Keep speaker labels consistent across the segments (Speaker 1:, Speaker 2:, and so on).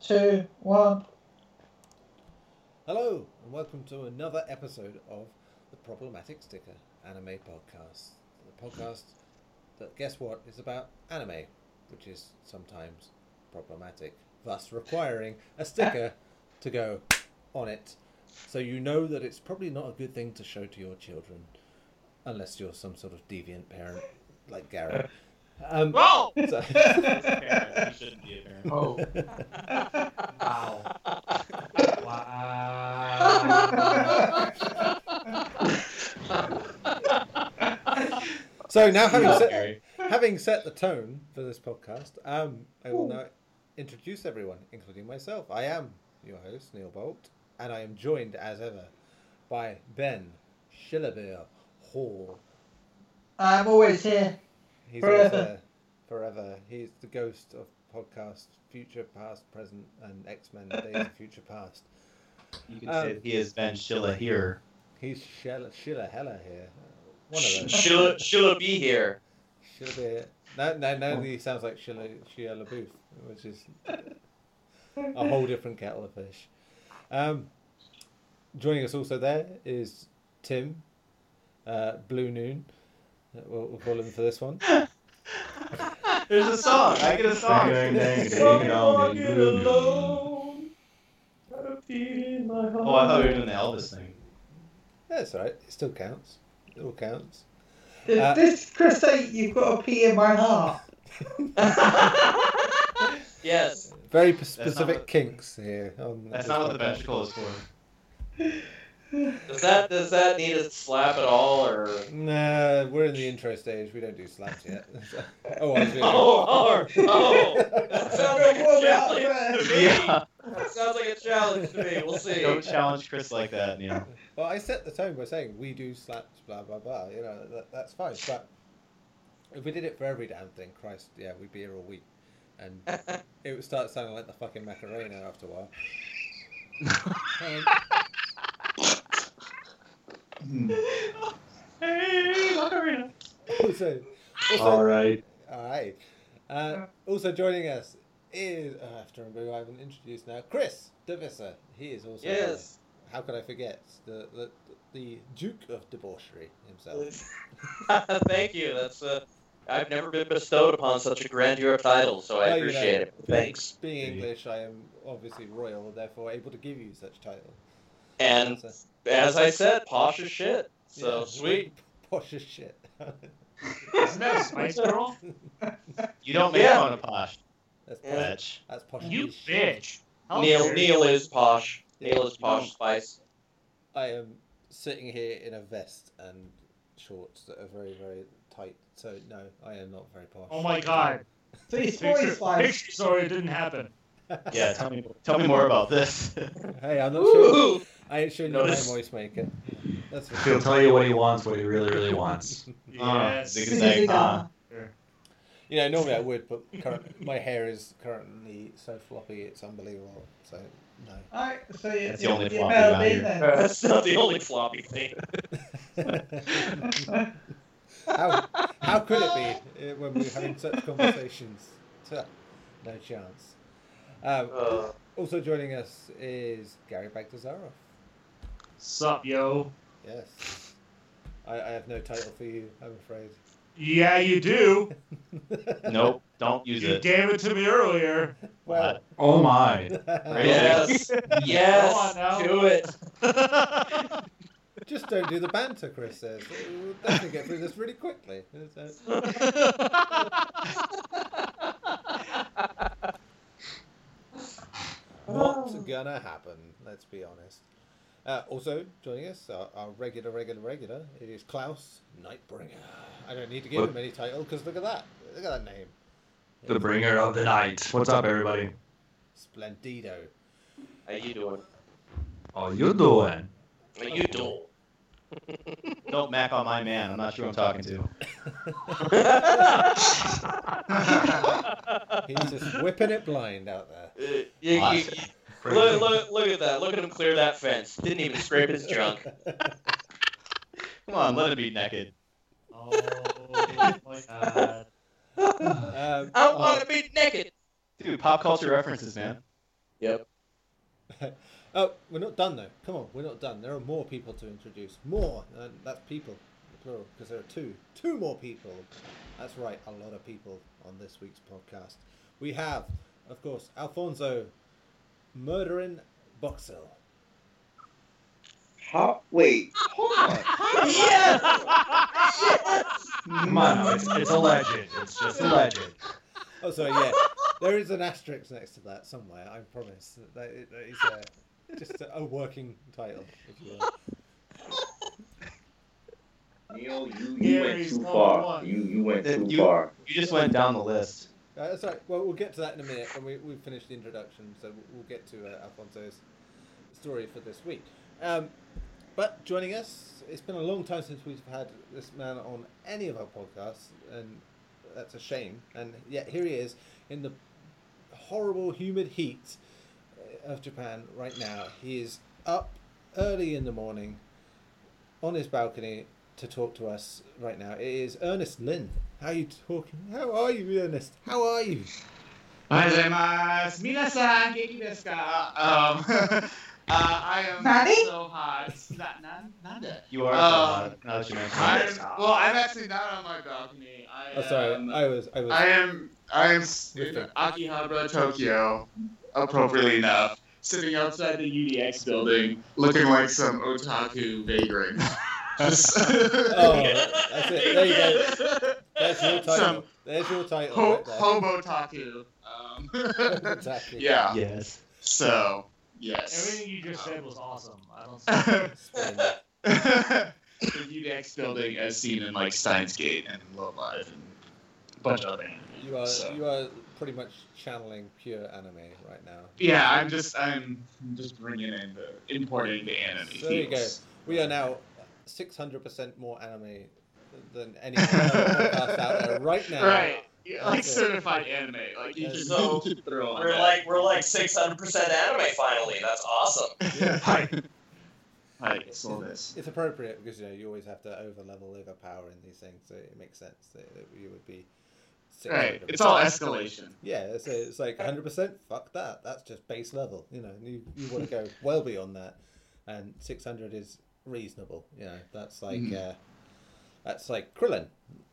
Speaker 1: two, one.
Speaker 2: Hello, and welcome to another episode of the Problematic Sticker Anime Podcast. The podcast that, guess what, is about anime, which is sometimes problematic, thus requiring a sticker to go on it. So you know that it's probably not a good thing to show to your children, unless you're some sort of deviant parent like Gary. Um,
Speaker 3: Whoa!
Speaker 2: so-
Speaker 3: Parent, shouldn't be a parent.
Speaker 1: Oh,
Speaker 4: Wow. Wow.
Speaker 2: so now having set,
Speaker 3: Gary.
Speaker 2: having set the tone for this podcast, um, I will now introduce everyone, including myself. I am your host, Neil Bolt, and I am joined, as ever, by Ben Schillebeer Hall.
Speaker 1: I'm always here.
Speaker 2: He's always
Speaker 1: Forever.
Speaker 2: there, forever. He's the ghost of podcast, future, past, present, and X Men Days of Future Past.
Speaker 3: You can
Speaker 2: Um,
Speaker 3: say he has been Shilla here.
Speaker 2: He's Schiller, Schiller Heller here. One of those.
Speaker 5: She'll, she'll be here.
Speaker 2: Schillebeer. No, no, no, he sounds like Shia Shia LaBeouf, which is a whole different kettle of fish. Um, joining us also there is Tim, uh, Blue Noon. We'll, we'll call him for this one.
Speaker 3: There's a song. I get a song. Oh, I thought we were doing the Elvis thing.
Speaker 2: That's all right. It still counts. It all counts.
Speaker 1: Does
Speaker 2: Uh,
Speaker 1: this Chris say you've got a pee in my heart?
Speaker 5: Yes.
Speaker 2: Very p- specific
Speaker 3: what-
Speaker 2: kinks here. On
Speaker 3: That's not what the
Speaker 2: podcast.
Speaker 3: ventricle is for.
Speaker 5: Does that does that need a slap at all or?
Speaker 2: Nah, we're in the intro stage. We don't do slaps yet. oh, I was doing
Speaker 5: Oh, oh, oh! That sounds like a
Speaker 1: Warm it up
Speaker 5: challenge to me.
Speaker 3: Yeah.
Speaker 5: That sounds like a challenge to me. We'll see.
Speaker 3: Don't challenge Chris like that, Neil.
Speaker 2: Well, I set the tone by saying we do slaps, blah blah blah. You know that, that's fine. But if we did it for every damn thing, Christ, yeah, we'd be here all week, and it would start sounding like the fucking Macarena after a while. Um,
Speaker 3: hey, Macarena.
Speaker 2: also, also,
Speaker 4: All right.
Speaker 2: all right. Uh, also joining us is oh, I have to remember who I haven't introduced now. Chris Devisser. He is also.
Speaker 5: Yes.
Speaker 2: How could I forget the the, the Duke of Debauchery himself?
Speaker 5: Thank you. That's uh, I've never been bestowed upon such a grandeur of title, so I
Speaker 2: Well, you know,
Speaker 5: appreciate it. Thanks.
Speaker 2: Being English, I am obviously royal, therefore able to give you such title.
Speaker 5: And as I said, posh as shit. So
Speaker 2: Yeah.
Speaker 5: sweet.
Speaker 2: Posh as shit.
Speaker 4: Isn't that Spice Girl?
Speaker 3: You don't make
Speaker 5: Yeah.
Speaker 3: fun of Posh.
Speaker 2: That's posh.
Speaker 3: Bitch.
Speaker 2: That's posh.
Speaker 4: You bitch. How
Speaker 5: Neil Neil is posh.
Speaker 2: Yeah.
Speaker 5: Neil is posh spice.
Speaker 2: I am sitting here in a vest and shorts that are very, very tight. So no, I am not very posh.
Speaker 4: Oh my god.
Speaker 1: See, spoiler
Speaker 4: Picture, picture sorry it didn't happen.
Speaker 3: Yeah, tell me, tell me more about this.
Speaker 2: Hey, I'm not sure.
Speaker 5: Ooh.
Speaker 2: I ain't know you my
Speaker 5: Notice.
Speaker 2: voice maker. That's for
Speaker 6: He'll tell you what he wants, what he really, really wants.
Speaker 4: Yes.
Speaker 3: zig zag, huh?
Speaker 2: You know, normally I would, but current, my hair is currently so floppy, it's unbelievable. So no.
Speaker 1: Alright, so you,
Speaker 3: That's the only
Speaker 1: you
Speaker 3: floppy
Speaker 1: mailed
Speaker 3: around
Speaker 1: me
Speaker 3: here.
Speaker 1: then.
Speaker 5: That's not the only floppy thing.
Speaker 2: how, how could it be uh, when we're having such conversations? No chance. Um,
Speaker 5: Uh,
Speaker 2: also joining us is Gary Bagdazarov.
Speaker 4: Sup, yo?
Speaker 2: Yes. I, I have no title for you, I'm afraid.
Speaker 4: Yeah, you do.
Speaker 3: Nope, don't use
Speaker 4: You
Speaker 3: it.
Speaker 4: You gave it to me earlier.
Speaker 2: well,
Speaker 6: Oh my.
Speaker 5: yes.
Speaker 4: Go on
Speaker 5: Yes. Do it.
Speaker 2: just don't do the banter, Chris says. We'll definitely get through this really quickly. What's gonna happen? Let's be honest. Uh, also joining us, our, our regular, regular, regular, it is Klaus Nightbringer. I don't need to give
Speaker 6: What?
Speaker 2: him any title because look at that. Look at that name.
Speaker 6: The bringer of the night. What's up, everybody?
Speaker 2: Splendido.
Speaker 5: How you doing?
Speaker 6: How you doing?
Speaker 5: How you doing?
Speaker 3: Don't mac on my man. I'm not sure who I'm talking to.
Speaker 2: He's just whipping it blind out there.
Speaker 5: Uh, you- you- you- look, look, look at that. Look at him clear that fence. Didn't even scrape his junk.
Speaker 3: Come on, let him be naked.
Speaker 4: Oh my god.
Speaker 2: Um,
Speaker 5: I want to be naked.
Speaker 3: Dude, pop culture references, man.
Speaker 5: Yep.
Speaker 2: oh, we're not done though. Come on, we're not done. There are more people to introduce. More. And that's people, plural, because there are two. Two more people. That's right, a lot of people on this week's podcast. We have, of course, Alfonso murdering Boxel.
Speaker 4: How? Wait, hold on.
Speaker 1: yes!
Speaker 6: Come on, now, it's, it's a legend. It's just a legend.
Speaker 2: Oh, sorry, yeah. There is an asterisk next to that somewhere, I promise. That is that is, uh, just a, a working title, if you will.
Speaker 4: Neil, you, you
Speaker 7: Yeah,
Speaker 4: went too far.
Speaker 7: one.
Speaker 4: You you went too
Speaker 3: you-
Speaker 4: far.
Speaker 3: You just went down the list.
Speaker 2: Uh, right. Well, we'll get to that in a minute when we, we've finished the introduction, so we'll, get to uh, Alfonso's story for this week. Um, but joining us, it's been a long time since we've had this man on any of our podcasts, and that's a shame. And yet here he is in the horrible, humid heat uh, of Japan right now. He is up early in the morning on his balcony to talk to us right now. It is Ernest Lin. How are you talking? How are you, Ernest? How are you?
Speaker 7: Minasan, genki desu ka? Um, uh, I am
Speaker 1: Maddie?
Speaker 7: so hot. Not, not, nada.
Speaker 3: You are so um, hot.
Speaker 7: I'm, well, I'm actually not on my balcony. I
Speaker 2: oh, sorry.
Speaker 7: Am,
Speaker 2: I was. I was.
Speaker 7: I am. I am in Akihabara, Tokyo, appropriately enough, sitting outside the UDX building, looking like some otaku vagrant.
Speaker 2: oh, that's it. There you go. That's your title.
Speaker 7: Some
Speaker 2: There's your title.
Speaker 7: ho-
Speaker 2: right there.
Speaker 7: hobo taku. Um,
Speaker 2: exactly.
Speaker 7: yeah.
Speaker 3: Yes.
Speaker 7: So yes.
Speaker 8: Everything you just said was awesome. I don't.
Speaker 2: Splendid.
Speaker 7: the UDX building as seen in like Steins Gate and Love Live and a bunch of other anime.
Speaker 2: You are.
Speaker 7: So-
Speaker 2: You are pretty much channeling pure anime right now.
Speaker 7: Yeah, I'm just I'm just bringing in the importing the anime.
Speaker 2: So there you go. We are now 600% more anime than any other podcast out there right now.
Speaker 7: Right. Yeah, like
Speaker 2: That's it.
Speaker 7: certified anime. Like you
Speaker 2: That's
Speaker 7: just
Speaker 5: So,
Speaker 7: throw on
Speaker 5: We're
Speaker 7: that.
Speaker 5: like we're like 600% anime finally. That's awesome.
Speaker 2: Yeah.
Speaker 7: Hi. Hi, so this.
Speaker 2: It's appropriate because you know you always have to over level, overpower in these things, so it makes sense that, that you would be. 600%.
Speaker 7: Right. It's all escalation.
Speaker 2: Yeah, it's, it's like 100%. Fuck that. That's just base level. You know, you, you want to go well beyond that, and 600 is reasonable. You know, that's like
Speaker 7: Mhm.
Speaker 2: uh, that's like Krillin.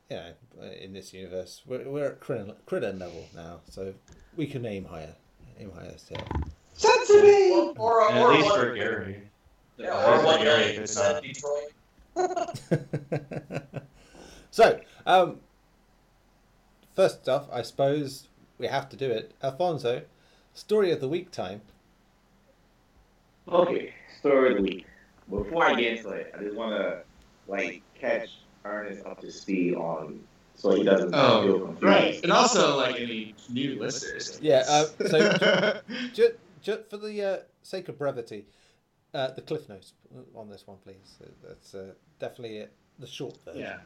Speaker 2: You know, in this universe, we're, we're at Krillin, Krillin level now, so we can aim higher. Aim higher still.
Speaker 1: Sensory!
Speaker 5: Or, or,
Speaker 3: At
Speaker 5: or
Speaker 3: least
Speaker 5: one,
Speaker 3: for Gary.
Speaker 5: yeah, or one
Speaker 3: Gary, if it's not.
Speaker 5: Detroit.
Speaker 2: so, um, first off, I suppose we have to do it. Alfonso, story of the week time.
Speaker 4: Okay, story of the week. Before I get into it, I just want to like catch Ernest up to speed on so he doesn't feel
Speaker 7: Oh,
Speaker 4: confused.
Speaker 7: right. And also like any new listeners.
Speaker 2: Yeah, uh, so- Just, just for the uh, sake of brevity, uh, the cliff notes on this one, please. That's uh, definitely it, the short version.
Speaker 7: yeah.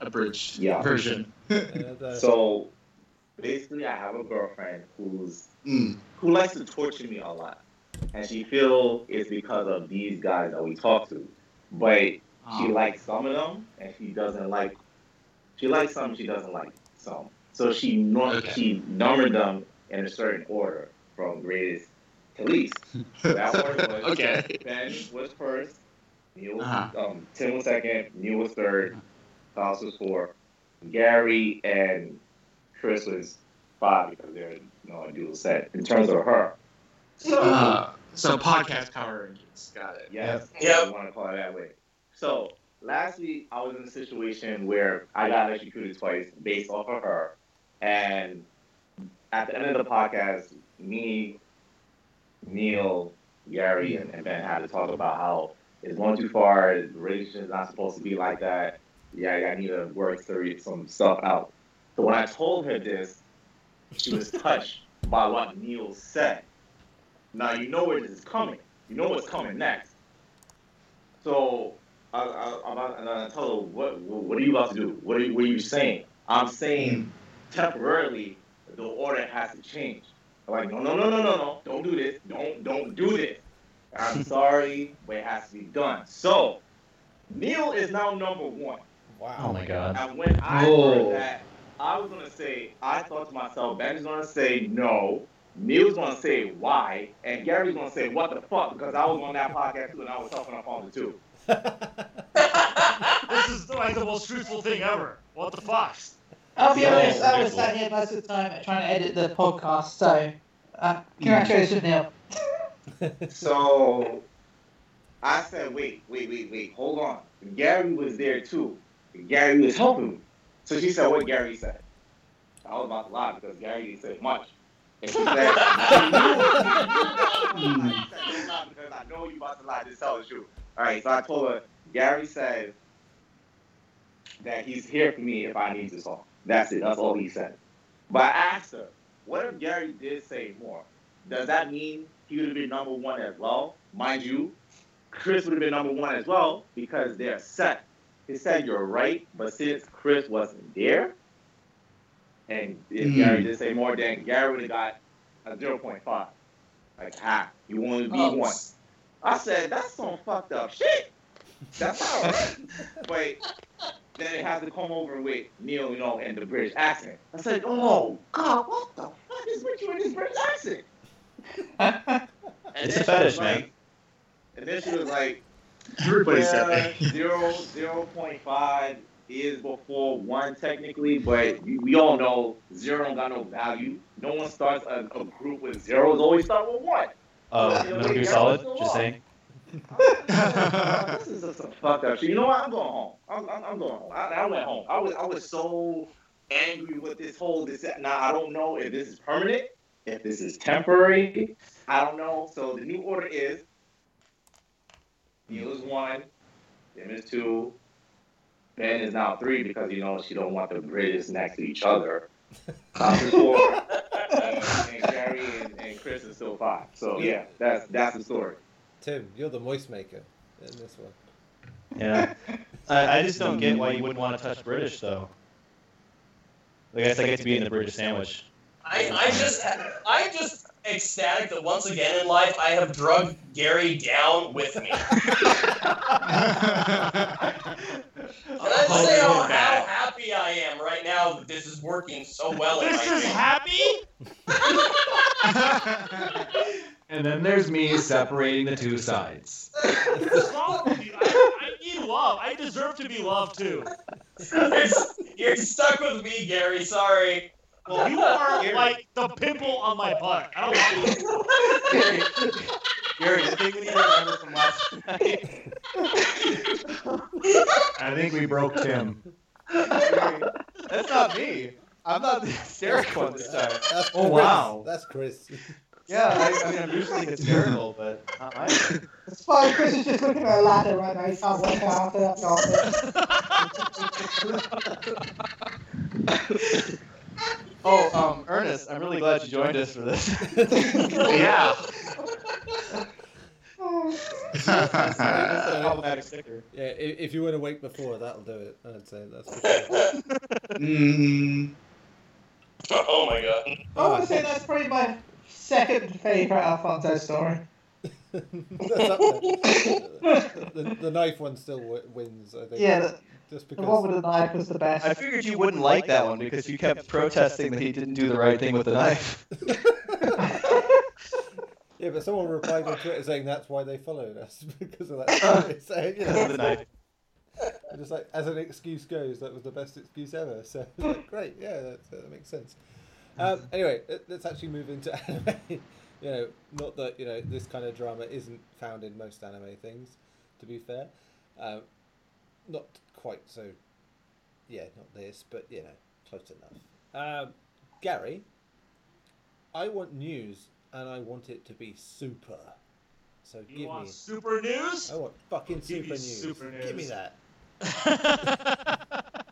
Speaker 7: Abridged
Speaker 4: Yeah.
Speaker 7: version.
Speaker 2: Uh, the-
Speaker 4: So basically, I have a girlfriend who's
Speaker 7: Mm.
Speaker 4: who likes to torture me a lot, and she feels it's because of these guys that we talk to, but she
Speaker 7: Um,
Speaker 4: likes some of them and she doesn't like. She likes some, she doesn't like some. So she nor-
Speaker 7: Okay.
Speaker 4: she numbered them in a certain order from greatest to least. So that order was
Speaker 7: okay.
Speaker 4: Ben was first, Neil was,
Speaker 7: Uh-huh.
Speaker 4: um, Tim was second, Neil was third, Klaus was fourth, Gary and Chris was five because they're you know, a dual set in terms of her. So
Speaker 7: Uh, so podcast power rankings. Got it.
Speaker 4: yes,
Speaker 5: Yep.
Speaker 4: you want to call it that way. So last week I was in a situation where I got electrocuted twice based off of her, and at the end of the podcast, me, Neil, Gary, and, and Ben had to talk about how it's going too far. The relationship is not supposed to be like that. Yeah, I need to work through some stuff out. So when I told her this, she was touched by what Neil said. Now you know where this is coming. You know what's coming next. So I, I, I'm about, and I tell her, what, what are you about to do? What are you, what are you saying? I'm saying temporarily the order has to change. I'm like, no, no, no, no, no, no. Don't do this. Don't, don't do this. I'm sorry, but it has to be done. So Neil is now number one.
Speaker 2: wow.
Speaker 3: Oh my god.
Speaker 4: And when I
Speaker 6: Oh.
Speaker 4: heard that, I was gonna say, I thought to myself, Ben's gonna say no, Neil's gonna say why, and Gary's gonna say what the fuck because I was on that podcast too, and I was talking on phone too.
Speaker 8: This is like the most truthful thing ever. What the fuck?
Speaker 1: I'll be
Speaker 3: So
Speaker 1: honest, I was
Speaker 3: ridiculous.
Speaker 1: sat here most of the time trying to edit the podcast, so uh, congratulations, Neil.
Speaker 4: So I said, wait, wait, wait, wait, hold on. Gary was there too. Gary was helping me. So she said what Gary said. I was about to lie because Gary didn't say much. And she said, because I know you about to lie, just tell the truth. All right, so I told her, Gary said that he's here for me if I need to talk. That's it. That's all he said. But I asked her, what if Gary did say more? Does that mean he would have been number one as well? Mind you, Chris would have been number one as well because they're set. He said you're right, but since Chris wasn't there, and if
Speaker 7: Hmm.
Speaker 4: Gary did say more, then Gary would have got a 0.5. Like half. You only beat
Speaker 1: Oh.
Speaker 4: one. I said, that's some fucked up shit. That's not right. but then it has to come over with Neil, you know, and the British accent. I said, oh, God, what the fuck is with you in this British accent?
Speaker 5: And
Speaker 3: It's
Speaker 5: then
Speaker 3: a fetish,
Speaker 5: she like,
Speaker 3: man.
Speaker 4: And then she was like,
Speaker 7: Everybody said
Speaker 4: yeah,
Speaker 7: that.
Speaker 4: zero, 0.5 is before one technically, but we, we all know zero don't got no value. No one starts a, a group with zeros, always start with one.
Speaker 3: Oh, Metal Gear Solid. Just saying.
Speaker 4: this is just some fucked up shit. You know what? I'm going home. I'm, I'm, I'm going home. I, I went home. I was I was so angry with this whole this. Now I don't know if this is permanent, if this is temporary. I don't know. So the new order is Neil is one, Tim is two, Ben is now three because you know she don't want the British next to each other. Tom is four, and, and Gary and, and Chris is still five. So yeah, that's that's the story.
Speaker 2: Tim, you're the moist maker in this one.
Speaker 3: Yeah. I, I just don't get why you wouldn't want to touch British though. Like I guess I get to be in the British sandwich.
Speaker 5: I, I just, I'm just ecstatic that once again in life I have drugged Gary down with me. And I just say how, how happy I am right now that this is working so well in
Speaker 8: This
Speaker 5: my
Speaker 8: is
Speaker 5: favor.
Speaker 8: happy?
Speaker 6: And then there's me separating the two sides.
Speaker 8: What's wrong with you? I, I need love. I deserve to be loved too.
Speaker 5: you're, you're stuck with me, Gary. Sorry.
Speaker 8: Well, you are like the pimple on my butt. I don't want you.
Speaker 3: Gary, the thing we need to remember from last night.
Speaker 6: I think we broke Tim.
Speaker 3: That's not me. I'm not the hysterical one this time.
Speaker 2: That's
Speaker 3: Oh,
Speaker 2: Chris.
Speaker 3: wow.
Speaker 2: That's Chris.
Speaker 3: Yeah, I, I mean, I'm usually hysterical, but not mine.
Speaker 1: It's fine, Chris is just looking at a ladder right now. He can't work out after that garbage.
Speaker 3: Oh, um, Ernest, I'm really glad you joined us for this.
Speaker 8: Yeah.
Speaker 3: That's a problematic sticker.
Speaker 2: Yeah, if, if you weren't awake before, that'll do it. I'd say that's for sure.
Speaker 7: Mm,
Speaker 5: Oh my god.
Speaker 1: I would say that's probably my second favourite Alfonso story.
Speaker 2: That's up there. the, the knife one still w- wins, I think.
Speaker 1: Yeah, the,
Speaker 2: just
Speaker 1: the one
Speaker 2: because.
Speaker 1: with the knife was the best.
Speaker 3: I figured you wouldn't like that one because you kept protesting that he didn't do the right thing with the knife.
Speaker 2: Yeah, but someone replied on Twitter saying that's why they followed us because of that. story. so you
Speaker 3: Because of the
Speaker 2: know,
Speaker 3: knife.
Speaker 2: just like as an excuse goes, that was the best excuse ever. So like, great, yeah, that, that makes sense. Um, anyway, let- let's actually move into anime. you know, not that you know this kind of drama isn't found in most anime things. To be fair, um, not quite so. Yeah, not this, but you know, close enough. Um, Gary, I want news, and I want it to be super. So
Speaker 8: You
Speaker 2: give
Speaker 8: want
Speaker 2: me.
Speaker 8: super news?
Speaker 2: I want fucking
Speaker 8: Give
Speaker 2: super news.
Speaker 8: super
Speaker 2: Give me that.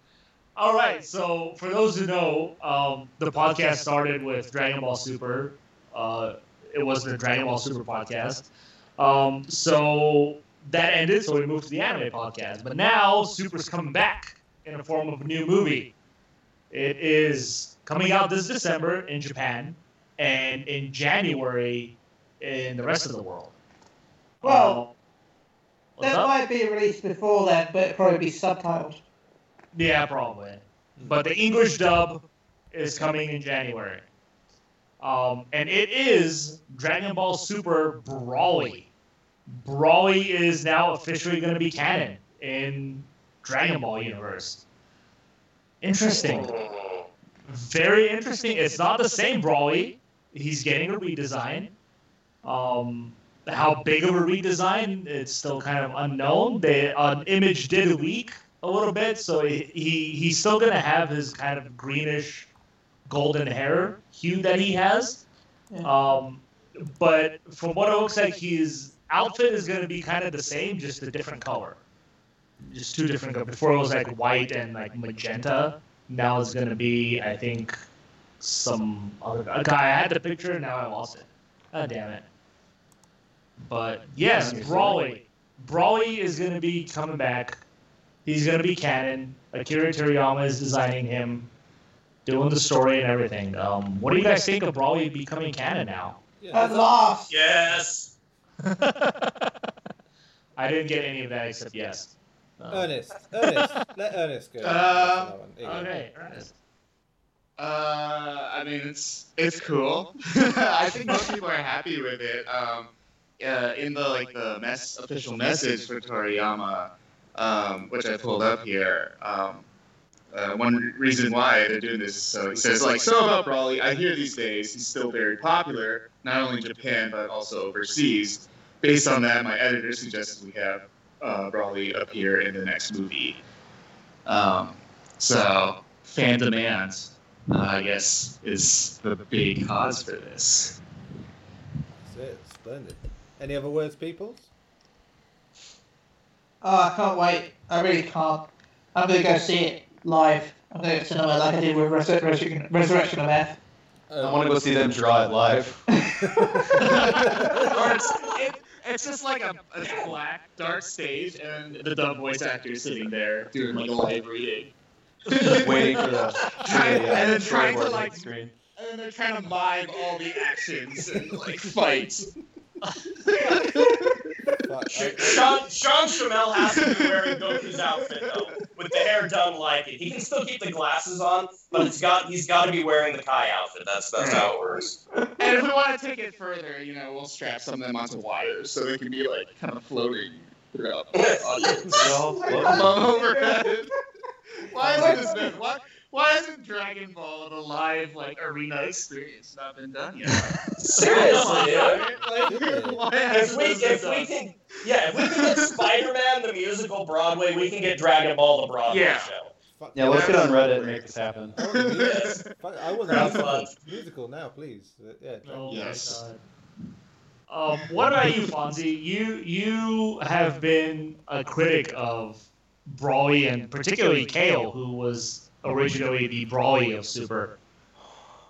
Speaker 8: All right. So for those who know, um, the podcast started with Dragon Ball Super. Uh, it was the Dragon Ball Super podcast. Um, so that ended. So we moved to the anime podcast. But now Super's coming back in the form of a new movie. It is coming out this December in Japan and in January in the rest of the world.
Speaker 1: Well, that
Speaker 8: up?
Speaker 1: might be released before that, but it'll probably be subtitled.
Speaker 8: Yeah, probably. But the English dub is coming in January. Um, and it is Dragon Ball Super Broly. Broly is now officially going to be canon in Dragon Ball universe. Interesting. Very interesting. It's not the same Broly. He's getting a redesign. Um, how big of a redesign, it's still kind of unknown. The an image did leak a little bit, so he, he he's still going to have his kind of greenish golden hair hue that he has.
Speaker 1: Yeah.
Speaker 8: Um, but from what it looks like, his outfit is going to be kind of the same, just a different color. Just two different colors. Before it was like white and like magenta. Now it's going to be, I think, some other a guy. I had the picture, now I lost it. God damn it. But yes, Broly. Broly is going to be coming back. He's going to be canon. Akira Toriyama is designing him, doing the story and everything. Um, what do you guys think of Broly becoming canon now?
Speaker 2: Yeah,
Speaker 1: At last.
Speaker 5: Yes.
Speaker 8: I didn't get any of that except yes. Uh,
Speaker 2: Ernest, Ernest, let Ernest go.
Speaker 7: Uh,
Speaker 2: That's another one. There you go.
Speaker 8: okay, Ernest.
Speaker 7: Uh, I mean, it's it's cool. I think most people are happy with it. Um, uh, in the like the mess official message for Toriyama, um, which I pulled up here. Um, uh, one reason why they're doing this is so he says like so about Broly. I hear these days he's still very popular, not only in Japan but also overseas. Based on that, my editor suggested we have uh, Broly appear in the next movie. Um, so fan demand, uh, I guess, is the big cause for this.
Speaker 2: That's it. Splendid. Any other words, peoples?
Speaker 1: Oh, I can't wait. I really can't. I'm gonna go see it live. I'm gonna go to cinema like I did with Resurrection, Resurrection of F.
Speaker 3: I want to go see them draw it live.
Speaker 7: or it's, it, it's just like a, a black, dark stage, and the dub voice actor is sitting there doing like a live reading.
Speaker 3: Waiting for the,
Speaker 7: Trying-
Speaker 3: the, uh,
Speaker 7: and then trying to
Speaker 3: storyboard
Speaker 7: like,
Speaker 3: screen.
Speaker 7: and then they're trying to mime all the actions and like fights.
Speaker 2: Fuck, I-
Speaker 5: Sean, Sean Schemmel has to be wearing Goku's outfit though, with the hair done like it. He can still keep the glasses on, but it's got he's got to be wearing the Kai outfit. That's that's how it works.
Speaker 7: And if we want to take it further, you know, we'll strap some of them onto wires so they can be like kind of floating throughout the audience. Above overhead. Why isn't this? Why, why isn't Dragon Ball the live like arena experience not been done yet?
Speaker 5: Seriously, dude.
Speaker 7: Like, why
Speaker 5: If we
Speaker 7: this been
Speaker 5: if we can yeah if we can get Spider Man the musical Broadway, we can get Dragon Ball the Broadway
Speaker 7: Yeah.
Speaker 5: show.
Speaker 3: yeah, let's get on Reddit and make this happen.
Speaker 2: I want a musical. I want a musical. musical now, please. Uh, Yeah.
Speaker 8: Oh
Speaker 7: Yes.
Speaker 8: my god. Um, what about you, Fonzie? You you have been a critic of Broly and particularly Kale, who was originally the Broly of Super.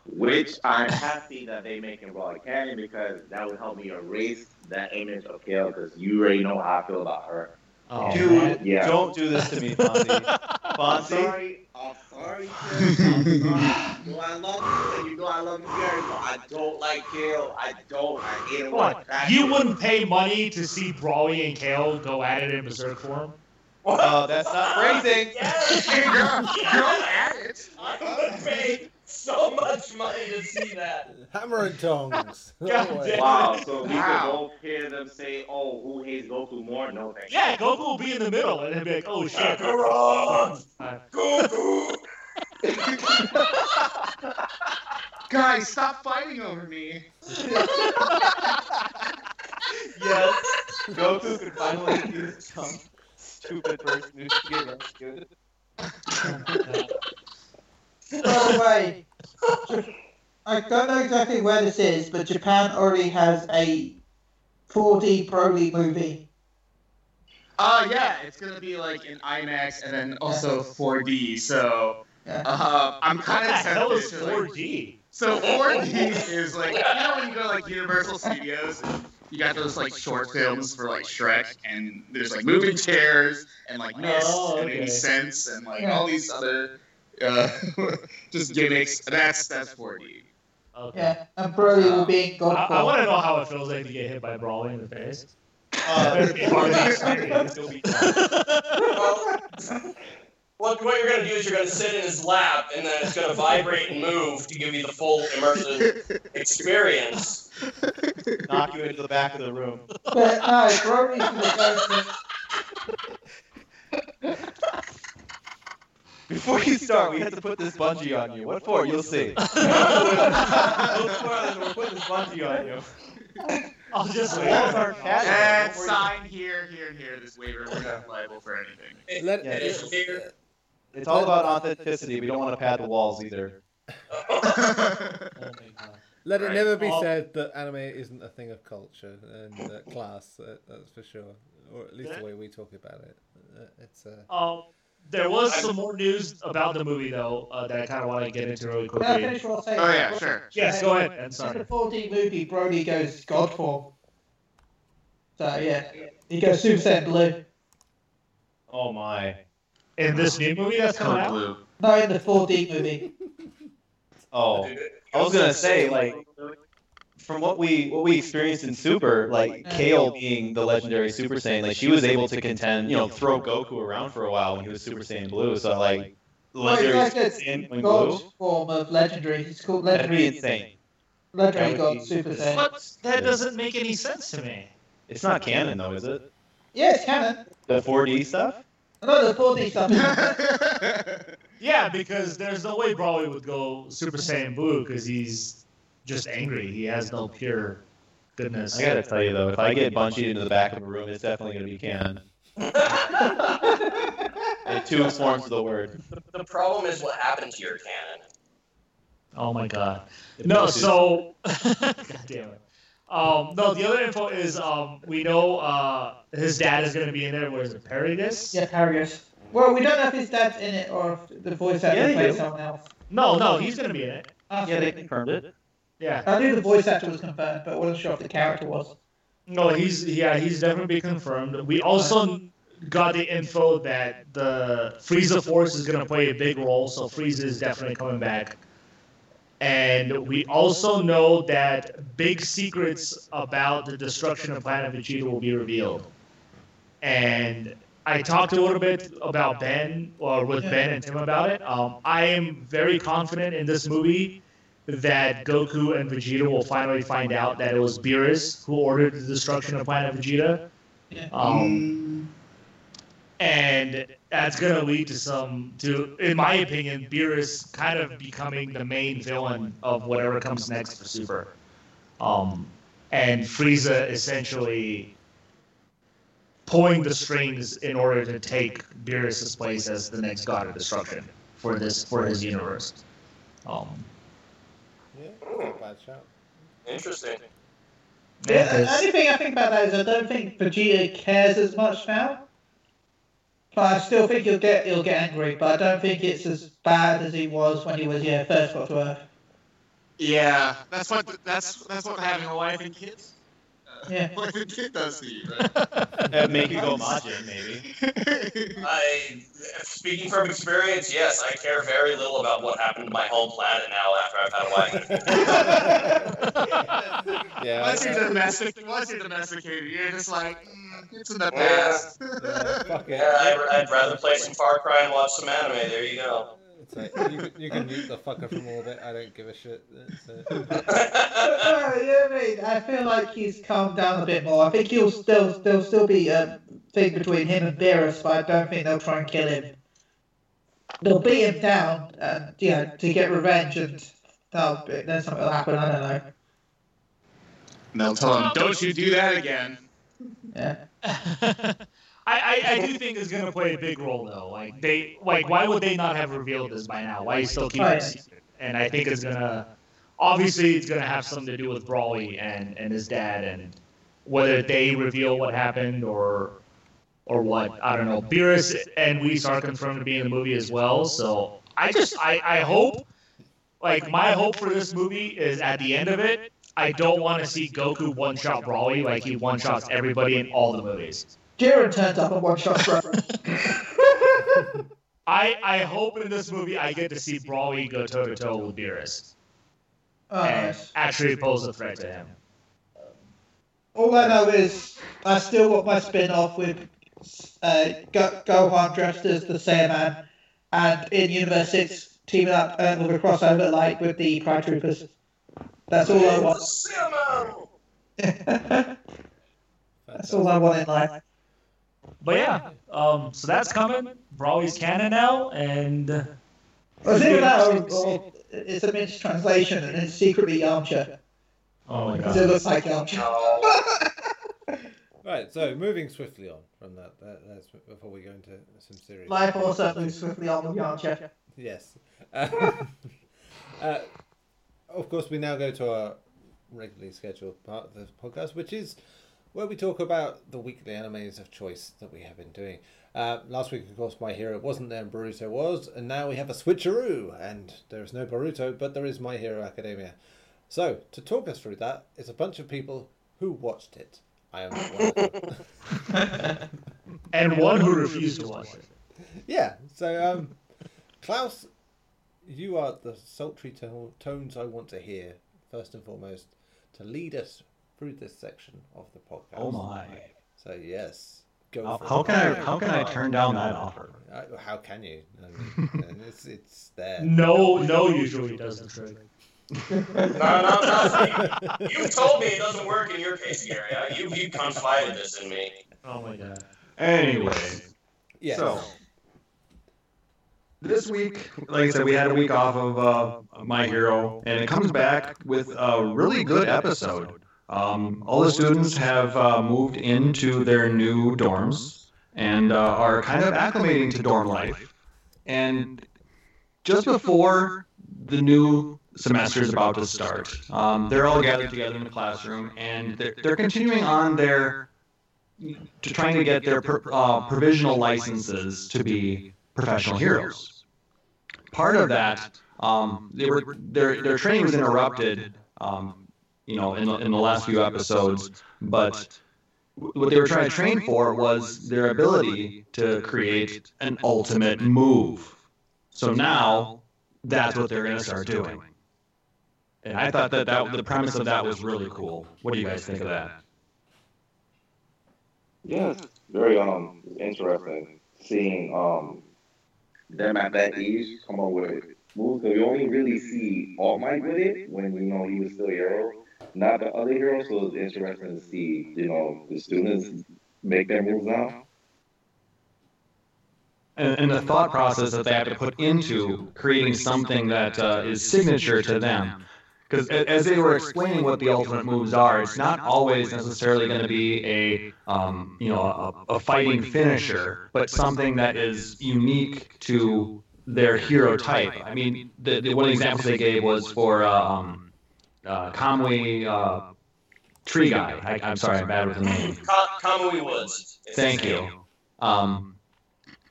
Speaker 4: Which I'm happy that they make making Raw canon because that would help me erase that image of Kale because you already know how I feel about her.
Speaker 8: Oh,
Speaker 1: Dude.
Speaker 4: Yeah.
Speaker 3: Don't do this to me, Fonzie.
Speaker 4: I'm
Speaker 3: Fonzie?
Speaker 4: sorry. I'm sorry, Kale. I'm sorry. You I love you, and you know I love you very much. I don't like Kale. I don't. I hate him.
Speaker 8: What? You wouldn't pay money to see Broly and Kale go at it in Berserk form?
Speaker 3: Oh, that's not phrasing.
Speaker 5: Yes,
Speaker 7: Girl,
Speaker 5: yes.
Speaker 7: girl at it.
Speaker 5: I would pay so much money to see that.
Speaker 2: Hammer and tongs.
Speaker 8: God
Speaker 2: Oh.
Speaker 4: Wow. So we
Speaker 7: Wow.
Speaker 4: could both hear them say, "Oh, who hates Goku more?" No, thank.
Speaker 8: Yeah, Goku will be in the middle and he'll be like, oh shit.
Speaker 5: Kakarot!
Speaker 8: Uh,
Speaker 5: Goku!
Speaker 7: Guys, stop fighting over me.
Speaker 3: yes, Goku could finally use some stupid person who gave us good.
Speaker 1: By the way, I don't know exactly where this is, but Japan already has a 4D Broly movie.
Speaker 7: Uh, yeah, it's gonna be like in IMAX and then also 4D. So
Speaker 1: Yeah.
Speaker 7: uh, I'm
Speaker 8: what
Speaker 7: kind
Speaker 8: the
Speaker 7: of
Speaker 8: hell is
Speaker 7: tempted to, like,
Speaker 8: 4D?
Speaker 7: So 4D is like you know when you go to like Universal Studios, you got those like short films for like Shrek, and there's like moving chairs and like Mist
Speaker 8: Oh,
Speaker 7: and
Speaker 8: okay.
Speaker 7: Eighty Cents and like
Speaker 1: Yeah.
Speaker 7: all these other uh, just gimmicks. That's that's 4D.
Speaker 8: Okay.
Speaker 1: Yeah, and Broly will be in God
Speaker 8: I, I want to know how it feels like to get hit by Broly in the face.
Speaker 3: Uh,
Speaker 8: part of the experience.
Speaker 3: It'll be fun.
Speaker 5: Well, What, what you're going to do is you're going to sit in his lap, and then it's going to vibrate and move to give you the full immersive experience.
Speaker 3: Knock you into the back of the room.
Speaker 1: But no, Broly's gonna go to
Speaker 3: Before you start, we have to put this bungee on you. What for? You'll see. no spoilers, we're putting this bungee on you.
Speaker 8: I'll just
Speaker 3: The
Speaker 8: wait.
Speaker 3: walls.
Speaker 7: And sign here, here, here. This waiver, we're not liable for anything.
Speaker 2: Let,
Speaker 3: Yeah,
Speaker 5: It is here.
Speaker 3: It's all about authenticity. We don't want to pad the walls either.
Speaker 2: let it
Speaker 5: Right.
Speaker 2: never be said that anime isn't a thing of culture and uh, class. Uh, that's for sure, or at least the way we talk about it. Uh, it's uh,
Speaker 8: Um, there was some more news about the movie though uh, that I kind of want to get into really
Speaker 1: Can I
Speaker 8: quickly.
Speaker 1: finish what I'm saying?
Speaker 7: oh yeah, sure.
Speaker 8: Yes, go ahead. And
Speaker 1: In
Speaker 8: sorry.
Speaker 1: the 4D movie, Broly goes God form. So yeah, he goes Super Saiyan Blue.
Speaker 3: Oh my.
Speaker 8: In this new movie that's coming out.
Speaker 7: blue.
Speaker 1: No, in the 4D movie.
Speaker 3: Oh. I was gonna say, like, from what we what we experienced in Super, like Kale being the legendary Super Saiyan, like she was able to contend, you know, throw Goku around for a while when he was Super Saiyan Blue. So like,
Speaker 1: Well,
Speaker 3: legendary
Speaker 1: like
Speaker 3: Super
Speaker 1: a
Speaker 3: Saiyan when
Speaker 1: God
Speaker 3: blue,
Speaker 1: form of legendary. He's called
Speaker 3: that'd be
Speaker 1: legendary.
Speaker 3: insane.
Speaker 1: Legendary
Speaker 3: That
Speaker 1: God
Speaker 3: be-
Speaker 1: Super Saiyan.
Speaker 8: But that doesn't make any sense to me.
Speaker 3: It's not canon though, is it?
Speaker 1: Yeah, it's canon.
Speaker 3: The 4D stuff?
Speaker 1: No, the 4D stuff.
Speaker 8: Yeah, because there's no way Broly would go Super Saiyan Blue because he's just angry. He has no pure goodness.
Speaker 3: I gotta tell you though, if I get bungeed into the back of a room, it's definitely gonna be canon. In two forms of the word.
Speaker 5: The problem is what happened to your cannon.
Speaker 8: Oh my god. No, so God damn it. Um, no, the other info is um, we know uh, his dad is going to be in there. Where is it? Paragus?
Speaker 1: yeah, Paragus. Well, we don't know if his dad's in it or if the voice actor
Speaker 3: Yeah, they
Speaker 1: plays someone else.
Speaker 8: No, no, he's going to be in it.
Speaker 1: Ah,
Speaker 3: Yeah, they confirmed it.
Speaker 8: Yeah.
Speaker 1: I knew the voice actor was confirmed, but I wasn't sure if the character was.
Speaker 8: No, he's yeah, he's definitely confirmed. We also got the info that the Frieza Force is going to play a big role, so Frieza is definitely coming back. And we also know that big secrets about the destruction of Planet Vegeta will be revealed. And I talked a little bit about Ben, or with Ben and Tim about it. Um, I am very confident in this movie that Goku and Vegeta will finally find out that it was Beerus who ordered the destruction of Planet Vegeta.
Speaker 1: Yeah.
Speaker 8: Um, and that's going to lead to some, to, in my opinion, Beerus kind of becoming the main villain of whatever comes next for Super. Um, and Frieza essentially pulling the strings in order to take Beerus's place as the next god of destruction for this for his universe. Um,
Speaker 2: yeah, not a bad shout.
Speaker 5: Interesting.
Speaker 8: yeah,
Speaker 1: the
Speaker 8: 'cause-
Speaker 1: only thing I think about that is I don't think Vegeta cares as much now. But I still think he'll get he'll get angry, but I don't think it's as bad as he was when he was yeah first got to Earth.
Speaker 7: Yeah, that's what that's that's what having a wife and kids.
Speaker 1: Yeah.
Speaker 7: Wife and kid does to you, right?
Speaker 3: That'd make you go Majin, maybe.
Speaker 5: I, speaking from experience, yes, I care very little about what happened to my home planet now after I've had a wife.
Speaker 2: Yeah,
Speaker 7: once you're domestic, once you're domesticated, you're just like, mm, it's in the
Speaker 5: Yeah.
Speaker 7: past.
Speaker 2: yeah, fuck.
Speaker 5: Yeah, I'd, I'd rather play some Far Cry and watch some anime. There you go.
Speaker 2: It's like, you, can- you can mute the fucker from orbit. I don't give a shit. It's, uh,
Speaker 1: Oh, yeah, mate. I feel like he's calmed down a bit more. I think he'll still there'll still be a thing between him and Beerus, but I don't think they'll try and kill him. They'll beat him down, and you know, to get revenge, and that'll be, then something will happen. I don't know.
Speaker 7: And they'll tell him, don't you do that again.
Speaker 1: Yeah.
Speaker 8: I, I, I do think it's gonna play a big role though. Like they like why would they not have revealed this by now? Why still keep it a secret? And I think it's gonna obviously it's gonna have something to do with Broly and, and his dad and whether they reveal what happened or or what. I don't know. Beerus and Whis are confirmed to be in the movie as well. So I just I, I hope like my hope for this movie is at the end of it, I don't want to see Goku one shot Broly like he one shots everybody in all the movies.
Speaker 1: Jiren turns up and one shot bro.
Speaker 8: I, I hope in this movie I get to see Broly go toe to toe with Beerus
Speaker 1: Oh,
Speaker 8: and
Speaker 1: nice.
Speaker 8: actually pose a threat to him.
Speaker 1: All I know is I still want my spin off with uh, Go- Gohan dressed as the Saiyaman and in Universe Six teaming up uh, with a crossover like with the Pride Troopers. That's all I want. That's all I want in life.
Speaker 8: But yeah, um, so that's coming. Broly's canon now, and
Speaker 1: Or is it that, or, or it's a mixed translation and it's secretly Yamcha?
Speaker 8: oh my
Speaker 1: god. it looks like Yamcha.
Speaker 5: No.
Speaker 2: Right, so moving swiftly on from that, that that's before we go into some serious.
Speaker 1: Life also moves swiftly on with Yamcha.
Speaker 2: Yes. Uh, uh, of course, we now go to our regularly scheduled part of the podcast, which is where we talk about the weekly animes of choice that we have been doing. Uh, last week, of course, My Hero wasn't there and Boruto was, and now we have a switcheroo, and there is no Boruto, but there is My Hero Academia. So, to talk us through that is a bunch of people who watched it. I am not one of them.
Speaker 8: and one who refused to watch it.
Speaker 2: Yeah. So, um, Klaus, you are the sultry tones I want to hear first and foremost to lead us through this section of the podcast.
Speaker 3: Oh my!
Speaker 2: So yes, go.
Speaker 3: How,
Speaker 2: for
Speaker 3: how
Speaker 2: it.
Speaker 3: can I how can I turn down that offer?
Speaker 2: Uh, How can you? I mean, it's it's there.
Speaker 8: No, no usually does the trick.
Speaker 5: No, no, no. You told me it doesn't work in your case, Gary. Uh, You you confided this in me.
Speaker 8: Oh my god.
Speaker 6: Anyway,
Speaker 2: Yes.
Speaker 6: so this week, like I said, we had a week off of uh, My Hero, and it comes back with a really good episode. Um, all the students have uh, moved into their new dorms and uh, are kind of acclimating to dorm life. And just before the new semester is about to start, um, they're all gathered together in the classroom, and they're, they're continuing on their to trying to get their per, uh, provisional licenses to be professional heroes. Part of that, um, they were their their training was interrupted, um, you know, in the, in the last few episodes. But what they were trying to train for was their ability to create an ultimate move. So now, that's what they're going to start doing. And I thought that, that the premise of that was really cool. What do you guys think of that?
Speaker 4: Yeah, very um interesting seeing um them at that age come up with moves. Cause you only really see All Might with it when you know he was still hero, not the other heroes. So it's interesting to see you know the students make their moves now.
Speaker 6: and, and the thought process that they have to put into creating something that uh, is signature to them. Because as they were explaining what the ultimate moves are, it's not always necessarily going to be a, um, you know, a, a fighting finisher, but something that is unique to their hero type. I mean, the, the one example they gave was for uh, um, uh, Kamui uh, Tree Guy. I, I'm sorry, I'm bad with the name.
Speaker 5: Ka- Kamui Woods.
Speaker 6: Thank you. Um,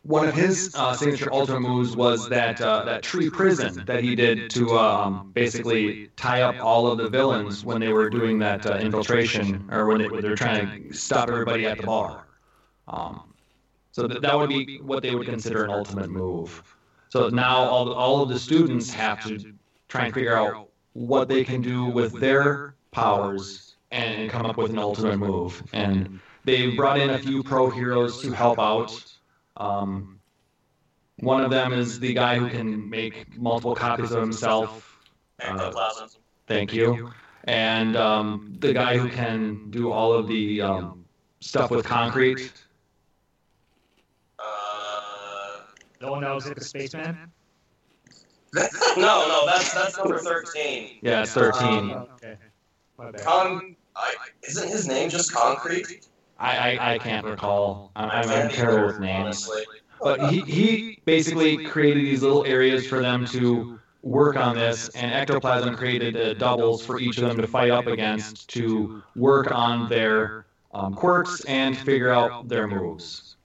Speaker 6: one of his uh, signature ultimate moves was that uh, that tree prison that he did to um, basically tie up all of the villains when they were doing that uh, infiltration or when they, when they were trying to stop everybody at the bar. Um, so that, that would be what they would consider an ultimate move. So now all, all of the students have to try and figure out what they can do with their powers and come up with an ultimate move. And they brought in a few pro heroes to help out. Um, one of them is the guy who can make multiple copies of himself.
Speaker 5: Ectoplasm.
Speaker 6: Thank you. And um, the guy who can do all of the um, stuff with concrete.
Speaker 5: Uh,
Speaker 8: No one knows like a spaceman?
Speaker 5: No, no, that's that's number thirteen.
Speaker 6: Yeah, it's 13.
Speaker 8: Okay.
Speaker 5: Con, I, isn't his name just Concrete?
Speaker 6: I, I, I can't recall. I'm, I'm, I'm terrible with names.
Speaker 5: honestly.
Speaker 6: But he, he basically created these little areas for them to work on this, and Ectoplasm created uh, doubles for each of them to fight up against to work on their um, quirks and figure out their moves.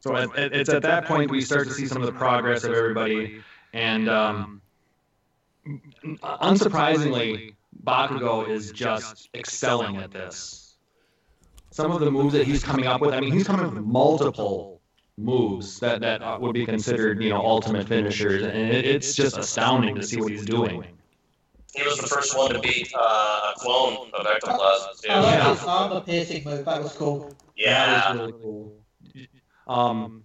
Speaker 6: So it, it- it's at that point we start to see some of the progress of everybody, and um, unsurprisingly, Bakugo is just excelling at this. Some of the moves that he's coming up with, I mean, he's coming up with multiple moves that, that uh, would be considered, you know, ultimate finishers, and it, it's just astounding to see what he's doing.
Speaker 5: He was the first one to beat uh, a clone of Ectoplasm too.
Speaker 1: I like
Speaker 6: Yeah.
Speaker 1: his armor piercing move. That was cool.
Speaker 5: Yeah.
Speaker 6: That was really cool. Um,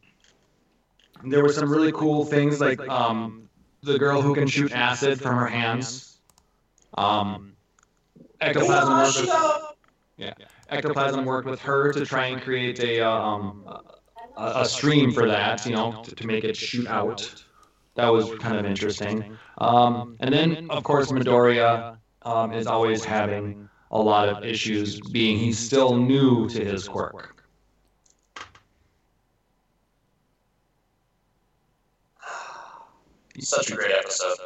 Speaker 6: there were some really cool things like um, the girl who can shoot acid from her hands. Um, ectoplasm worked with, ectoplasm worked with her to try and create a um, a, a stream for that, you know, to, to make it shoot out. That was kind of interesting. Um, and then, of course, Midoriya um, is always having a lot of issues, being he's still new to his quirk.
Speaker 5: Such a great episode.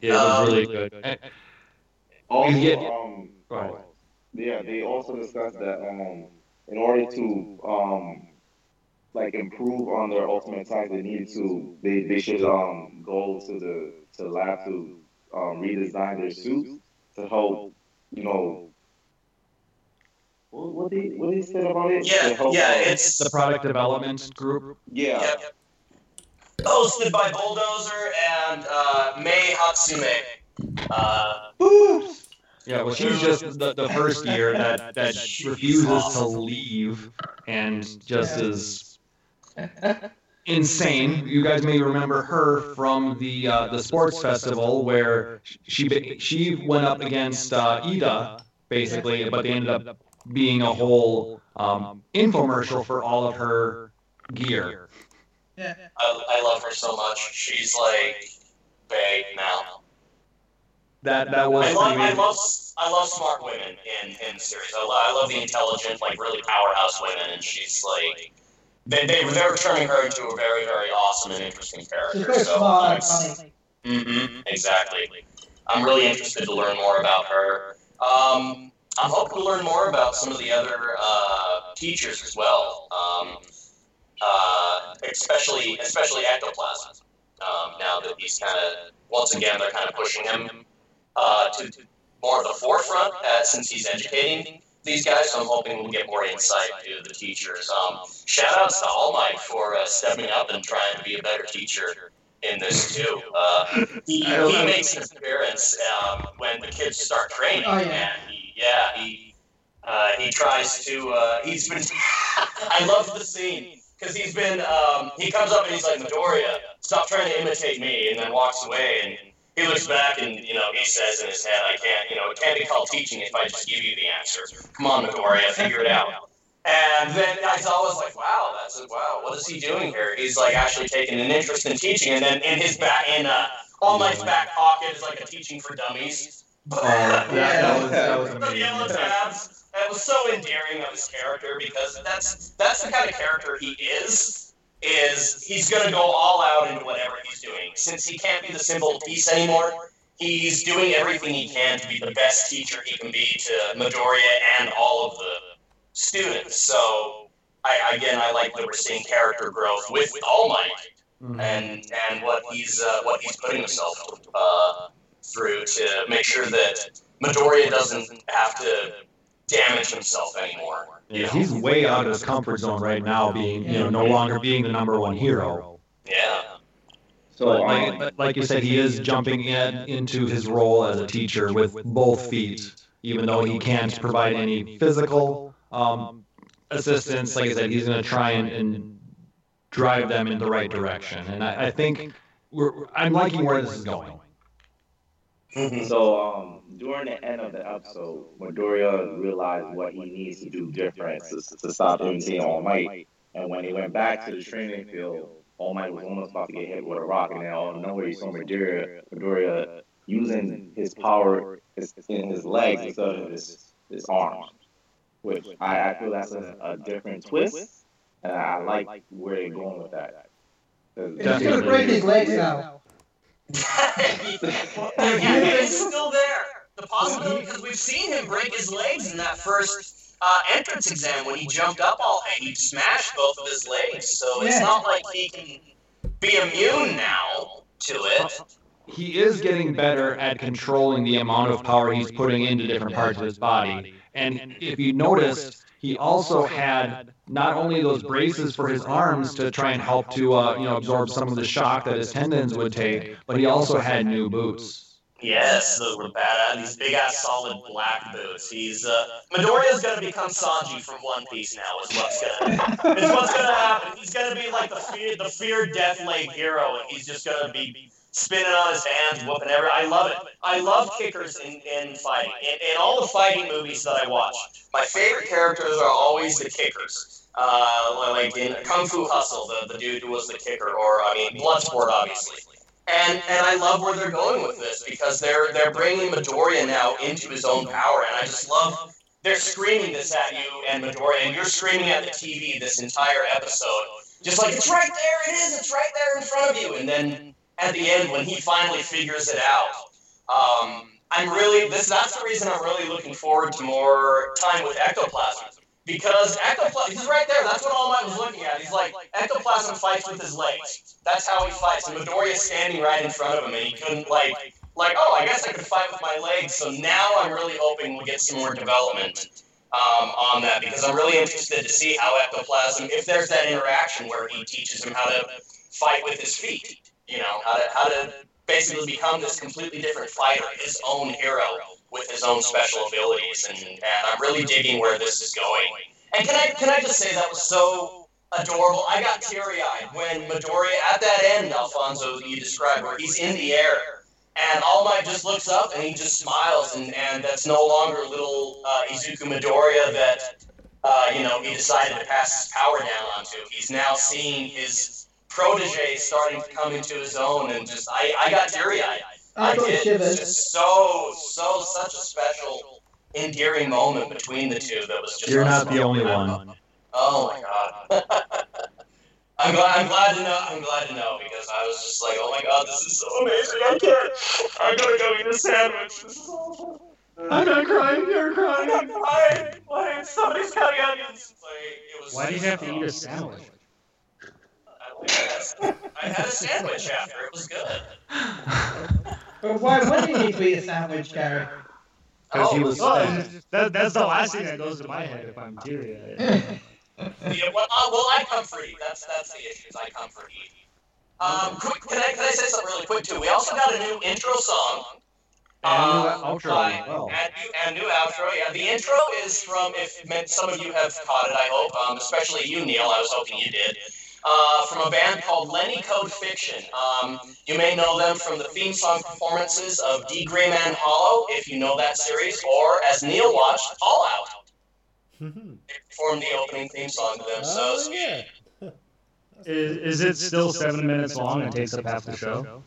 Speaker 6: It was really good. And-
Speaker 4: Also,
Speaker 6: Yeah.
Speaker 4: um,
Speaker 6: Go ahead.
Speaker 4: yeah, they also discussed that um, in order to um, like improve on their ultimate attack, they needed to they, they should um go to the to the lab to um, redesign their suits to help you know. What, what they what they said about it?
Speaker 5: Yeah, yeah,
Speaker 4: um,
Speaker 5: it's
Speaker 6: the product development group.
Speaker 4: yeah.
Speaker 5: Yep. Hosted by Bulldozer and uh, Mei Hatsume. Uh.
Speaker 6: Yeah, well, she's just the, the first year that, that she refuses to leave and just is insane. You guys may remember her from the uh, the sports festival where she she went up against uh, Iida basically, but they ended up being a whole um, infomercial for all of her gear.
Speaker 1: Yeah.
Speaker 5: I, I love her so much. She's like bae now.
Speaker 6: That that was
Speaker 5: I love, I love, I love smart women in, in the series. I love, I love the intelligent, like really powerhouse women, and she's like, they, they, they're turning her into a very, very awesome and interesting character. so
Speaker 1: smart
Speaker 5: I'm
Speaker 1: and funny.
Speaker 5: Mm-hmm, exactly. I'm really interested to learn more about her. Um, I'm hoping to learn more about some of the other uh, teachers as well, um, uh, especially especially ectoplasm. Um, now that he's kind of once again they're kind of pushing him uh, to more of the forefront uh, since he's educating these guys. So I'm hoping we'll get more insight to the teachers. Um, shout outs to All Might for uh, stepping up and trying to be a better teacher in this too. Uh, he, he makes an appearance um, when the kids start training,
Speaker 1: Oh, yeah.
Speaker 5: and he, yeah, he uh, he tries to. Uh, he's been. I love the scene because he's been. Um, he comes up and he's like, Midoriya, stop trying to imitate me, and then walks away and. He looks back and you know he says in his head, "I can't, you know, it can't be called teaching if I just give you the answer. Come on, Midoriya, figure it out." And then Aizawa's was always like, "Wow, that's wow. What is he doing here? He's like actually taking an interest in teaching." And then in his back, in uh, All Might's back pocket is like a teaching for dummies.
Speaker 6: Oh, that, that was that was
Speaker 5: the yellow
Speaker 6: amazing.
Speaker 5: tabs. That was so endearing of his character because that's that's the kind of character he is. Is he's gonna go all out into whatever he's doing. Since he can't be the symbol of peace anymore, he's doing everything he can to be the best teacher he can be to Midoriya and all of the students. So I again I like that we're seeing character growth with All Might
Speaker 6: Mhm.
Speaker 5: and and what he's uh, what he's putting himself uh, through to make sure that Midoriya doesn't have to damage himself anymore.
Speaker 6: Yeah,
Speaker 5: know?
Speaker 6: he's way out of his comfort zone right now, being you know no longer being the number one hero.
Speaker 5: yeah.
Speaker 4: So
Speaker 6: But
Speaker 4: um,
Speaker 6: like, but like you said, he is jumping in into his role as a teacher with both feet, even though he can't provide any physical um, assistance. Like I said, he's going to try and, and drive them in the right direction. And I, I think we're, I'm liking where this is going.
Speaker 4: So um, during the end of the episode, Midoriya realized what he needs to do different to, to stop imitating All Might. And when he went back to the training field, All Might was almost about to get hit with a rock, and then out of nowhere he saw Midoriya, Midoriya using his power in his legs instead of his, his arms. Which I, I feel that's a, a different twist, and I like where they're going with that.
Speaker 1: He's gonna break his legs now.
Speaker 5: Again, it's still there. The possibility, because we've seen him break his legs in that first uh, entrance exam when he jumped up all and he smashed both of his legs. So it's
Speaker 1: Yeah.
Speaker 5: not like he can be immune now to it.
Speaker 6: He is getting better at controlling the amount of power he's putting into different parts of his body. And if you noticed, he also had not only those braces for his arms to try and help to uh, you know absorb some of the shock that his tendons would take, but he also had new boots.
Speaker 5: Yes, the, the badass, these big ass solid black boots. He's uh, Midoriya's gonna become Sanji from One Piece now. Is what's gonna is what's gonna happen. He's gonna be like the fear the fear death leg hero, and he's just gonna be spinning on his hands, whooping every. I love it. I love kickers in, in fighting. In, in all the fighting movies that I watch, my favorite characters are always the kickers. Uh, like in Kung Fu Hustle, the, the dude who was the kicker, or I mean Bloodsport, obviously. And and I love where they're going with this because they're they're bringing Midoriya now into his own power, and I just love they're screaming this at you and Midoriya, and you're screaming at the TV this entire episode, just like it's right there, it is, it's right there in front of you, and then at the end when he finally figures it out. Um, I'm really this. That's the reason I'm really looking forward to more time with Ectoplasm because Ectoplasm. He's right there. That's what All Might was looking at. He's like Ectoplasm fights with his legs. That's how he fights. And Midoriya's standing right in front of him, and he couldn't like like oh I guess I could fight with my legs. So now I'm really hoping we'll get some more development. Um, on that because I'm really interested to see how ectoplasm, if there's that interaction where he teaches him how to fight with his feet, you know, how to how to basically become this completely different fighter, his own hero with his own special abilities, and, and I'm really digging where this is going. And can I can I just say that was so adorable? I got teary eyed when Midoriya at that end, Alfonso, you described, where he's in the air. And All Might just looks up and he just smiles, and, and that's no longer little uh, Izuku Midoriya that uh, you know he decided to pass his power down onto. He's now seeing his protege starting to come into his own, and just I, I got teary eyed. I,
Speaker 1: I got
Speaker 5: did. It's just so so such a special, endearing moment between the two that was just.
Speaker 6: You're not the only one.
Speaker 5: Oh my god. I'm glad. I'm glad to know. I'm glad to know because I was just like, oh my god, this is so amazing. I can't. I'm gonna go eat a sandwich. This is awful.
Speaker 6: I'm not crying. You're crying.
Speaker 5: I'm
Speaker 6: crying.
Speaker 5: not crying. Like somebody's cutting onions. Like, it was
Speaker 8: Why do you have to eat a
Speaker 5: awesome.
Speaker 8: sandwich?
Speaker 5: I had- a sandwich after. It was good.
Speaker 1: But why, why do you need to eat a sandwich, Gary?
Speaker 3: Because he
Speaker 5: Oh,
Speaker 3: was
Speaker 8: Oh, that, that's the last thing that goes to my head if I'm teary eyed.
Speaker 5: Yeah, well, uh, well, I comfort eat. That's that's the issue. Is I comfort eat. Um, quick, can I can I say something really quick too? We also got a new intro song.
Speaker 6: And a new
Speaker 5: um,
Speaker 6: outro
Speaker 5: by-
Speaker 6: as well.
Speaker 5: And new, and new outro. Yeah, the intro is from. If some of you have caught it, I hope. Um, especially you, Neil. I was hoping you did. Uh, from a band called Lenny Code Fiction. Um, you may know them from the theme song performances of D. Gray Man Hallow, if you know that series, or as Neil watched, All Out. They performed the opening theme song to them. So
Speaker 2: oh yeah.
Speaker 8: Is, is it still seven minutes long and takes up half the show?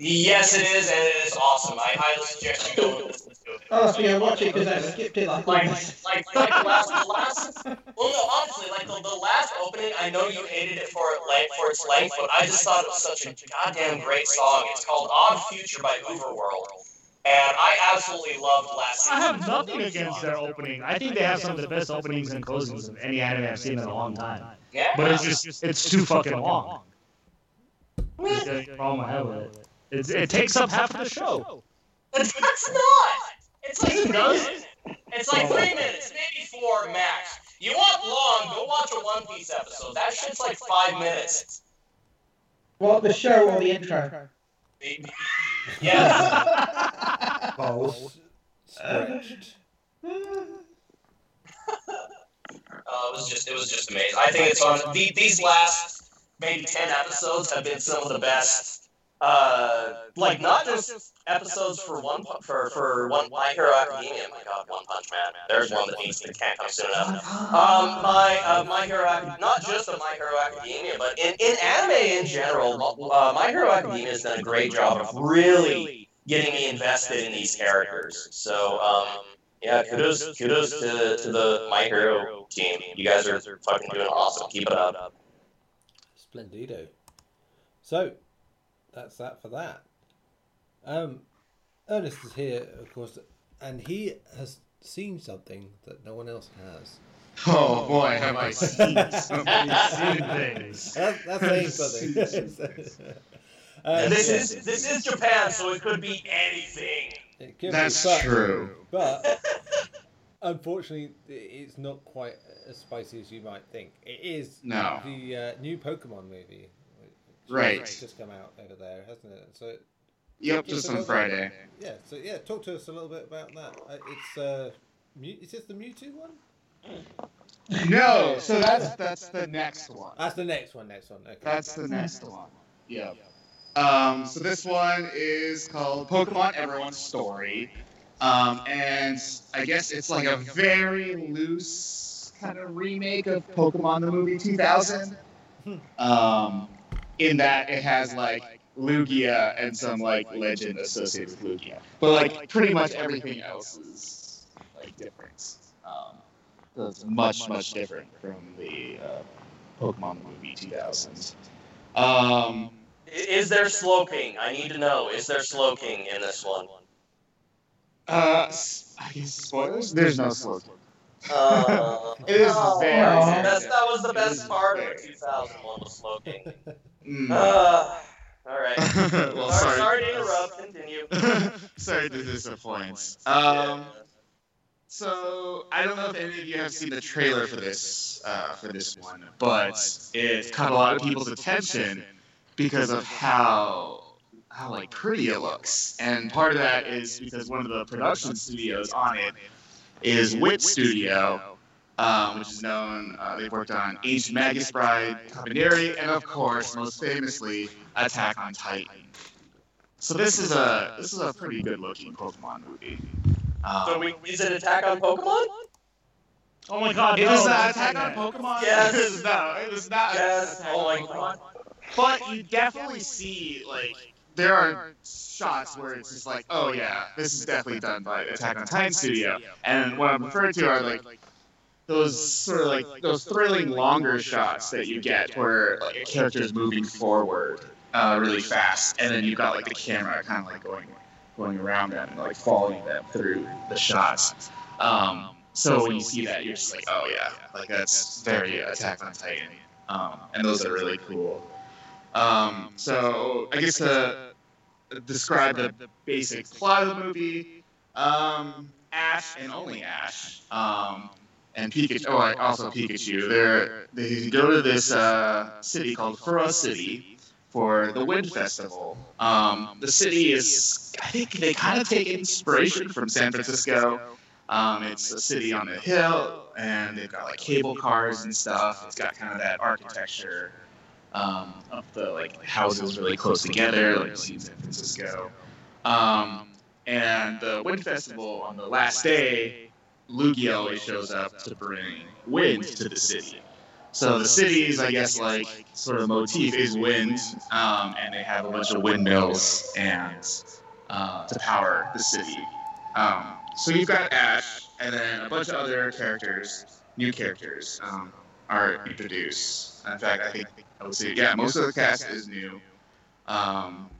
Speaker 5: Yes, it is, and it is awesome. I highly suggest you go and listen to it.
Speaker 1: Oh, so you're watching because I skipped it like
Speaker 5: Like, like, like the last, the last. Well, no, honestly, like the, the last opening, I know you hated it for it length, for its length, but I just thought it was such a goddamn great song. It's called "Odd Future" by UVERworld, and I absolutely loved last
Speaker 8: I have nothing against their opening. I think they have some of the best openings and closings of any anime I've seen in a long time.
Speaker 5: Yeah,
Speaker 8: But it's just, it's too fucking long. That's problem I have with it. It's, it takes up half of the show.
Speaker 5: But That's not. It's like three minutes. It's like three minutes, maybe four max. You want long? Go watch a One Piece episode. That shit's like five minutes.
Speaker 1: What, the show or the intro?
Speaker 5: Maybe Yes.
Speaker 2: Both stretched.
Speaker 5: Uh, it was just it was just amazing. I think it's on the, these last maybe ten episodes have been some of the best. Uh, like not just episodes for one for for one My Hero Academia. My God, One Punch Man. There's one that needs to can't come soon enough. Um, my uh, My Hero Academia, not just of My Hero Academia, but in, in anime in general, uh, My Hero Academia has done a great job of really getting me invested in these characters. So um, yeah, kudos kudos to, to the My Hero team. You guys are fucking doing awesome. Keep it up.
Speaker 2: Splendido. So, that's that for that. Um, Ernest is here, of course, and he has seen something that no one else has.
Speaker 7: Oh boy, have I seen something.
Speaker 8: Seen things.
Speaker 2: That's, that's saying something. Uh,
Speaker 5: This is this is Japan, so it could be anything.
Speaker 2: it could be,
Speaker 7: That's
Speaker 2: but-
Speaker 7: true.
Speaker 2: But unfortunately, it's not quite as spicy as you might think. It is
Speaker 7: No.
Speaker 2: the uh, new Pokemon movie. Which
Speaker 7: Right.
Speaker 2: has just come out over there, hasn't it? So,
Speaker 7: Yep, just on Friday.
Speaker 2: Yeah. So yeah, talk to us a little bit about that. Uh, it's uh, Mew- is this the Mewtwo one?
Speaker 7: No, so that's that's the next one.
Speaker 2: That's the next one. Next one. Okay.
Speaker 7: That's the next one. Yep. Um, so this one is called Pokemon Everyone's Story. Um, and I guess it's like a very loose kind of remake of Pokemon the movie 2000. Um, in that it has like Lugia and some like legend associated with Lugia. But like pretty much everything else is like different. Um, so it's much, much different from the uh, Pokemon movie 2000. Um,
Speaker 5: Is there Slowking? I need to know. Is there Slowking in this one?
Speaker 7: uh, s- I guess spoilers? There's no Slowking.
Speaker 5: Uh,
Speaker 7: It is
Speaker 5: no.
Speaker 7: very
Speaker 5: that was the best part of 2001 was Slowking.
Speaker 7: Mm.
Speaker 5: Uh, all right.
Speaker 7: well,
Speaker 5: sorry,
Speaker 7: sorry.
Speaker 5: sorry to interrupt. Continue.
Speaker 7: sorry to disappoint. Um, so I don't know if any of you have seen the trailer for this uh, for this one, but it caught a lot of people's attention because of how how like pretty it looks, and part of that is because one of the production studios on it is Wit Studio, um, which is known. Uh, they've worked on Ancient Magus Bride, Kabaneri, and of course, most famously, Attack on Titan. So this is a this is a pretty good looking Pokemon movie. Um,
Speaker 5: So we, is it Attack on Pokemon?
Speaker 8: Oh my god,
Speaker 7: it
Speaker 8: no,
Speaker 7: is
Speaker 8: don't
Speaker 7: Attack on Pokemon.
Speaker 5: Yes.
Speaker 7: It is not. It is not.
Speaker 5: Yes.
Speaker 7: Attack
Speaker 5: Oh
Speaker 7: on
Speaker 5: my
Speaker 7: Pokemon.
Speaker 5: god.
Speaker 7: But you definitely see like there are shots where it's just like, oh yeah, this is definitely done by Attack on Titan Studio. And what I'm referring to are like those sort of like those thrilling longer shots that you get where like a character moving forward uh, really fast, and then you've got like the camera kind of like going going around them and like following them through the shots. Um, so when you see that, you're just like, oh yeah, like that's very Attack on Titan, um, and those are really cool. Um, so I guess to describe the, the basic plot of the movie, um, Ash and only Ash, um, and Pikachu. Oh, also Pikachu. They're they go to this uh, city called Fula City for the Wind Festival. Um, the city is, I think they kind of take inspiration from San Francisco. Um, it's a city on a hill, and they've got like cable cars and stuff. It's got kind of that architecture um, of the like houses really close together, like in San Francisco. Um, and the Wind Festival on the last day, Lugia always shows up to bring wind to the city. So the city's, I guess, like sort of motif is wind, um, and they have a bunch of windmills and uh, to power the city. Um, so you've got Ash, and then a bunch of other characters, new characters, um, are introduced. In fact, I think I would say, yeah, most of the cast is new. Um,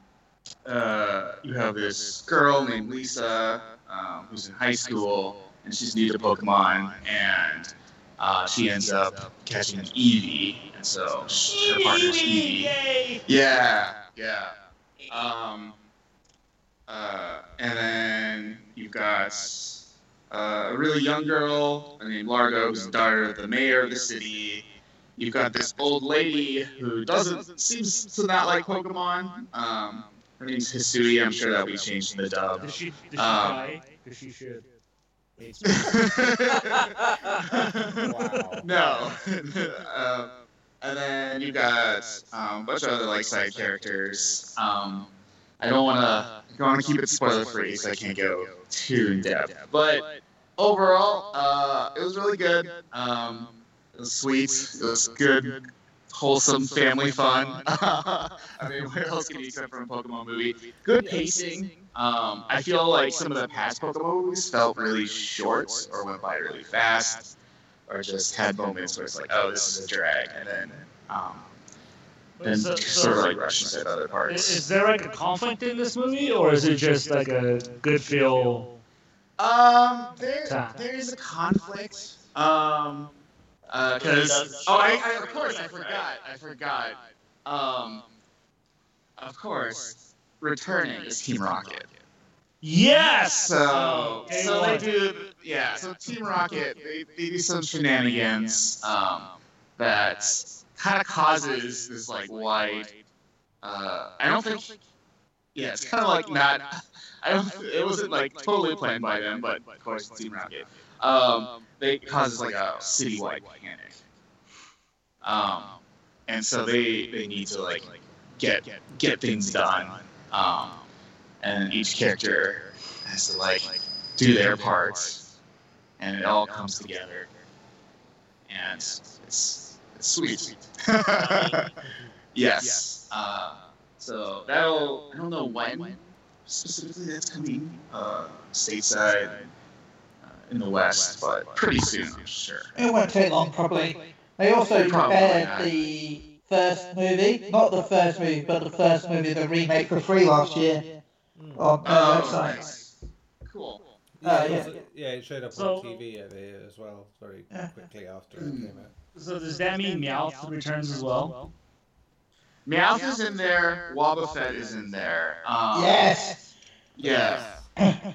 Speaker 7: uh, you have this girl named Lisa, um, who's in high school, and she's new to Pokemon, and uh, she ends up catching an Eevee, and so her partner's Eevee. Yeah, yeah. Um, uh, and then you've got uh, a really young girl named Largo, who's the daughter of the mayor of the city. You've got this old lady who doesn't seems to not like Pokemon. Um, her name's Hisui. I'm sure that'll be changed in the dub.
Speaker 8: Does she, does she
Speaker 7: Um,
Speaker 8: cry? Because she should.
Speaker 2: Wow.
Speaker 7: no. um, and then you got um, a bunch of other like side characters. Um, I don't want to. I want to keep it spoiler free, so I can't go too in depth. But overall, uh, it was really good. Um, it was sweet. It was good, wholesome family fun. I mean, what else can you expect from a Pokemon movie? Good pacing. Um, I feel like some of the past Pokemon movies felt really short or went by really fast or just had moments where it's like, oh, this is a drag, and then um, then
Speaker 8: So-
Speaker 7: sort of
Speaker 8: so-
Speaker 7: like rushes at other parts.
Speaker 8: is there like a conflict in this movie, or is it just like a good feel?
Speaker 7: Um, there,
Speaker 8: Time.
Speaker 7: there is a conflict. Um, because
Speaker 5: show
Speaker 7: oh, I, I of course I forgot. I forgot. Um, of course, returning is Team Rocket.
Speaker 8: Yes.
Speaker 7: So,
Speaker 8: Day
Speaker 7: so they
Speaker 8: one.
Speaker 7: do, yeah. So Team Rocket, they, they do some shenanigans um, that kind of causes this like wide. Uh, I don't think yeah, it's kind of like not. I don't. It wasn't like totally planned by them, but of course, Team Rocket. Um, they it causes like a citywide panic. Um, and so they they need to like get get things done. Um, and each character has to like do their parts, and it all comes together. And it's it's sweet. yes. Uh, so that'll I don't know when specifically that's coming uh, stateside uh, in the west, but pretty soon, I'm sure.
Speaker 1: It won't take long, probably. They also
Speaker 7: Probably
Speaker 1: prepared
Speaker 7: not.
Speaker 1: the first movie, not the first movie, but the first movie, the remake for free last year
Speaker 2: Mm.
Speaker 1: on their
Speaker 7: Oh,
Speaker 1: website.
Speaker 7: nice. Cool.
Speaker 2: Yeah,
Speaker 1: Uh,
Speaker 2: it
Speaker 1: yeah.
Speaker 2: was- yeah, it showed up
Speaker 8: So-
Speaker 2: on TV over here as well, very quickly after it came out.
Speaker 8: So does that mean Meowth returns as well?
Speaker 7: Meowth is in there. Wobbuffet is in there. Um,
Speaker 1: Yes!
Speaker 7: Yeah.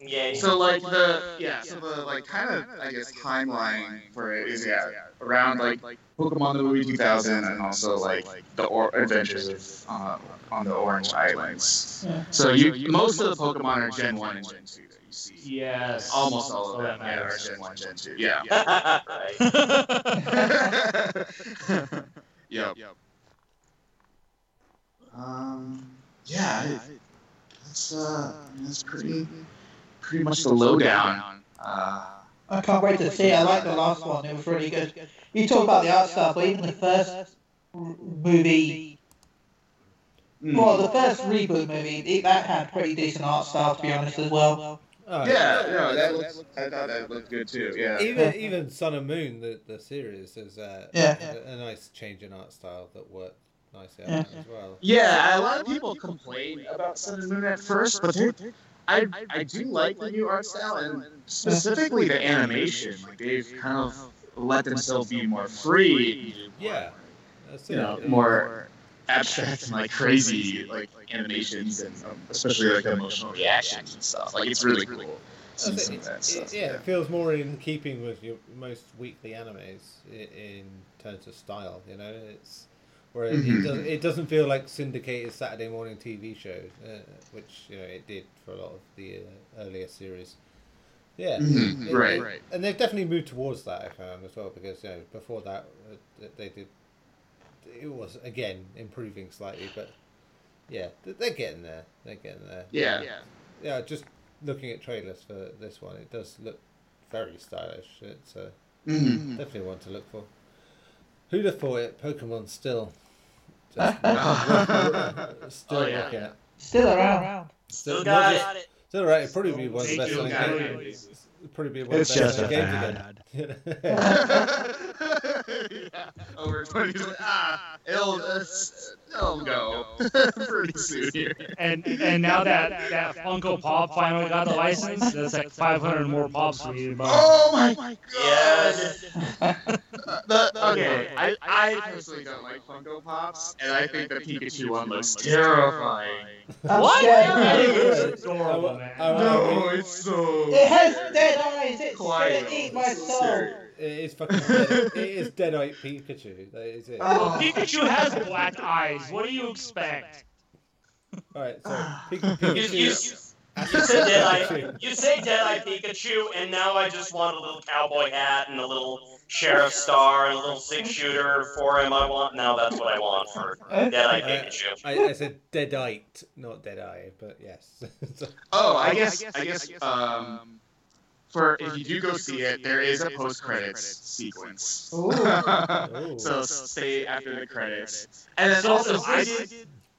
Speaker 5: Yay.
Speaker 7: So like the yeah, so the like kind of I guess timeline for it is yeah around like Pokemon the movie 2000 and also like the or- adventures of uh, on the Orange Islands.
Speaker 1: Yeah.
Speaker 7: So you most of the Pokemon are Gen 1 and Gen 2 that you see.
Speaker 8: Yes.
Speaker 7: Almost all of them
Speaker 8: that
Speaker 7: yeah, are. Gen 1, Gen 2. Yeah.
Speaker 5: right.
Speaker 7: yep. Um. Yeah. it- That's uh. I that's pretty. Pretty much the lowdown. Uh.
Speaker 1: I can't wait to see. I like the last one, it was really good. You talk about the art style, but even the first movie,
Speaker 7: mm.
Speaker 1: well, the first reboot movie, it, that had pretty decent art style, to be honest, as well.
Speaker 2: Oh,
Speaker 7: Yeah, no, that looks. I thought that looked good too. Yeah.
Speaker 2: Even even Sun and Moon, the, the series, is uh,
Speaker 1: Yeah.
Speaker 2: a, a nice change in art style that worked nicely
Speaker 1: Yeah.
Speaker 2: as well.
Speaker 7: Yeah, a lot of people complain about Sun and Moon at first, but they're, I I do like the new art style and specifically the animation. Like they've kind of let themselves be more free.
Speaker 2: Yeah,
Speaker 7: You know, more abstract and like crazy like animations and um, especially like emotional reactions and stuff. Like it's really cool. seeing
Speaker 2: it. It-
Speaker 7: stuff.
Speaker 2: yeah, it feels more in keeping with your most weekly animes in, in terms of style. You know, it's where it, it doesn't it doesn't feel like syndicated Saturday morning TV show, uh, which you know it did for a lot of the uh, earlier series. Yeah,
Speaker 7: Mhm,
Speaker 2: it-
Speaker 7: right.
Speaker 2: it- and they've definitely moved towards that. I found as well because you know before that uh, they did. It was again improving slightly, but yeah, they're getting there. They're getting there.
Speaker 7: Yeah.
Speaker 2: Yeah, Yeah, just looking at trailers for this one, it does look very stylish. It's uh,
Speaker 7: Mhm.
Speaker 2: definitely one to look for. Who'd have thought it? Pokemon still, just still
Speaker 7: Oh, yeah.
Speaker 2: rocking it.
Speaker 1: Still around.
Speaker 2: Still,
Speaker 5: Still
Speaker 2: not
Speaker 5: got
Speaker 2: just-
Speaker 5: it.
Speaker 2: Still right. It'd probably be one of the best selling games. It'd probably be one of
Speaker 6: It's
Speaker 2: the best
Speaker 6: just a
Speaker 2: selling games again.
Speaker 7: yeah. Over 20 ah, it'll, uh, it'll go pretty soon here.
Speaker 8: And and now that that Funko Pop finally got the license, that's like 500 more pops for you to buy.
Speaker 7: Oh my god!
Speaker 5: Yeah.
Speaker 7: The, okay, I, I personally don't like Funko Pops, and I think the Pikachu one looks terrifying.
Speaker 1: I'm
Speaker 5: What?
Speaker 8: It's adorable, man.
Speaker 2: I- I-
Speaker 7: No, it's so.
Speaker 1: It has dead eyes. It's
Speaker 7: Quiet.
Speaker 1: gonna eat my
Speaker 7: It's so
Speaker 1: soul.
Speaker 7: Scary.
Speaker 2: It is fucking. Dead, it is Deadite Pikachu. That is it.
Speaker 1: Oh.
Speaker 8: Pikachu has black eyes. What do you expect?
Speaker 2: All right, so ah. Pik-
Speaker 5: You,
Speaker 2: Pikachu.
Speaker 5: you, you said Deadeye. You say Deadeye Pikachu, and now I just want a little cowboy hat and a little sheriff star and a little six shooter for him. I want now. That's what I want for Deadeye uh, Pikachu.
Speaker 2: I, I said Deadite, not Deadeye, but yes. So-
Speaker 7: Oh, I guess, I guess, um, um for if you do go see it, there is a post credits sequence. So stay after the credits. And then also, I did.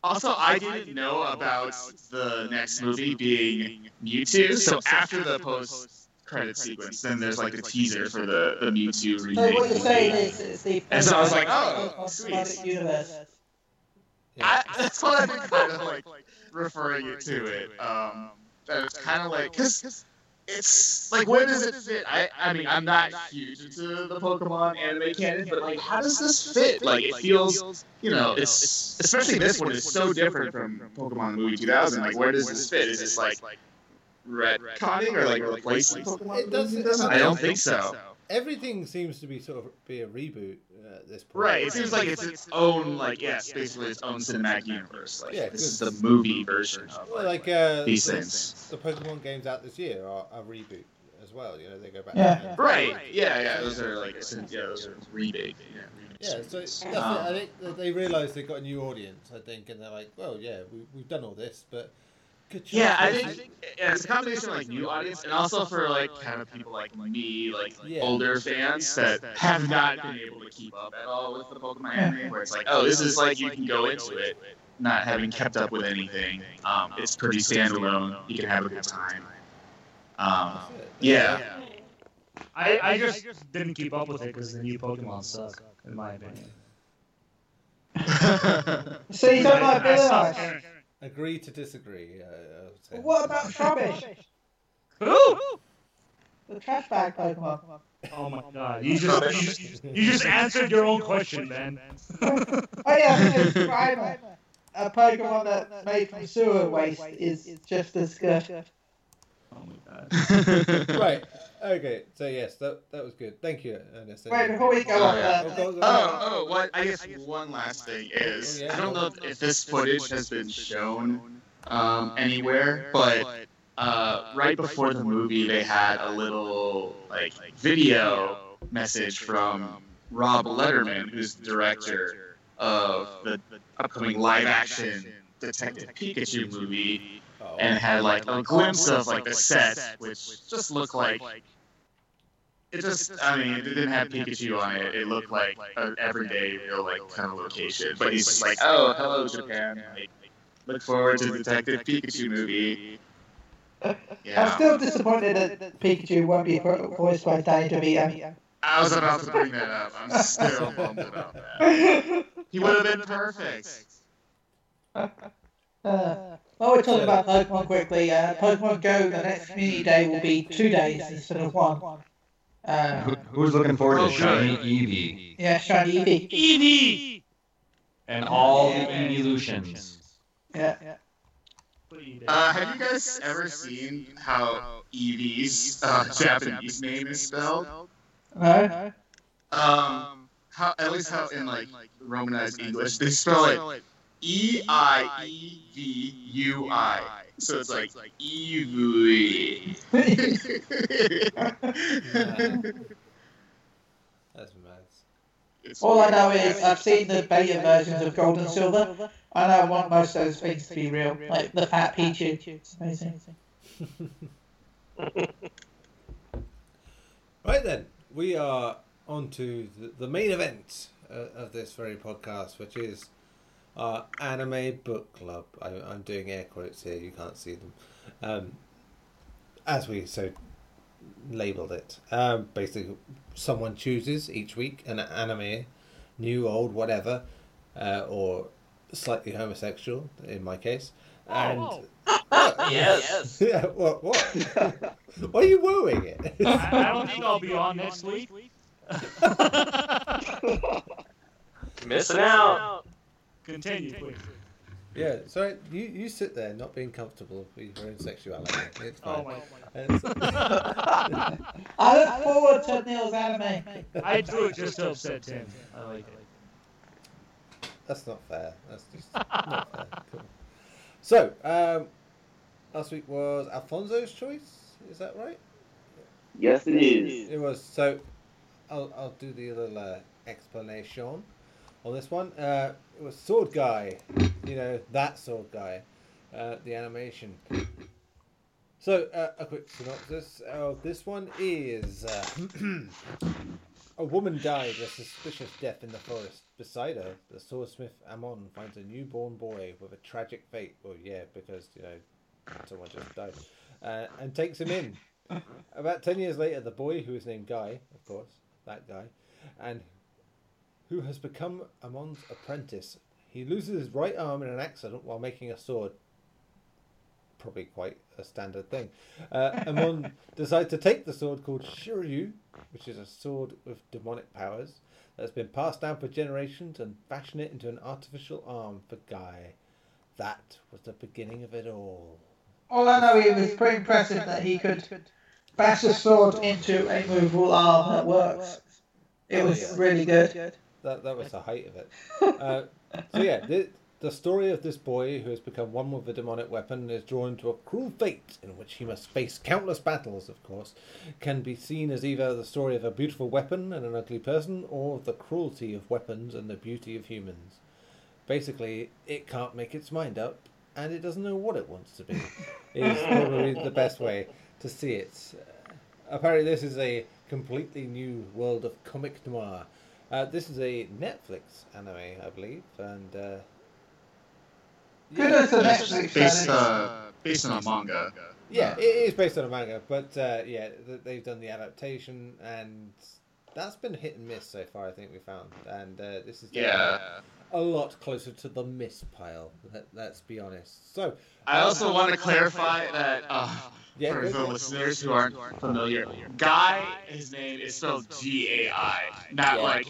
Speaker 7: Also, I didn't know about the next movie being Mewtwo. So after the post credit sequence, then there's like the teaser for the, the Mewtwo
Speaker 1: So what you're saying
Speaker 7: movie.
Speaker 1: is the
Speaker 7: And so I was like, oh, sweet.
Speaker 1: Cinematic universe.
Speaker 7: I, that's what I've been kind of like referring it to it. Um, that it's kind of like because it's like where does it fit? I I mean I'm not huge into the Pokemon anime canon, but like how does this fit? Like it feels you know it's especially this one is so different from Pokemon movie 2000. Like where does this fit? Is this like retconning or like replacing Pokemon
Speaker 2: It does-
Speaker 7: movie 2000? I don't think so.
Speaker 2: Everything seems to be sort of be a reboot uh, at this point.
Speaker 7: Right. It seems like it's its own, like, yes, basically its own cinematic universe. Like,
Speaker 2: Yeah,
Speaker 7: this is the movie version of
Speaker 2: Well,
Speaker 7: like,
Speaker 2: like uh,
Speaker 7: these
Speaker 2: the,
Speaker 7: things.
Speaker 2: the Pokemon games out this year are a reboot as well. You know, they go back.
Speaker 1: Yeah.
Speaker 2: and-
Speaker 7: Right. Yeah, yeah. Those are like, yeah, those are rebate. Yeah.
Speaker 2: Yeah, so that's.
Speaker 7: Um,
Speaker 2: I think that they realise they've got a new audience. I think, and they're like, well, yeah, we, we've done all this, but good job.
Speaker 7: Yeah, I
Speaker 2: guys."
Speaker 7: think yeah, it's a combination of like new audience and also for like kind of people like me, like
Speaker 2: Yeah.
Speaker 7: older fans that have not been able to keep up at all with the Pokemon anime, where it's like, oh, this is like you can go into it not having kept up with anything. Um, it's pretty standalone. You can have a good time. Um, yeah.
Speaker 8: I, I just didn't keep up with it because the new Pokemon suck, in my opinion.
Speaker 1: So you don't like
Speaker 8: I stopped
Speaker 1: Vanilla
Speaker 8: caring.
Speaker 2: Agree to disagree. Uh, I would say.
Speaker 1: What about Trubbish?
Speaker 8: Who?
Speaker 1: The trash bag Pokemon.
Speaker 8: Oh my god! You just you just, you just answered your own question, man.
Speaker 1: Oh yeah, it's Grimer. A Pokemon that's made from sewer waste is just as good.
Speaker 8: Oh my god!
Speaker 2: right. Okay. So yes, that that was good. Thank you, Ernest.
Speaker 1: Wait, before we go
Speaker 7: Oh,
Speaker 1: on,
Speaker 7: yeah.
Speaker 2: Oh,
Speaker 1: uh,
Speaker 2: go- go-
Speaker 7: Oh, oh, what? I guess one last thing is
Speaker 2: Oh, yeah.
Speaker 7: I don't know if this footage has been shown um, anywhere, but uh, right before the movie, they had a little like video message from Rob Letterman, who's the director of the upcoming live-action Detective Pikachu movie,
Speaker 2: oh.
Speaker 7: and had like a glimpse of like the set, which just looked like it just, I mean, it didn't have Pikachu on it. It looked like an everyday, real, like, kind of location. But he's just like, oh, hello, Japan. Like, look forward to the Detective Pikachu movie.
Speaker 1: I'm still disappointed that Pikachu won't be voiced by Danny DeVito.
Speaker 7: I was about to bring that up. I'm still bummed about that. He would have been perfect.
Speaker 1: Uh, while we're talking about Pokemon quickly, uh, Pokemon Go, the next community day will be two days instead of one.
Speaker 6: Who,
Speaker 1: Uh,
Speaker 6: who's looking forward
Speaker 7: Oh,
Speaker 6: to Shiny
Speaker 7: good.
Speaker 6: Eevee
Speaker 1: yeah, Shiny Eevee.
Speaker 8: Eevee.
Speaker 6: and all the evolutions?
Speaker 1: Yeah.
Speaker 7: Uh, have you guys ever seen how Eevee's uh, Japanese name is spelled?
Speaker 1: No?
Speaker 7: Um, how at least how in like Romanized English they spell it E I E V U I. So it's like like Evui.
Speaker 2: That's mad.
Speaker 1: All I know is I've seen the beta versions of Gold and Silver, and I want most of those things to be real, like the Fat Pichu. It's amazing.
Speaker 2: Right then, we are on to the, the main event uh, of this very podcast, which is our anime book club. I, I'm doing air quotes here; you can't see them. Um, as we so labeled it, um, basically, someone chooses each week an anime, new, old, whatever, uh, or slightly homosexual in my case, and.
Speaker 8: Oh.
Speaker 5: Yes.
Speaker 2: Yeah, what? What? Why are you wooing it?
Speaker 8: I, I don't think I'll be on next week.
Speaker 5: Missing out.
Speaker 8: Continue, please.
Speaker 2: Yeah, so you, you sit there not being comfortable with your own sexuality. It's fine.
Speaker 8: Oh my!
Speaker 2: It's-
Speaker 1: I look forward to Neil's anime.
Speaker 8: I do it just to upset Tim. I like it.
Speaker 2: that's not fair. That's just not fair. Cool. So, um, last week was Alfonso's choice. Is that right?
Speaker 4: Yes, it is.
Speaker 2: It was. So, I'll, I'll do the little uh, explanation on this one. Uh, it was Sword Guy. You know, that Sword Guy. Uh, the animation. So, uh, a quick synopsis of this one is uh, a woman died a suspicious death in the forest. Beside her, the swordsmith Amon finds a newborn boy with a tragic fate. Well, yeah, because, you know, someone just died. Uh, and takes him in. About 10 years later, the boy, who is named Guy, of course, that guy, and who has become Amon's apprentice, he loses his right arm in an accident while making a sword. Probably quite a standard thing. Uh, Amon decides to take the sword called Shiryu, which is a sword with demonic powers, that's been passed down for generations, and fashion it into an artificial arm for Guy. That was the beginning of it all.
Speaker 1: All I know, it was pretty impressive that he could bash a sword into a movable arm that works. It was really good.
Speaker 2: That that was the height of it. Uh, so yeah, the, the story of this boy who has become one with a demonic weapon is drawn to a cruel fate in which he must face countless battles. Of course, can be seen as either the story of a beautiful weapon and an ugly person, or the cruelty of weapons and the beauty of humans. Basically, it can't make its mind up, and it doesn't know what it wants to be. is probably the best way to see it. Apparently, this is a completely new world of comic noir. Uh, this is a Netflix anime, I believe, and uh,
Speaker 1: Kudos to
Speaker 7: It's
Speaker 1: Netflix.
Speaker 7: based, uh, based on a manga.
Speaker 2: yeah, it is based on a manga, but uh, yeah, they've done the adaptation, and that's been hit and miss so far. I think we found, and uh, this is
Speaker 7: Yeah.
Speaker 2: A lot closer to the miss pile. Let, let's be honest. So
Speaker 7: I also want to clarify that uh,
Speaker 2: yeah,
Speaker 7: for the listeners who aren't familiar, Guy, his name is spelled G A I, not
Speaker 5: Yeah.
Speaker 7: like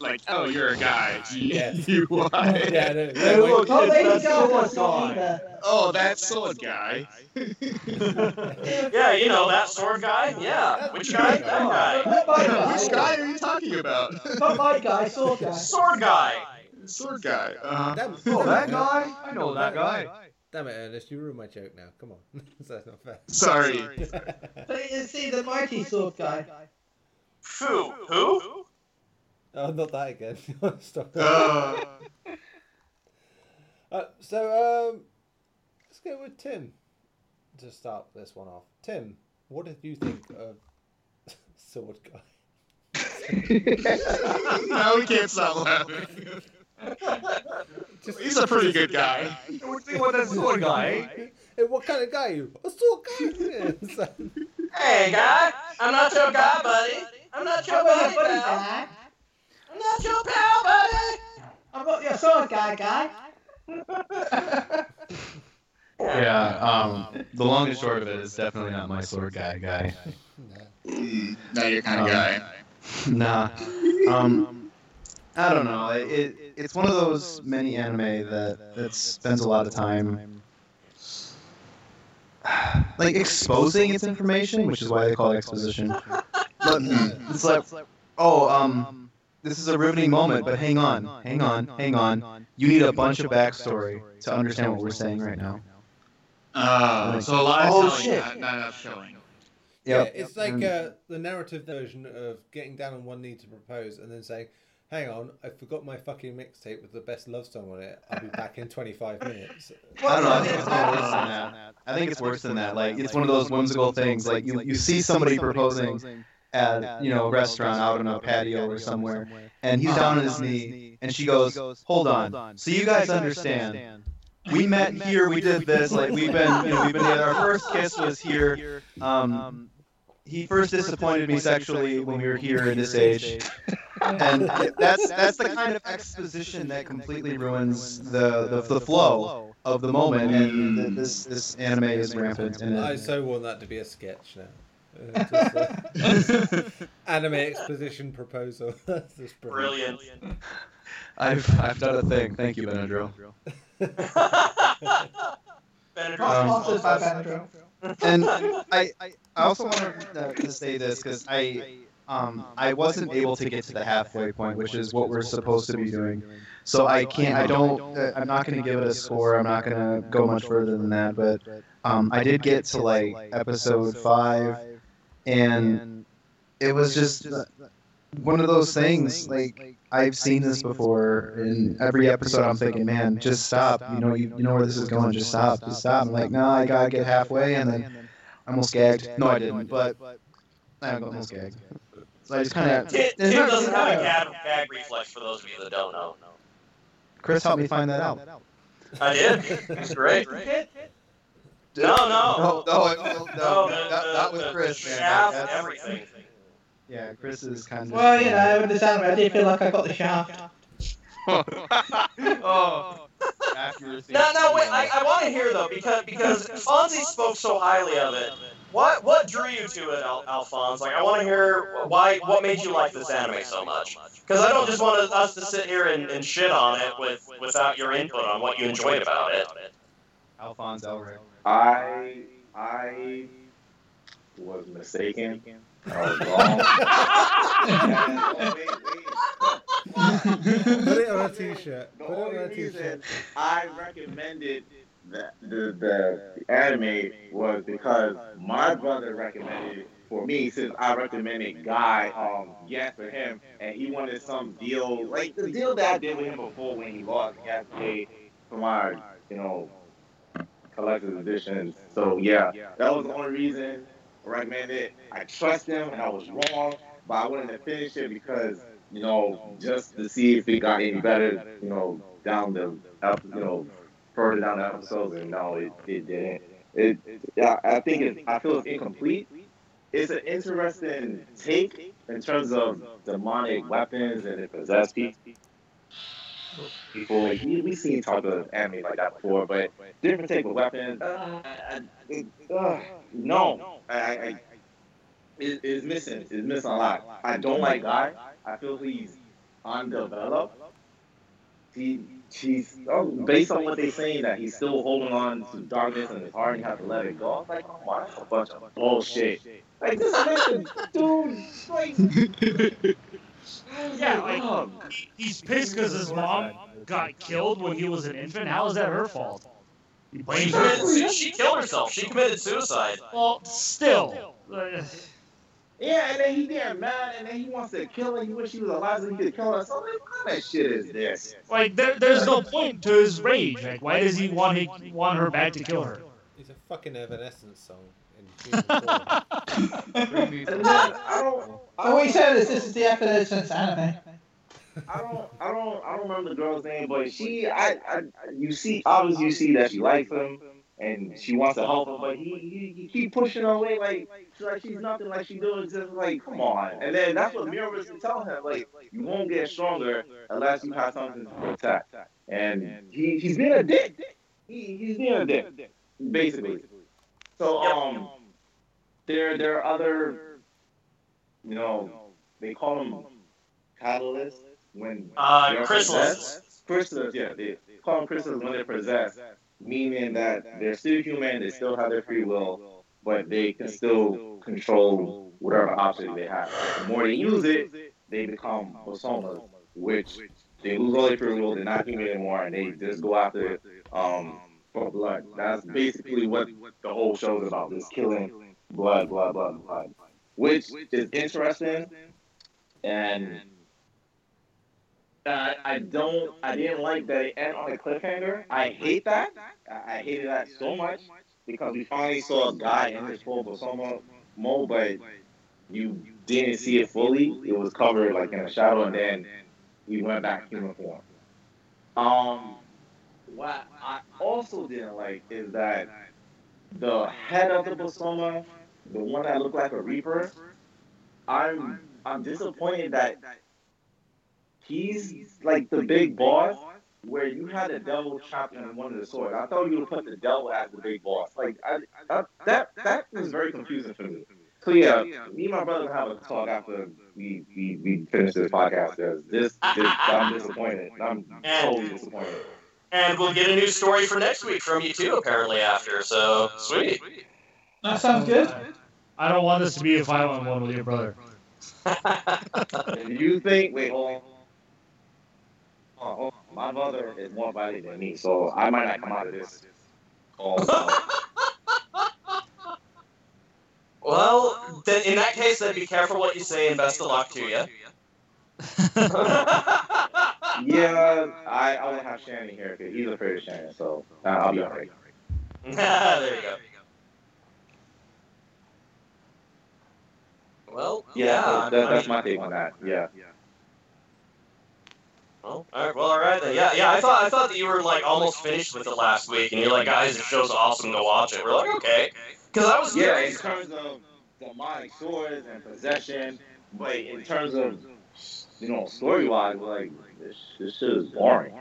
Speaker 7: like oh you're a guy G
Speaker 2: Yeah.
Speaker 7: U Y.
Speaker 2: yeah, no, no,
Speaker 3: look,
Speaker 1: Oh,
Speaker 3: it's
Speaker 1: lady
Speaker 3: that sword guy.
Speaker 7: Oh, that's sword guy.
Speaker 5: Yeah, you know that sword guy. Yeah, which guy? That guy.
Speaker 1: Guy.
Speaker 7: Which guy are you talking about?
Speaker 1: Not my guy, sword guy.
Speaker 5: Sword guy.
Speaker 7: Sword guy. Uh,
Speaker 2: Damn,
Speaker 3: Oh, that guy? I know that guy.
Speaker 2: Damn it, Ernest, you ruined my joke now. Come on, that's not fair.
Speaker 7: sorry.
Speaker 1: But see the mighty sword guy.
Speaker 5: Who? Who?
Speaker 2: Oh, not that again. Stop.
Speaker 7: Uh,
Speaker 2: Uh, so, um, let's go with Tim to start this one off. Tim, what did you think of Sword Guy?
Speaker 7: no, we can't stop laughing.
Speaker 2: Just,
Speaker 7: He's a pretty good guy.
Speaker 3: What do you think about that sword guy?
Speaker 2: Hey, what kind of guy are you? A sword guy.
Speaker 5: Hey, guy. I'm not your guy, buddy. I'm not your
Speaker 1: I'm not
Speaker 5: buddy,
Speaker 1: your buddy,
Speaker 5: pal.
Speaker 1: guy.
Speaker 5: I'm not your pal, buddy.
Speaker 1: I'm not your sword guy, guy.
Speaker 3: Yeah, um, the long and short of it is definitely not my sword guy guy.
Speaker 7: Not your kind of guy.
Speaker 3: nah. Um, I don't know. It, it it's one of those many anime that that spends a lot of time like exposing its information, which is why they call it exposition. But it's like, oh, um, this is a riveting moment, but hang on, hang on, hang on. You need a bunch of backstory to understand what we're saying right now.
Speaker 7: Uh, so a lot of
Speaker 3: Oh,
Speaker 7: telling,
Speaker 3: shit.
Speaker 7: Not, not enough showing.
Speaker 2: yeah, it's like uh, the narrative version of getting down on one knee to propose and then saying, hang on, I forgot my fucking mixtape with the best love song on it. I'll be back in 25 minutes.
Speaker 3: I don't know. I think it's worse than that. I think it's worse than that. Like it's one of those whimsical things. Like you, you see somebody proposing at you know a restaurant out on a patio or somewhere, and he's down on his knee, and she goes, "Hold on. So you guys understand? We met here. We did this. Like we've been, you know, we've been together. Our first kiss was here. Um, he first disappointed me sexually when we were here in this age." and that's that's the kind of exposition that completely ruins the the, the flow of the moment and this this anime is rampant in
Speaker 2: I so want that to be a sketch now. Uh, just, uh, anime exposition proposal. That's just brilliant.
Speaker 5: Brilliant.
Speaker 3: I've I've done a thing. Thank you, Benadryl.
Speaker 5: Benadryl.
Speaker 1: Sponsored by Benadryl.
Speaker 3: And I I also want to, uh, to say this because I um I wasn't able to get to the halfway point, which is what we're supposed to be doing. So I can't. I don't. Uh, I'm not going to give it a score. I'm not going to go much further than that. But um, I did get to like episode five, and it was just uh, one of those things. Like I've seen this before in every episode. I'm thinking, man, just stop. You know, you, you know where this is going. Just stop. Just stop. I'm like, no, I gotta get halfway, and then I almost gagged. No, I didn't. But I almost gagged. So I just kind of.
Speaker 5: Tim, Tim doesn't have a gag, gag reflex for those of you that don't know.
Speaker 3: Chris helped me find that out.
Speaker 5: I did. It's great. No, no.
Speaker 3: No, no, it- no,
Speaker 5: No,
Speaker 3: that, that was Chris, man.
Speaker 5: shaft,
Speaker 3: That's-
Speaker 5: everything.
Speaker 3: Yeah, Chris is kind of.
Speaker 1: Well, you know, with this anime, I did feel like I got the shaft.
Speaker 3: Oh. oh, accuracy.
Speaker 5: No, no, wait. I, I want to hear though because because Fonzie spoke so highly of it. What what drew you to it, Al- Alphonse? Like, I want to hear why. What made you like this anime so much? Because I don't just want us to sit here and, and shit on it with without your input on what you enjoyed about it.
Speaker 3: Alphonse Elric.
Speaker 4: I I was mistaken. I was wrong. And, wait, wait.
Speaker 2: Put it on a t-shirt.
Speaker 4: The
Speaker 2: Put it on
Speaker 4: only
Speaker 2: a t-shirt.
Speaker 4: I recommended the, the, the anime was because my brother recommended it for me since I recommended Guy um yes for him and he wanted some deal like the deal that I did with him before when he lost to pay for my you know collector's edition. So yeah, that was the only reason I recommended it. I trust him and I was wrong, but I wanted to finish it because you know just to see if it got any better you know down the you know further down the episodes and no it, it didn't. It, yeah, I think it, I feel it's incomplete. It's an interesting take in terms of demonic weapons and it possess people. We, we seen talk of anime like that before, but different type of weapons. Uh, uh, no, I, I, I it, it's missing. It's missing a lot. I don't like Guy. I feel he's undeveloped. He, he's oh, based on what they're saying that he's still holding on to darkness in his heart and you have to let it go. I was like, oh my, that's a bunch of bullshit. Like this man, dude, like,
Speaker 8: Yeah, like
Speaker 4: oh,
Speaker 8: he- he's pissed because his mom got killed when he was an infant. How is that her fault? He
Speaker 5: She,
Speaker 8: blames
Speaker 5: committed,
Speaker 8: her.
Speaker 5: she killed herself. She committed suicide.
Speaker 8: Well, still.
Speaker 4: Yeah, and then he getting mad, and then he wants to kill her. He wish he was alive so he could kill her. So like, what kind of shit is this?
Speaker 8: Like there, there's no point to his rage. Like why does he want he, want her back to kill her?
Speaker 2: It's a fucking Evanescence song in season four.
Speaker 4: And then I don't. I
Speaker 1: So we
Speaker 4: don't-
Speaker 1: said this, this is the Evanescence anime.
Speaker 4: I don't, I don't, I don't remember the girl's name, but she, I, I, you see, obviously you see that she likes him and she wants to help him, but he, he, he keep pushing her away like, like she's nothing, like she doing just like, come on. And then that's what Mira was telling him, like, you won't get stronger unless you have something to protect. And he, he's being a dick. He, he's being a dick, basically. So, um, there, there are other, you know, they call them catalysts when
Speaker 5: Uh,
Speaker 4: they're
Speaker 5: chrysalids.
Speaker 4: possessed. Chrysalids, yeah, they call them chrysalids when they're possessed, meaning that they're still human, they still have their free will, but they can still control whatever object they have. The more they use it, they become personas, which they lose all their free will, they're not human anymore, and they just go after um for blood. That's basically what the whole show is about, just killing blood, blood, blood, blood. Which is interesting and I, I don't I didn't like that it ended on a cliffhanger. I hate that. I, I hated that so much because we finally saw a guy in his full persona mode, but you didn't see it fully. It was covered like in a shadow, and then he went back human form. Um, what I also didn't like is that the head of the persona, the one that looked like a reaper, I'm I'm disappointed that he's like the big boss where you had the devil trapped in one of the swords. I thought you would put the devil as the big boss. Like I, I, that that was very confusing for me. So yeah, me and my brother have a talk after we we, we finish this podcast. 'cause This, this I'm disappointed. I'm totally disappointed.
Speaker 5: And we'll get a new story for next week from you too, apparently after. So sweet.
Speaker 1: That sounds good.
Speaker 8: I don't want this to be a violent one with your brother.
Speaker 4: And you think? Wait, hold on. Oh, my mother is more violent than me, so I might not come out of this. call.
Speaker 5: well, then in that case, then be careful what you say, and best of luck to you.
Speaker 4: yeah, I I won't have Shannon here because he's afraid of Shannon, so uh, I'll be alright.
Speaker 5: there you go. Well,
Speaker 4: Yeah,
Speaker 5: yeah,
Speaker 4: that,
Speaker 5: I
Speaker 4: that's
Speaker 5: mean-
Speaker 4: my take on that. Yeah. Yeah.
Speaker 5: Well, all right, well, all right then. Yeah, yeah. I thought I thought that you were like almost finished with it last week, and you're like, guys, the show's awesome. Go watch it. We're like, okay, because I was
Speaker 4: Yeah, in terms of demonic swords and possession, but in terms of you know story wise, like this this shit is boring.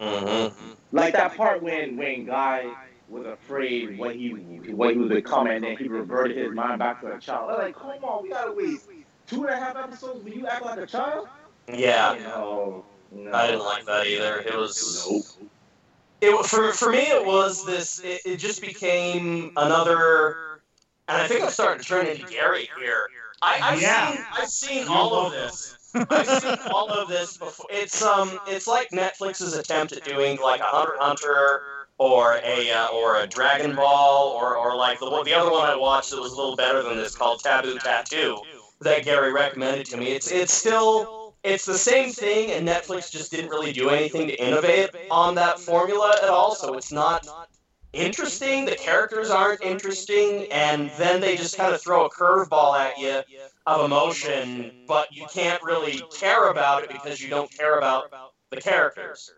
Speaker 5: Mm-hmm.
Speaker 4: Like that part when when guy was afraid what he what he was becoming, and then he reverted his mind back to a child. I'm like, come on, we gotta wait two and a half episodes for you act like a child.
Speaker 5: Yeah,
Speaker 4: No, no.
Speaker 5: I didn't like that either. It was.
Speaker 4: Nope.
Speaker 5: It for for me it was this. It, it just became another and I think I'm starting to turn into Gary here. I, I've
Speaker 8: Yeah.
Speaker 5: seen I've seen all of this. I've seen all of this before. It's um, it's like Netflix's attempt at doing like a Hunter Hunter or a uh, or a Dragon Ball or or like the the other one I watched that was a little better than this called Taboo Tattoo that Gary recommended to me. It's it's still it's the same thing, and Netflix just didn't really do anything to innovate on that formula at all. So it's not interesting. The characters aren't interesting, and then they just kind of throw a curveball at you of emotion, but you can't really care about it because you don't care about the characters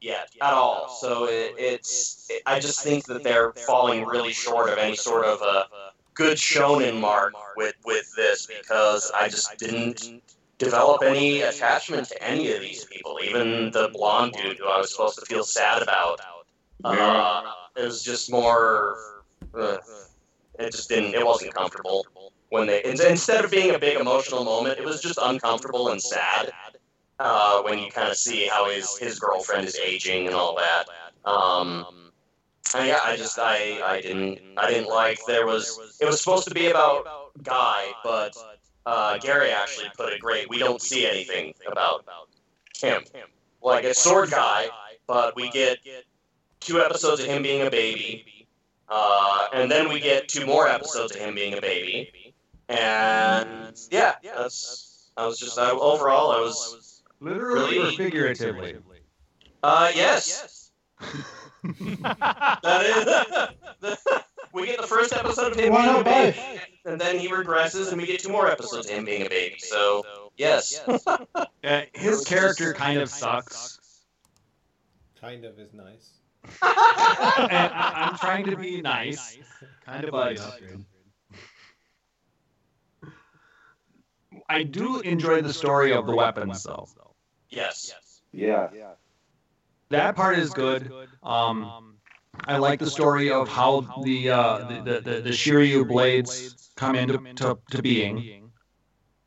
Speaker 5: yet at all. So it, it's I just think that they're falling really short of any sort of a good shonen mark with with this because I just didn't develop any attachment to any of these people, even the blonde dude who I was supposed to feel sad about. Uh, it was just more. Uh, it just didn't. It wasn't comfortable when they. Instead of being a big emotional moment, it was just uncomfortable and sad. Uh, when you kind of see how his his girlfriend is aging and all that. Um, and yeah, I just I I didn't I didn't like there was it was supposed to be about Guy, but uh, Gary actually put it great. We don't see anything about him. Like a Sword Gai, but we get two episodes of him being a baby, uh, and then we get two more episodes of him being a baby, and yeah, that's I was just I, overall I was
Speaker 6: Literally or figuratively?
Speaker 5: uh yes. That is. we get the first episode of him
Speaker 1: Why
Speaker 5: being a
Speaker 1: not
Speaker 5: baby,
Speaker 1: both?
Speaker 5: and then he regresses, and we get two more episodes of him being a baby. So yes,
Speaker 6: Uh, his character kind of sucks.
Speaker 2: Kind of is nice.
Speaker 6: and I, I'm trying to be nice. Kind of buddy upgrade. I do enjoy the story of the weapons, though.
Speaker 5: yes.
Speaker 4: Yeah.
Speaker 6: That part is good. Um, I like the story of how the uh, the, the, the Shiryu blades come into to, to being.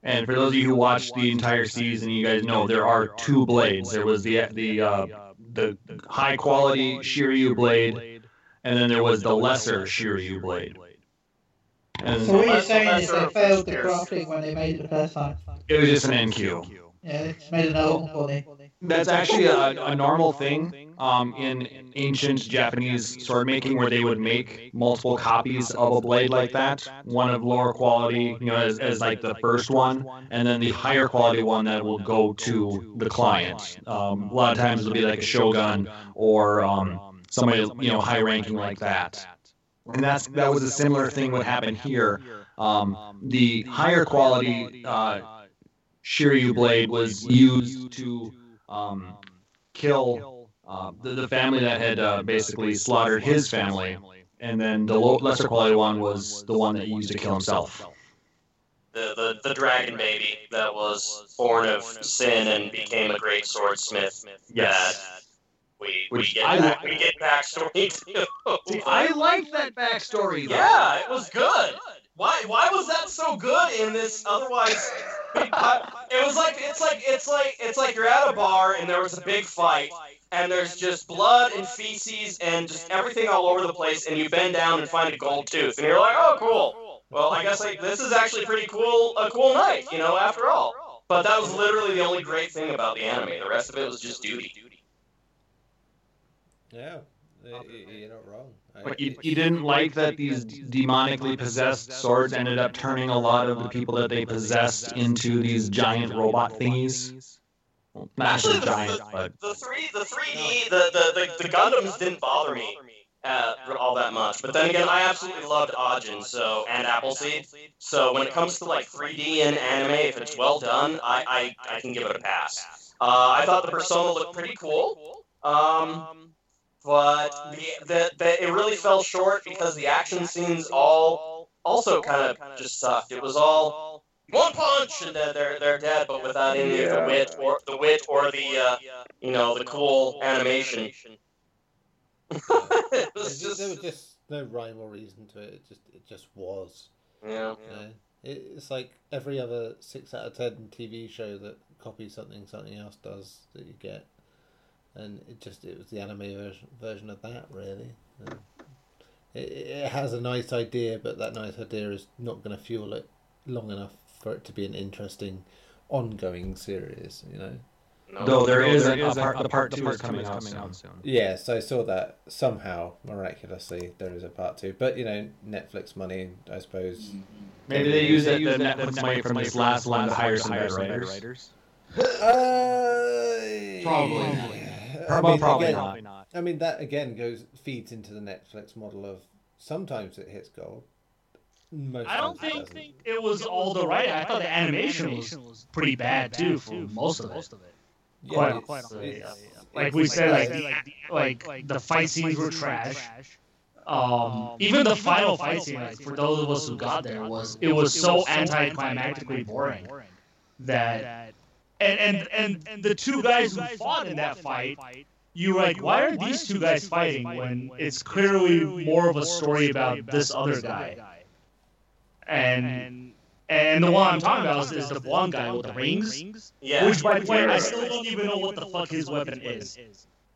Speaker 6: And for those of you who watched the entire season, you guys know there are two blades. There was the the uh, the high quality Shiryu blade, and then there was the lesser Shiryu blade. And
Speaker 1: So what you're saying is they failed the crafting when they made it the first time.
Speaker 6: it was just an NQ.
Speaker 1: Yeah, they made an old funny.
Speaker 6: That's actually a, a normal thing um, in ancient Japanese sword making, where they would make multiple copies of a blade like that. One of lower quality, you know, as, as like the first one, and then the higher quality one that will go to the client. Um, a lot of times it'll be like a shogun or um, somebody you know high ranking like that. And that's that was a similar thing what happened here. Um, the higher quality uh, Shiryu blade was used to um, kill uh, the, the family that had uh, basically slaughtered his family, and then the low, lesser quality one was the one that he used to kill himself.
Speaker 5: The, the the dragon baby that was born of sin and became a great swordsmith.
Speaker 6: Yes.
Speaker 5: We we get
Speaker 6: I
Speaker 5: back, we get backstory too.
Speaker 6: I like that backstory. Though.
Speaker 5: Yeah, it was good. Why why was that so good in this otherwise It was like it's like it's like it's like you're at a bar and there was a big fight and there's just blood and feces and just everything all over the place and you bend down and find a gold tooth and you're like, "Oh, cool." Well, I guess like this is actually pretty cool a cool night, you know, after all. But that was literally the only great thing about the anime. The rest of it was just duty.
Speaker 2: Yeah, you're not wrong. I-
Speaker 6: But you, you didn't like that these demonically possessed swords ended up turning a lot of the people that they possessed into these giant robot thingies. Well, not
Speaker 5: Actually,
Speaker 6: actually
Speaker 5: the,
Speaker 6: giant,
Speaker 5: the,
Speaker 6: but
Speaker 5: the three, the 3D, the, the, the, the Gundams didn't bother me uh, all that much. But then again, I absolutely loved Ajin so and Appleseed. So when it comes to like 3D and anime, if it's well done, I, I, I can give it a pass. Uh, I thought the Persona looked pretty cool. Um, but the, the, the, it really fell short because the action scenes all also kind of just sucked. It was all one punch and then they're they're dead, but without any of the wit or the wit or the uh, you know the cool animation. it was
Speaker 2: There's just, there was
Speaker 5: just
Speaker 2: just no rhyme or reason to it. It just it just was.
Speaker 5: yeah.
Speaker 2: You know? it's like every other six out of ten TV show that copies something something else does that you get, and it just it was the anime version version of that really. And it, it has a nice idea, but that nice idea is not going to fuel it long enough for it to be an interesting, ongoing series. You know.
Speaker 5: No,
Speaker 6: Though there
Speaker 3: No,
Speaker 6: is
Speaker 3: there
Speaker 6: a,
Speaker 3: is
Speaker 6: a
Speaker 3: a-
Speaker 6: part,
Speaker 3: a
Speaker 6: the
Speaker 3: part
Speaker 6: part
Speaker 3: two
Speaker 6: two
Speaker 3: is
Speaker 6: is coming out
Speaker 3: coming
Speaker 6: soon.
Speaker 3: out soon.
Speaker 2: Yes, I saw that somehow miraculously there is a part two, but you know Netflix money, I suppose.
Speaker 6: Maybe they use that the Netflix money from this last one to hire some better writers.
Speaker 2: Uh,
Speaker 6: Probably.
Speaker 2: I
Speaker 6: Probably,
Speaker 2: mean,
Speaker 6: probably
Speaker 2: again,
Speaker 6: not.
Speaker 2: I mean that again goes feeds into the Netflix model of sometimes it hits gold. Most
Speaker 8: I don't
Speaker 2: times
Speaker 8: think
Speaker 2: doesn't.
Speaker 8: it was all the right. I thought the animation was pretty bad too for most of it.
Speaker 2: Yeah,
Speaker 8: quite-
Speaker 2: it's-
Speaker 8: quite honestly,
Speaker 2: it's-
Speaker 8: Like
Speaker 2: it's
Speaker 8: we said, like
Speaker 2: like-
Speaker 8: the, like the fight scenes were trash. Um, even the final fight scene, like, for those of us who got there, was it was so anticlimactically boring that and and and, and the two guys who fought in that fight, you were like, why are these two guys fighting when it's clearly more of a story about this other guy? And and the one I'm talking about is, is the blonde guy with the rings.
Speaker 5: Yeah.
Speaker 8: Which, by the way, I still don't even know what the fuck his weapon is.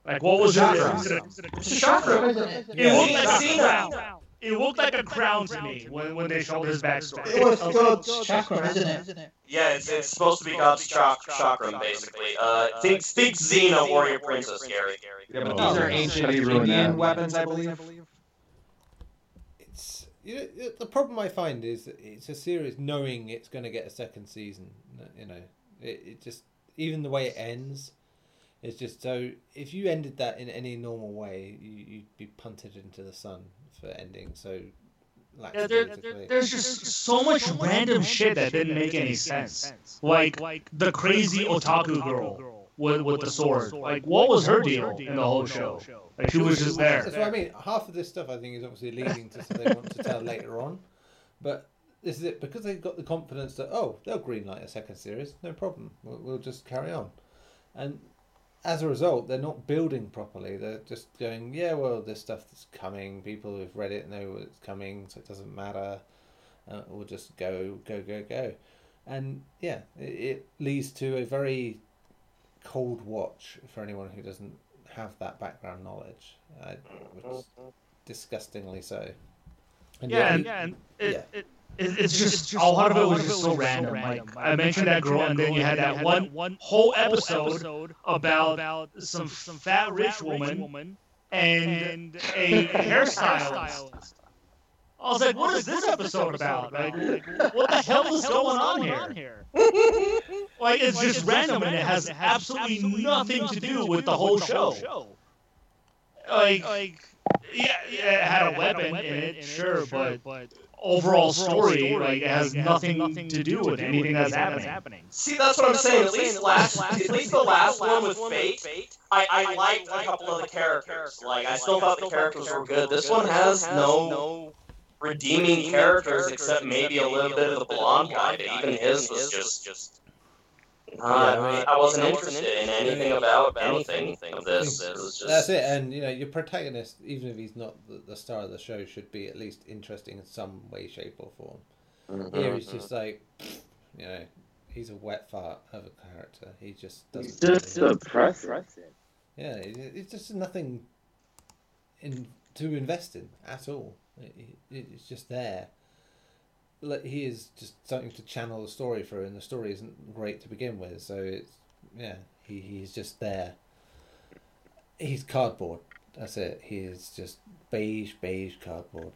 Speaker 8: Like, what was
Speaker 6: Chakra.
Speaker 8: it?
Speaker 5: It's a chakra.
Speaker 1: It?
Speaker 8: It looked like a
Speaker 5: Xena.
Speaker 8: crown. It looked like a crown to me when, when they showed his backstory.
Speaker 1: It was God's chakra, isn't it?
Speaker 5: Yeah, it's, it's supposed to be God's chak- chakram, basically. Uh, think, think Xena, Warrior Princess, Gary.
Speaker 6: Yeah, but
Speaker 2: Oh.
Speaker 6: these are ancient Indian weapons, I believe.
Speaker 2: It's you know, the- the problem I find is that it's a series knowing it's going to get a second season. You know, it, it just even the way it ends, it's just so. If you ended that in any normal way, you, you'd be punted into the sun for ending. So,
Speaker 8: Yeah, there, there, there's just so much random shit that didn't make any sense. Like like the crazy otaku girl with, with the sword. Like, what was her deal in the whole show? Like, she was just
Speaker 2: That's
Speaker 8: there.
Speaker 2: what I mean. Half of this stuff I think is obviously leading to something they want to tell later on, but this is it because they've got the confidence that oh they'll greenlight a second series, no problem. We'll, we'll just carry on, and as a result, they're not building properly. They're just going yeah well this stuff is coming. People who've read it know it's coming, so it doesn't matter. Uh, we'll just go go go go, and yeah, it, it leads to a very cold watch for anyone who doesn't have that background knowledge, uh, which is disgustingly so. And
Speaker 8: Yeah,
Speaker 2: yet-
Speaker 8: and, and it,
Speaker 2: Yeah.
Speaker 8: it, it, it's just a lot of it was just so random. Like I mentioned that girl, and then you had that one whole episode about some some fat rich woman and a hairstylist. I was like, what is this episode about? Like, what the hell is going on here? Like, it's just random and it has absolutely nothing to do with the whole show. Like, yeah, yeah, it had a weapon in it, sure, but overall story, like, it has nothing to do with anything that's happening.
Speaker 5: See, that's what I'm saying. At least last, at least the last one with Fate, I, I liked a couple of the characters. Like, I still thought the characters were good. This one has no redeeming characters except maybe a little bit of the blonde guy, but even his was just just. Not, I, mean, I wasn't interested in anything about anything of this. It was just.
Speaker 2: That's it, and you know your protagonist, even if he's not the, the star of the show, should be at least interesting in some way, shape, or form.
Speaker 5: Mhm.
Speaker 2: Here he's just like, you know, he's a wet fart of a character. He just doesn't.
Speaker 4: He's just
Speaker 2: really-
Speaker 4: depressing.
Speaker 2: Yeah, it's just nothing in to invest in at all. It, it, it's just there. Like he is just something to channel the story through, and the story isn't great to begin with. So it's yeah, he, he's just there. He's cardboard. That's it. He is just beige, beige cardboard.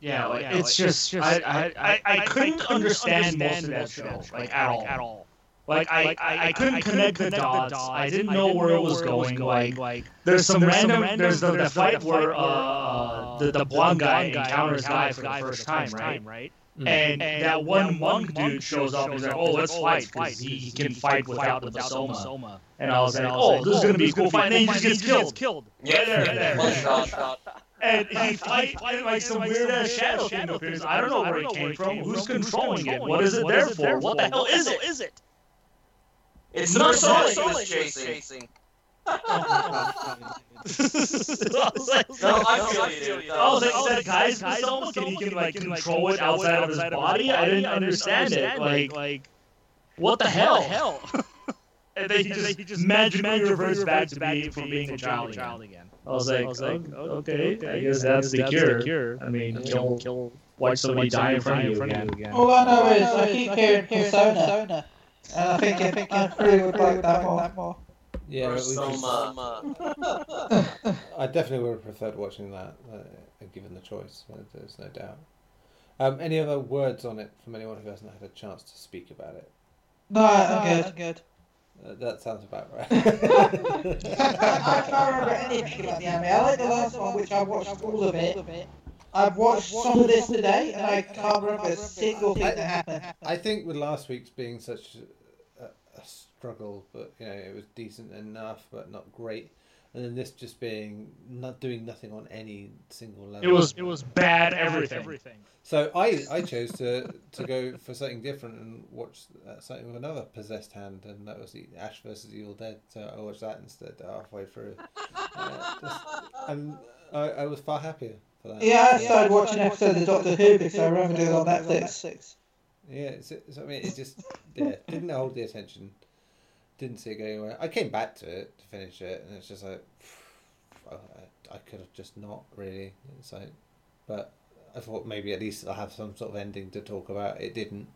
Speaker 8: Yeah, like, it's just, I, I, I, I couldn't understand most of that show, like, at all. Like, I, I, I couldn't connect the dots. I didn't know where it was going. Like, there's some random, there's the, the fight where uh, the, the blonde guy encounters Guy for the first time, right?
Speaker 2: Mm.
Speaker 8: And that one monk dude shows up and he's like, oh, let's fight, because he, he can fight without the Basoma. And I was like, oh, this is going to be a cool fight. And then he just gets killed.
Speaker 5: Yeah,
Speaker 8: Right there, right there.
Speaker 5: One shot, shot.
Speaker 8: And he fight and like some weird ass shadow thing appears. I don't know where it came from. Who's controlling it? What is it there for? What the hell is it? Is it?
Speaker 5: It's the
Speaker 8: Not
Speaker 5: persona he
Speaker 8: Sonic.
Speaker 5: was chasing.
Speaker 8: I was like,
Speaker 5: No, I feel you. Oh,
Speaker 8: I was like, is that guy's persona? Can he can like control it outside of his body? I didn't understand it. Like, like, what the hell? and then he just, he just magically reverts back to being from being a child again. I was like, I was like oh, oh, okay, I guess that's the cure. I mean, kill, kill, watch somebody die in front of you again.
Speaker 1: All I know is I keep hearing Persona, and I think I think I really would like that more.
Speaker 2: Yeah,
Speaker 5: Or
Speaker 2: we
Speaker 5: some, uh,
Speaker 2: I definitely would have preferred watching that, uh, given the choice. uh, There's no doubt. Um, any other words on it from anyone who hasn't had a chance to speak about it?
Speaker 1: No, I'm good. I'm good.
Speaker 2: Uh, that sounds about right.
Speaker 1: I can't remember anything about the anime. I like the last one, which I watched all of it. I've watched some of this today, and I can't remember a single thing that happened.
Speaker 2: I think with last week's being such a, a struggle, but you know it was decent enough, but not great, and then this just being not doing nothing on any single level.
Speaker 8: It was it was bad everything.
Speaker 2: So I, I chose to, to go for something different and watch uh, something with another possessed hand, and that was the Ash versus the Evil Dead. So I watched that instead halfway through. Uh, just, and I, I was far happier for that.
Speaker 1: Yeah, I started watching episodes of Doctor Who because I remember it on Netflix.
Speaker 2: Yeah, it's, it's, I mean, it just yeah didn't hold the attention, didn't see it going anywhere. I came back to it to finish it, and it's just like I, I could have just not really. It's like, but I thought maybe at least I'll have some sort of ending to talk about. It didn't.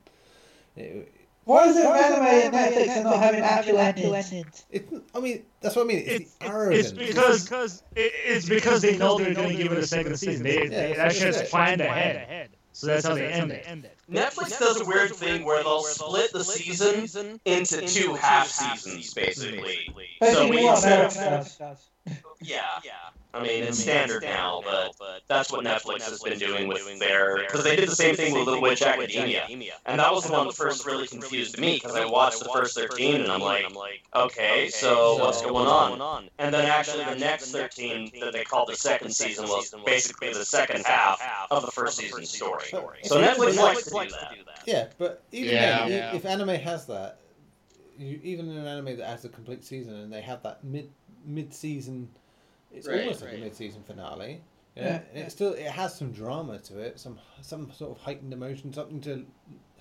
Speaker 2: It,
Speaker 1: Why is it anime and Netflix and not having actual endings?
Speaker 2: it, I mean, that's what I mean. It's,
Speaker 8: It's,
Speaker 2: the arrogance.
Speaker 8: it's because it, it's because they know they're going to give it a second season. They, they
Speaker 2: Yeah,
Speaker 8: actually
Speaker 2: that's
Speaker 8: has planned ahead, so that's how they end it.
Speaker 5: Netflix does a weird thing where they'll split the season into two half seasons, basically. So we
Speaker 1: what
Speaker 5: instead
Speaker 1: America
Speaker 5: of
Speaker 1: does.
Speaker 5: yeah, I mean it's standard now, but that's what Netflix has been doing with their because they did the same thing with Little Witch Academia, and that was the one that first really confused me because I watched the first thirteen and I'm like, okay, so what's going on? And then actually the next thirteen that they called the second season was basically the second half of the first season's story. So Netflix likes to do that.
Speaker 2: Yeah, but even
Speaker 7: Yeah.
Speaker 2: then,
Speaker 7: Yeah.
Speaker 2: if anime has that, you, even in an anime that has a complete season and they have that mid mid season, it's
Speaker 7: Right,
Speaker 2: almost like a mid season finale.
Speaker 1: Yeah.
Speaker 2: Yeah, and it still it has some drama to it, some some sort of heightened emotion, something to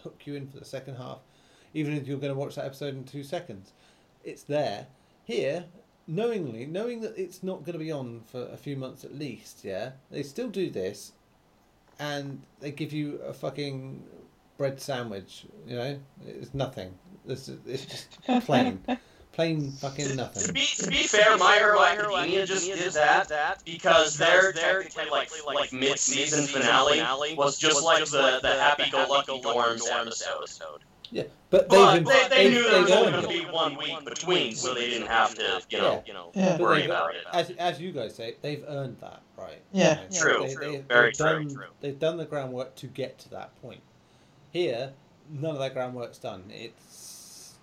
Speaker 2: hook you in for the second half, even if you're going to watch that episode in two seconds. It's there. Here, knowingly, knowing that it's not going to be on for a few months at least, yeah, they still do this, and they give you a fucking bread sandwich. You know, it's nothing. It's, it's just plain, plain fucking
Speaker 5: To
Speaker 2: nothing.
Speaker 5: be, to be fair, My Hero Academia just did that because their technically like like mid season finale was just like the the Happy Go Lucky Dorms episode.
Speaker 2: Yeah, but
Speaker 5: But
Speaker 2: they've,
Speaker 5: they, they
Speaker 2: they've-
Speaker 5: knew there was only going to be one week between, so they didn't have to, you know, you know,
Speaker 1: Yeah.
Speaker 5: Worry about it.
Speaker 2: As, as you guys say, they've earned that, right?
Speaker 1: Yeah.
Speaker 2: You know,
Speaker 5: True,
Speaker 2: they-
Speaker 5: true.
Speaker 2: they-
Speaker 5: Very
Speaker 2: they've
Speaker 5: true,
Speaker 2: done,
Speaker 5: true.
Speaker 2: They've done the groundwork to get to that point. Here, none of that groundwork's done. It's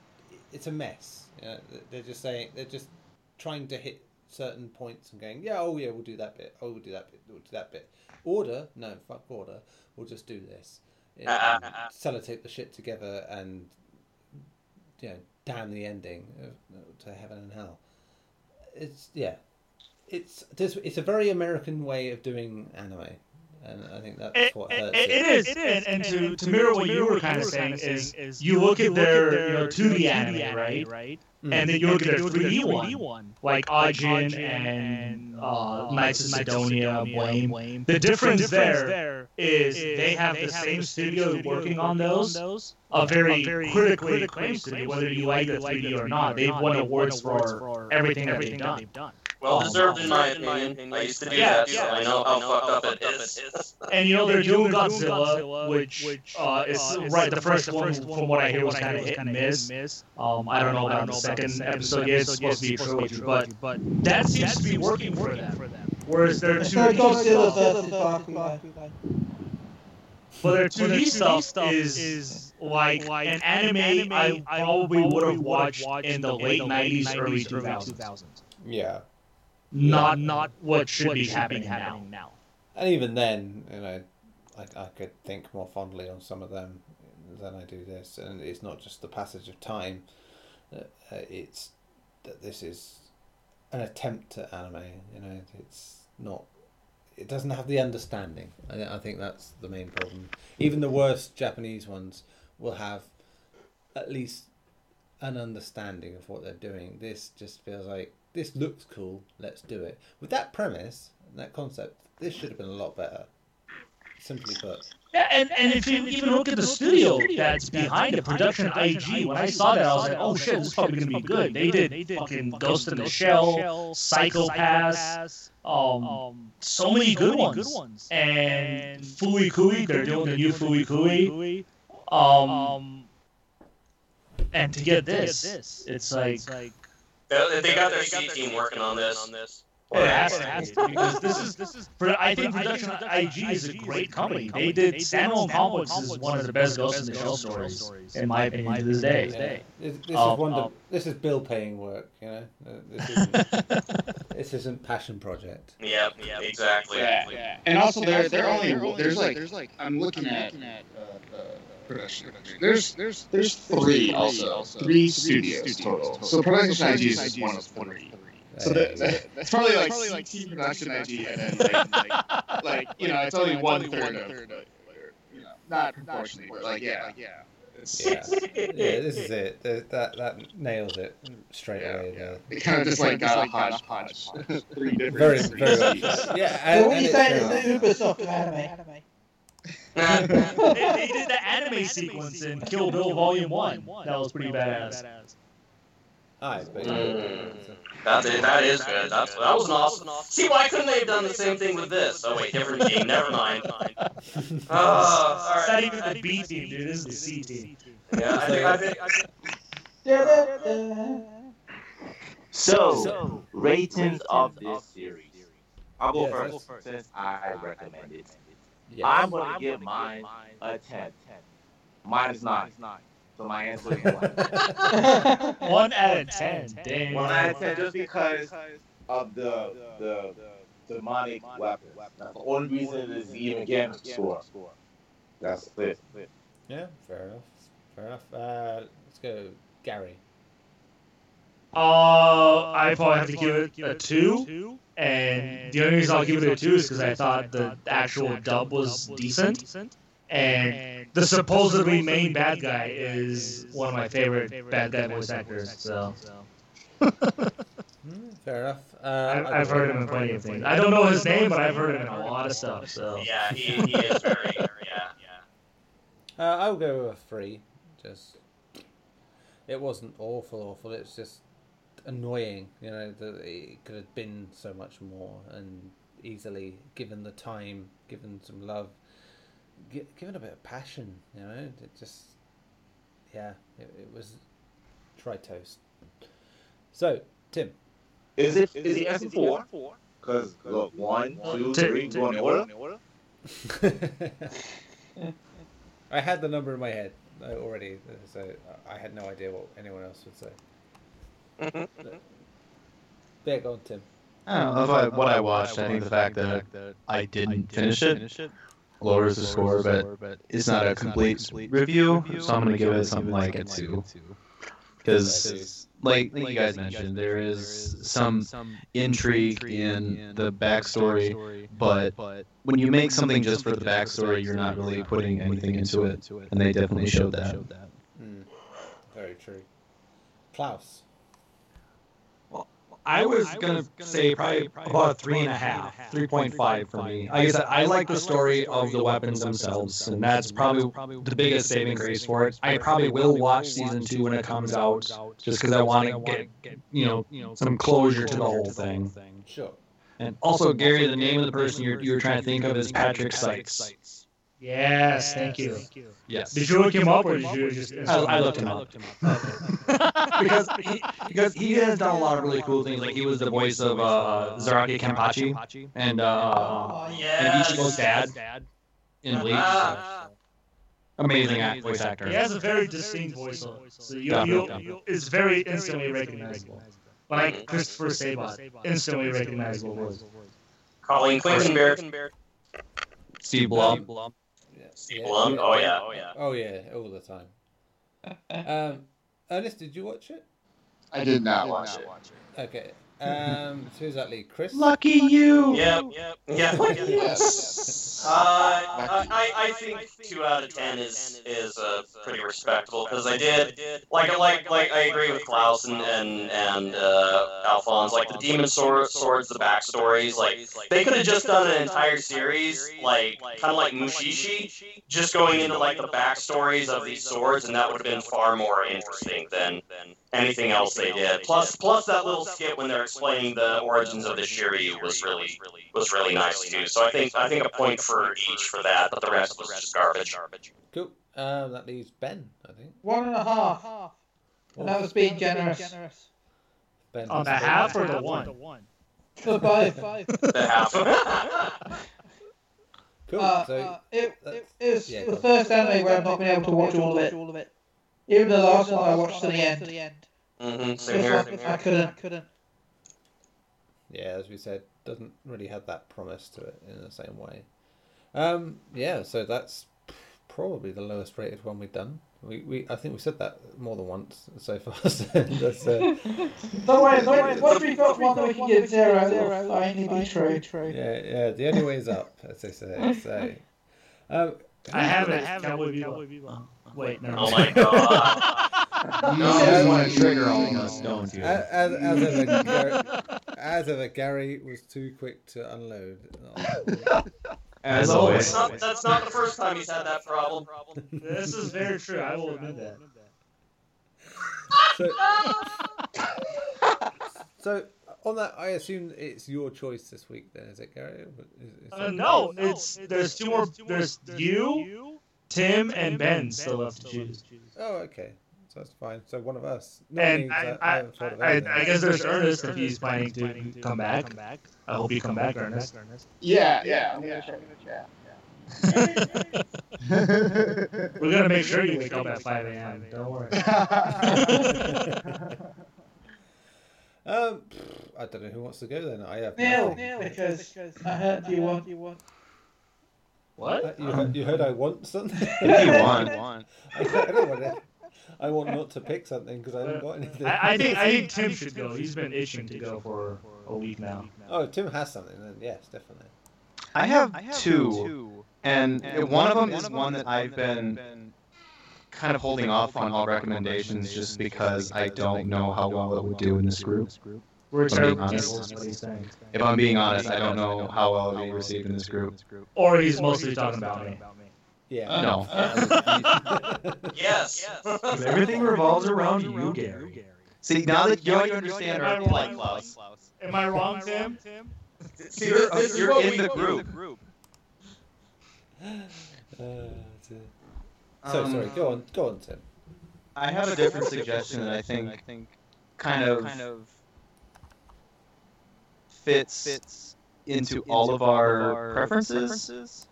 Speaker 2: it's a mess. You know, they're just saying they're just trying to hit certain points and going, yeah, oh yeah, we'll do that bit. Oh, we'll do that bit. We'll do that bit. Order? No, fuck order. We'll just do this.
Speaker 5: Ah, uh,
Speaker 2: And um, uh, uh. sellotape the shit together and you know, damn the ending to heaven and hell. It's yeah, it's. It's a very American way of doing anime, and I think that's
Speaker 8: It,
Speaker 2: what
Speaker 8: it,
Speaker 2: hurts
Speaker 8: it
Speaker 2: it.
Speaker 8: is, and, and to, to mirror what you were kind of saying is, is you look at their, you know, 2D anime, right?
Speaker 2: Mm.
Speaker 8: And then you look at their 3D one, like Ajin and uh, Knights of Sidonia, Blame. The difference there is they have the same studio working on those, a very critically acclaimed studio, whether you like the 3D or not. They've won awards for everything that they've done.
Speaker 5: Well deserved, in my opinion. I used to do
Speaker 8: Yeah,
Speaker 5: that, so
Speaker 8: yeah.
Speaker 5: I know how fucked up it is.
Speaker 8: And you know they're doing Godzilla, which uh, is right. The first one, from what I hear, was kind of hit and miss. Um, I don't know about the second episode yet. It's supposed to be a trilogy, but that seems to be working for them. Whereas their
Speaker 1: It's
Speaker 8: two
Speaker 1: Godzilla
Speaker 8: stuff, but their two D stuff is like an anime I probably would have watched in the late '90s, early 2000s.
Speaker 2: Yeah,
Speaker 8: Not not what should be happening now.
Speaker 2: and even then, you know, I, I could think more fondly on some of them than I do this, and it's not just the passage of time. Uh, uh, it's that this is an attempt at anime. You know, it's not. It doesn't have the understanding. I, I think that's the main problem. Even the worst Japanese ones will have at least an understanding of what they're doing. This just feels like this looks cool. Let's do it. With that premise and that concept, this should have been a lot better. Simply put.
Speaker 8: Yeah, and, and if you even look at the studio that's behind it, Production IG, when I saw that, I was like, oh shit, this is probably going to be good. They did fucking Ghost in the Shell, Psycho-Pass, um, so many good ones. And Fooly Cooly, they're doing the new Fooly Cooly. Um, and to get this, it's like.
Speaker 5: They, they got their C team working on this.
Speaker 8: Or it has to, has to because this is this is. For, I think Production IG is a great company. They did Stand Alone Complex is one of the best Ghost in the Shell stories, in my opinion, to this day.
Speaker 2: Yeah. This, this
Speaker 8: Um,
Speaker 2: is wonder,
Speaker 8: um,
Speaker 2: This is bill paying work. You know. Uh, This isn't, this isn't passion project.
Speaker 5: Yeah, yeah, exactly.
Speaker 7: Yeah, yeah. And also, there, there only there's like there's like I'm looking at uh, uh, production. There's there's there's three also three studios total. So production IG is just one of three. So that, that, that's probably like CT production IG, and then like, like, like you know it's only one third of, you know, not proportionally, but like yeah, yeah.
Speaker 2: Yeah. yeah, this is it. That that, that nails it straight
Speaker 7: Yeah,
Speaker 2: away.
Speaker 7: yeah. It kind of just like got a hodgepodge. Three different.
Speaker 2: Very, very
Speaker 7: studios.
Speaker 2: Yeah,
Speaker 1: So
Speaker 2: and,
Speaker 1: what are
Speaker 2: and
Speaker 1: you
Speaker 2: it's,
Speaker 1: saying
Speaker 2: uh,
Speaker 1: is the Ubisoft of anime?
Speaker 8: They, they did the anime sequence in Kill Bill Volume One. That was pretty badass.
Speaker 2: aye, but,
Speaker 5: Mm. That is, that is good. That's, that was an awesome. See, why couldn't they have done the same thing with this? Oh wait, different game. Never mind.
Speaker 8: It's
Speaker 5: Oh,
Speaker 8: not even the B team, dude. This is the C team.
Speaker 5: Yeah, I think, I think, I think
Speaker 1: Da-da-da.
Speaker 4: So, ratings of this series. I'll go
Speaker 2: Yeah,
Speaker 4: first since I recommend it.
Speaker 2: Yeah.
Speaker 4: I'm gonna give mine a 10. Mine is 9. So my answer is 1.
Speaker 8: One out of ten. Damn.
Speaker 4: 1 out of 10 just because of the the demonic weapons. That's the only reason it is even getting a score. That's it.
Speaker 2: yeah, fair enough. Fair enough. Uh, let's go, Gary.
Speaker 8: Uh, I probably have to give it a two. And the only reason I'll give it a two is because I thought the actual dub was decent. And the supposedly main bad guy is one of my favorite bad guy voice actors. So
Speaker 2: Hmm, fair enough. Uh,
Speaker 8: I've, I've heard him in plenty of things. I don't know his name, but I've heard him in a lot of stuff. So
Speaker 5: yeah, he, he is very, yeah, yeah.
Speaker 2: Uh, I'll go with a three. Just, it wasn't awful, awful. It's just annoying. You know, that it could have been so much more and easily given the time, given some love, gi- given a bit of passion. You know, it just, yeah, it, it was dry toast. So, Tim.
Speaker 4: Is it is it S4? Because look, one, two,
Speaker 8: Two-
Speaker 4: three,
Speaker 8: two-
Speaker 4: go in order.
Speaker 2: I had the number in my head uh, already, so I had no idea what anyone else would say. Yeah, go on, Tim.
Speaker 3: I don't know if I, what I watched. I think the fact that I didn't finish it lowers the score, but it's not a complete review. So I'm gonna give it something like a two, because like, like you guys mentioned, there is some intrigue in the backstory, but when you make something just for the backstory, you're not really putting anything into it, and they definitely showed that.
Speaker 2: Mm, very true. Klaus.
Speaker 6: I was gonna say probably about a three and a half, three point five for me. Like I said, I like the story of the weapons themselves, and that's probably the biggest saving grace for it. I probably will watch season two when it comes out, just because I want to get, you know, some closure to the whole thing.
Speaker 2: Sure.
Speaker 6: And also, Gary, the name of the person you're, you're trying to think of is Patrick Seitz.
Speaker 8: Yes, thank you. Thank you.
Speaker 6: Yes.
Speaker 8: Did you look him up or did you just?
Speaker 6: I, I looked him up. because he, because he has done a lot of really cool things. Like he was the voice of uh, Zaraki Kenpachi and uh,
Speaker 1: Oh,
Speaker 6: and Ichigo's dad in Bleach.
Speaker 5: Ah.
Speaker 6: Amazing act, voice actor.
Speaker 8: He has a very distinct voice, so you,
Speaker 6: Yeah.
Speaker 8: you, you, it's very instantly recognizable. Like Christopher Sabat, instantly recognizable voice.
Speaker 5: Colleen Clinkenbeard.
Speaker 6: Steve Blum.
Speaker 2: Yeah.
Speaker 5: Steve
Speaker 2: yeah,
Speaker 5: Blum. Oh yeah, oh yeah.
Speaker 2: Oh yeah, all the time. Um, Ernest, did you watch it?
Speaker 7: I did not watch it.
Speaker 2: Okay. Um, so who's that lead? Chris?
Speaker 3: Lucky you.
Speaker 5: Yep, yep, yeah.
Speaker 7: Yes.
Speaker 5: Uh, I, I I think two out of ten is is uh, pretty respectable because I did like like like I agree with Klaus and and and uh, Alphonse like the demon sword, swords the backstories like they could have just done an entire series like kind of like Mushishi just going into like the backstories of these swords and that would have been far more interesting than anything else they did. Plus plus that little skit when they're explaining the origins of the Shiryu was really was really nice too. So I think I think a point for each for that, but the rest was just garbage.
Speaker 2: Cool. Um, that leaves Ben, I think.
Speaker 1: One and a half. And that was being generous.
Speaker 2: Ben
Speaker 8: On the half or
Speaker 2: four.
Speaker 8: the one?
Speaker 1: For both.
Speaker 5: The half.
Speaker 2: Cool.
Speaker 1: Uh,
Speaker 2: so
Speaker 1: uh, it, it, it was
Speaker 2: yeah,
Speaker 1: the first anime where I've not been able to watch all of it. Even the last one I watched to the end.
Speaker 5: Mm-hmm.
Speaker 1: This
Speaker 5: Same here.
Speaker 1: one, I couldn't. couldn't.
Speaker 2: Yeah, as we said, doesn't really have that promise to it in the same way. Um, yeah, so that's probably the lowest rated one we've done. We, we I think we said that more than once so far. so that's, uh,
Speaker 1: Don't worry, don't worry. Once we've got one that we can get zero, it'll finally be true.
Speaker 2: yeah, yeah, the only way is up, as they say. So, um,
Speaker 8: I have it. Cowboy Bebop. Wait, no.
Speaker 5: Oh my god.
Speaker 3: You always want to trigger all of us, don't you?
Speaker 2: As, as, as, ever, Gary, as ever, Gary was too quick to unload. Oh,
Speaker 3: As
Speaker 8: That's
Speaker 3: always.
Speaker 5: That's not, that's not the first time he's had that problem.
Speaker 8: This is very true. I will admit that.
Speaker 2: So, so on that, I assume it's your choice this week. Then is it, Gary? Is, is
Speaker 8: Uh,
Speaker 2: that-
Speaker 8: no, it's there's two more. There's you, Tim, and Ben still left to choose.
Speaker 2: Oh, okay. So that's fine. So one of us. Not me,
Speaker 8: And
Speaker 2: 'cause
Speaker 8: I,
Speaker 2: I,
Speaker 8: I,
Speaker 2: haven't thought of
Speaker 8: I. I guess there's Ernest if he's planning to come back. I hope you come back, Ernest.
Speaker 7: Yeah, yeah. I'm gonna check in the chat.
Speaker 8: We're gonna make sure you wake up at 5 a.m. Don't worry.
Speaker 2: Um, I don't know who wants to go then. I have.
Speaker 1: Neil,
Speaker 2: nothing.
Speaker 1: because I heard you want. You want.
Speaker 8: What?
Speaker 2: You heard, you heard I want something.
Speaker 3: You want.
Speaker 2: I don't want it. I want not to pick something because I haven't got anything.
Speaker 8: I, I think I think Tim should go. He's been itching to go for a week now.
Speaker 2: Oh, Tim has something then. Yes, definitely.
Speaker 3: I have two, and one of them is one that I've been kind of holding off on all recommendations just because I don't know how well it would do in this group.
Speaker 8: We're
Speaker 3: If I'm being honest.
Speaker 8: people, is what he's saying.
Speaker 3: If I'm being honest, I don't know how well it would be received in this group.
Speaker 8: Or he's mostly talking about me.
Speaker 2: Yeah.
Speaker 3: No.
Speaker 5: Yes. yes.
Speaker 6: Everything revolves around you, Gary.
Speaker 3: See, now that you understand our plight,
Speaker 8: wrong?
Speaker 3: Klaus.
Speaker 8: Am I wrong, Tim?
Speaker 5: See,
Speaker 3: You're,
Speaker 5: this, this is
Speaker 3: you're
Speaker 5: what
Speaker 3: in
Speaker 5: we,
Speaker 3: the group.
Speaker 2: Uh, so
Speaker 3: Um,
Speaker 2: sorry. Go on. Go on, Tim.
Speaker 3: I have a different suggestion that I think I think kind of kind of fits into all of our preferences,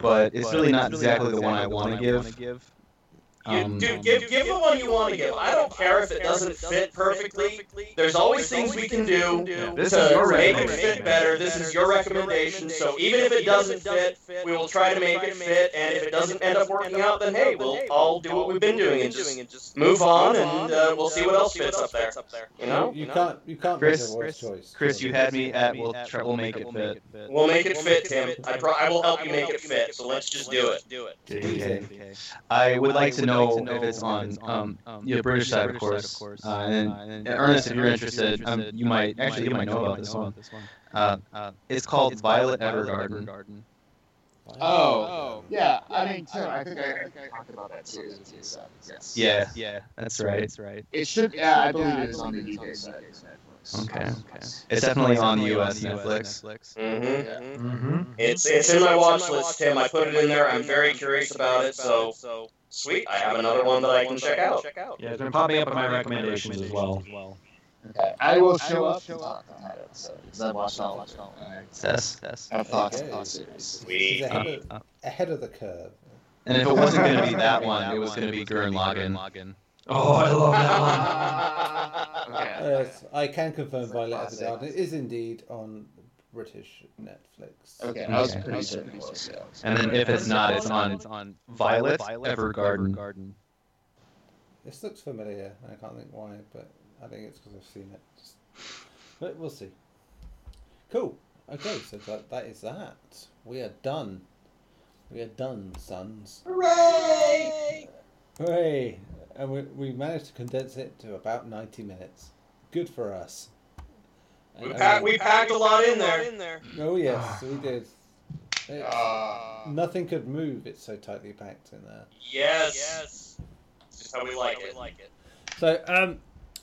Speaker 3: but it's really not exactly the one I want to give.
Speaker 5: You,
Speaker 3: Um,
Speaker 5: dude, give, give the one you want to give. I don't care if it doesn't fit perfectly. There's always things we can do
Speaker 3: This
Speaker 5: to
Speaker 3: is your
Speaker 5: make it
Speaker 3: recommendation.
Speaker 5: fit better. This is your recommendation. So even if it doesn't fit, we will try to make it fit. And if it doesn't end up working out, then hey, we'll all do what we've been doing and just move on, and uh, we'll see what else fits up there. You know,
Speaker 2: You can't. You can't
Speaker 3: Chris,
Speaker 2: make a worse choice.
Speaker 3: Chris, you had me at we'll, try, we'll make it fit.
Speaker 5: we'll make it fit, Tim. I, pro- I will help you make it fit. So let's just do it. do it.
Speaker 3: Okay. I would like to know if it's on um, the British side, of course. Uh, and, and Ernest, if you're interested, um, you might actually you might know about this one. Uh, it's called Violet Evergarden.
Speaker 7: Oh, yeah. I mean, Tim, I think I, I think I talked about that series with you. So, yes.
Speaker 3: Yeah, yeah, that's right. That's right.
Speaker 7: It should. Yeah, I believe it is on the UK side. of Netflix.
Speaker 3: Okay, okay. It's definitely on the U.S. Netflix.
Speaker 5: Mm-hmm.
Speaker 6: Mm-hmm.
Speaker 5: It's it's in my watch list, Tim. I put it in there. I'm very curious about it. So sweet. I have another one that I can check out.
Speaker 6: Yeah, it's been popping up in my recommendations as well.
Speaker 7: Okay. I will show up and talk on that episode because I watched all of it.
Speaker 3: Yes, yes.
Speaker 7: I have thoughts
Speaker 2: Okay.
Speaker 7: series.
Speaker 5: Sweet.
Speaker 2: Ahead,
Speaker 3: Uh,
Speaker 2: of, ahead of the curve.
Speaker 3: And if it wasn't going to be that one, it was going to be Gurren Lagann.
Speaker 6: Oh, I love that one.
Speaker 7: Okay.
Speaker 2: Yes, I can confirm Violet Evergarden It is indeed on British Netflix.
Speaker 7: Okay, I was
Speaker 3: Okay.
Speaker 7: pretty certain it was. Yeah.
Speaker 3: And then if it's not, it's on it's on Violet Evergarden. Garden.
Speaker 2: This looks familiar. And I can't think why, but I think it's because I've seen it. Just But we'll see. Cool. Okay, so that, that is that. We are done. We are done, sons.
Speaker 1: Hooray!
Speaker 2: Hooray! And we, we managed to condense it to about 90 minutes. Good for us.
Speaker 5: We,
Speaker 2: And-
Speaker 5: pack, we packed a lot in there.
Speaker 2: Oh, yes, we did. It-
Speaker 7: Uh,
Speaker 2: nothing could move, it's so tightly packed in there.
Speaker 5: Yes. Yes. Just how we like it.
Speaker 2: So, um,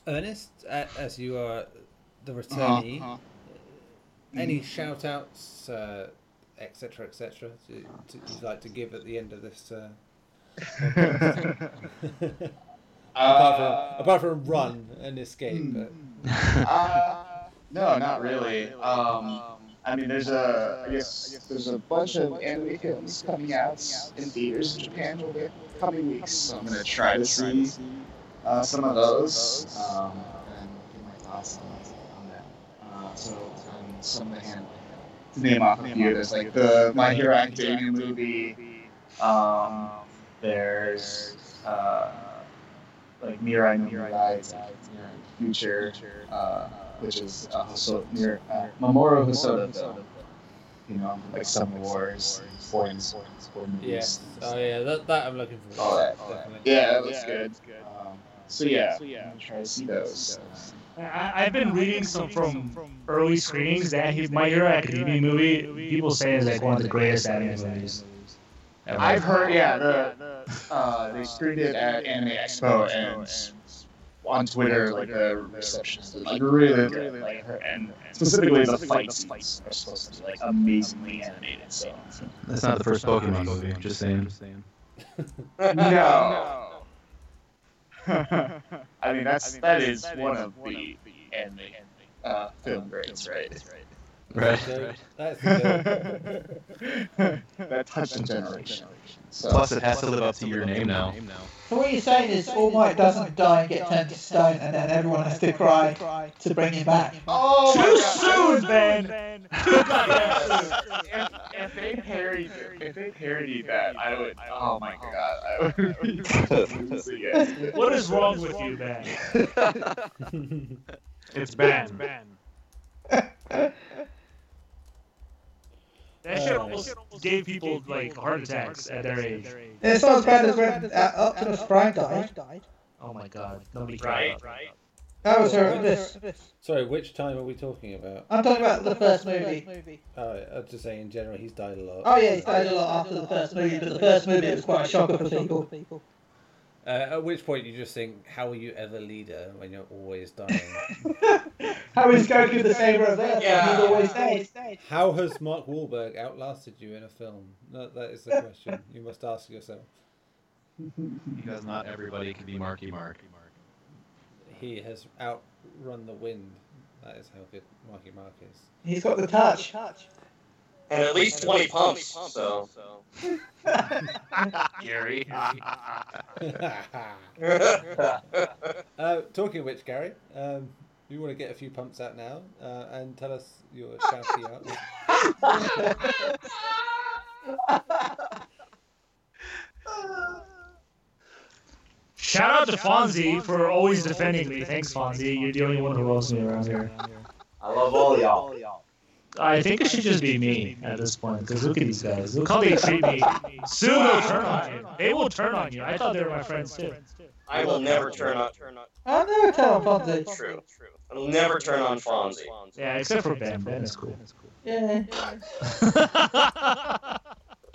Speaker 2: Ernest, as you are the returnee,
Speaker 7: uh-huh.
Speaker 2: any shout outs, uh, etc., etc., to, to, you'd like to give at the end of this? Uh, apart, from, apart from run and escape. But,
Speaker 7: uh, no, not really. Um, I mean, there's a, I guess, there's a bunch of anime films coming out in theaters in Japan over the coming weeks, so I'm gonna try to see uh, some of those um, and give my thoughts on, on that. Uh, so, um, some of the hand, to name off a few, there's like the My Hero Academia movie. Um, there's uh, like Mirai no Mirai, Mirai Future, uh, which is uh, Hoso, near, uh, Mamoru Hosoda film. You know, like Summer Wars, foreign, foreign movies.
Speaker 2: yes. Oh, yeah, that, that I'm looking for.
Speaker 7: All that,
Speaker 2: definitely.
Speaker 7: Yeah, that looks good. Um, so yeah, I'm gonna try to see those.
Speaker 8: I, I've been reading some from early screenings that he, My Hero Academia movie. People say is like one of the greatest anime movies. ever.
Speaker 7: I've heard, yeah, the uh, they screened it at Anime Expo and on Twitter, like the reception is like really good. Like, her- and specifically the fight scenes are supposed to be like amazingly animated. So
Speaker 3: That's not the first Pokemon movie. I'm just saying.
Speaker 7: no. I mean that's that is one of the anime uh, film greats, right?
Speaker 3: Right.
Speaker 2: So, that's the
Speaker 7: that touched a generation. So
Speaker 3: Plus, it has to live up to your name now.
Speaker 1: So what you're saying is All Might doesn't die and get turned to stone, and then everyone has to cry to bring him back.
Speaker 7: Oh
Speaker 8: Too soon, Ben.
Speaker 7: if, if they parodied if they parodied that, I would. Oh my god, I would be losing it.
Speaker 8: What is wrong with you, Ben?
Speaker 6: It's Ben.
Speaker 8: That shit almost gave people like heart attacks at their age.
Speaker 1: It's not as bad as when uh, Optimus Prime died.
Speaker 8: Oh my god, nobody
Speaker 5: Right.
Speaker 8: cared.
Speaker 5: Right.
Speaker 1: That was horrendous.
Speaker 2: Sorry, which time are we talking about?
Speaker 1: I'm talking about the first movie.
Speaker 2: Oh, I'd just say in general, he's died a lot.
Speaker 1: Oh yeah, he's died a lot after the first movie, but the first movie it was quite a shocker for people.
Speaker 2: Uh, at which point you just think, how are you ever leader when you're always dying?
Speaker 1: How is Goku the saver of Earth?
Speaker 5: Yeah.
Speaker 1: He's always dead.
Speaker 2: how has Mark Wahlberg outlasted you in a film? That, that is the question you must ask yourself.
Speaker 3: Because not everybody can be Marky Mark.
Speaker 2: He has outrun the wind. That is how good Marky Mark is.
Speaker 1: He's got the touch.
Speaker 5: And at least 20 pumps. So.
Speaker 7: Gary.
Speaker 2: uh, talking of which, Gary, um, you want to get a few pumps out now uh, and tell us your shouty out.
Speaker 8: Shout out to Fonzie for always defending me. Thanks, Fonzie. You're the only one who loves me around here.
Speaker 4: I love all y'all.
Speaker 8: I think it should just be me at this point, because look at these guys. Look how they treat me. Soon they'll turn on you. They will turn on you. I thought they were my friends too.
Speaker 5: I will never turn on.
Speaker 1: I'll never tell him Fonzie.
Speaker 5: True. I will never turn on Fonzie.
Speaker 8: Yeah, except for Ben. Ben is cool.
Speaker 1: Yeah.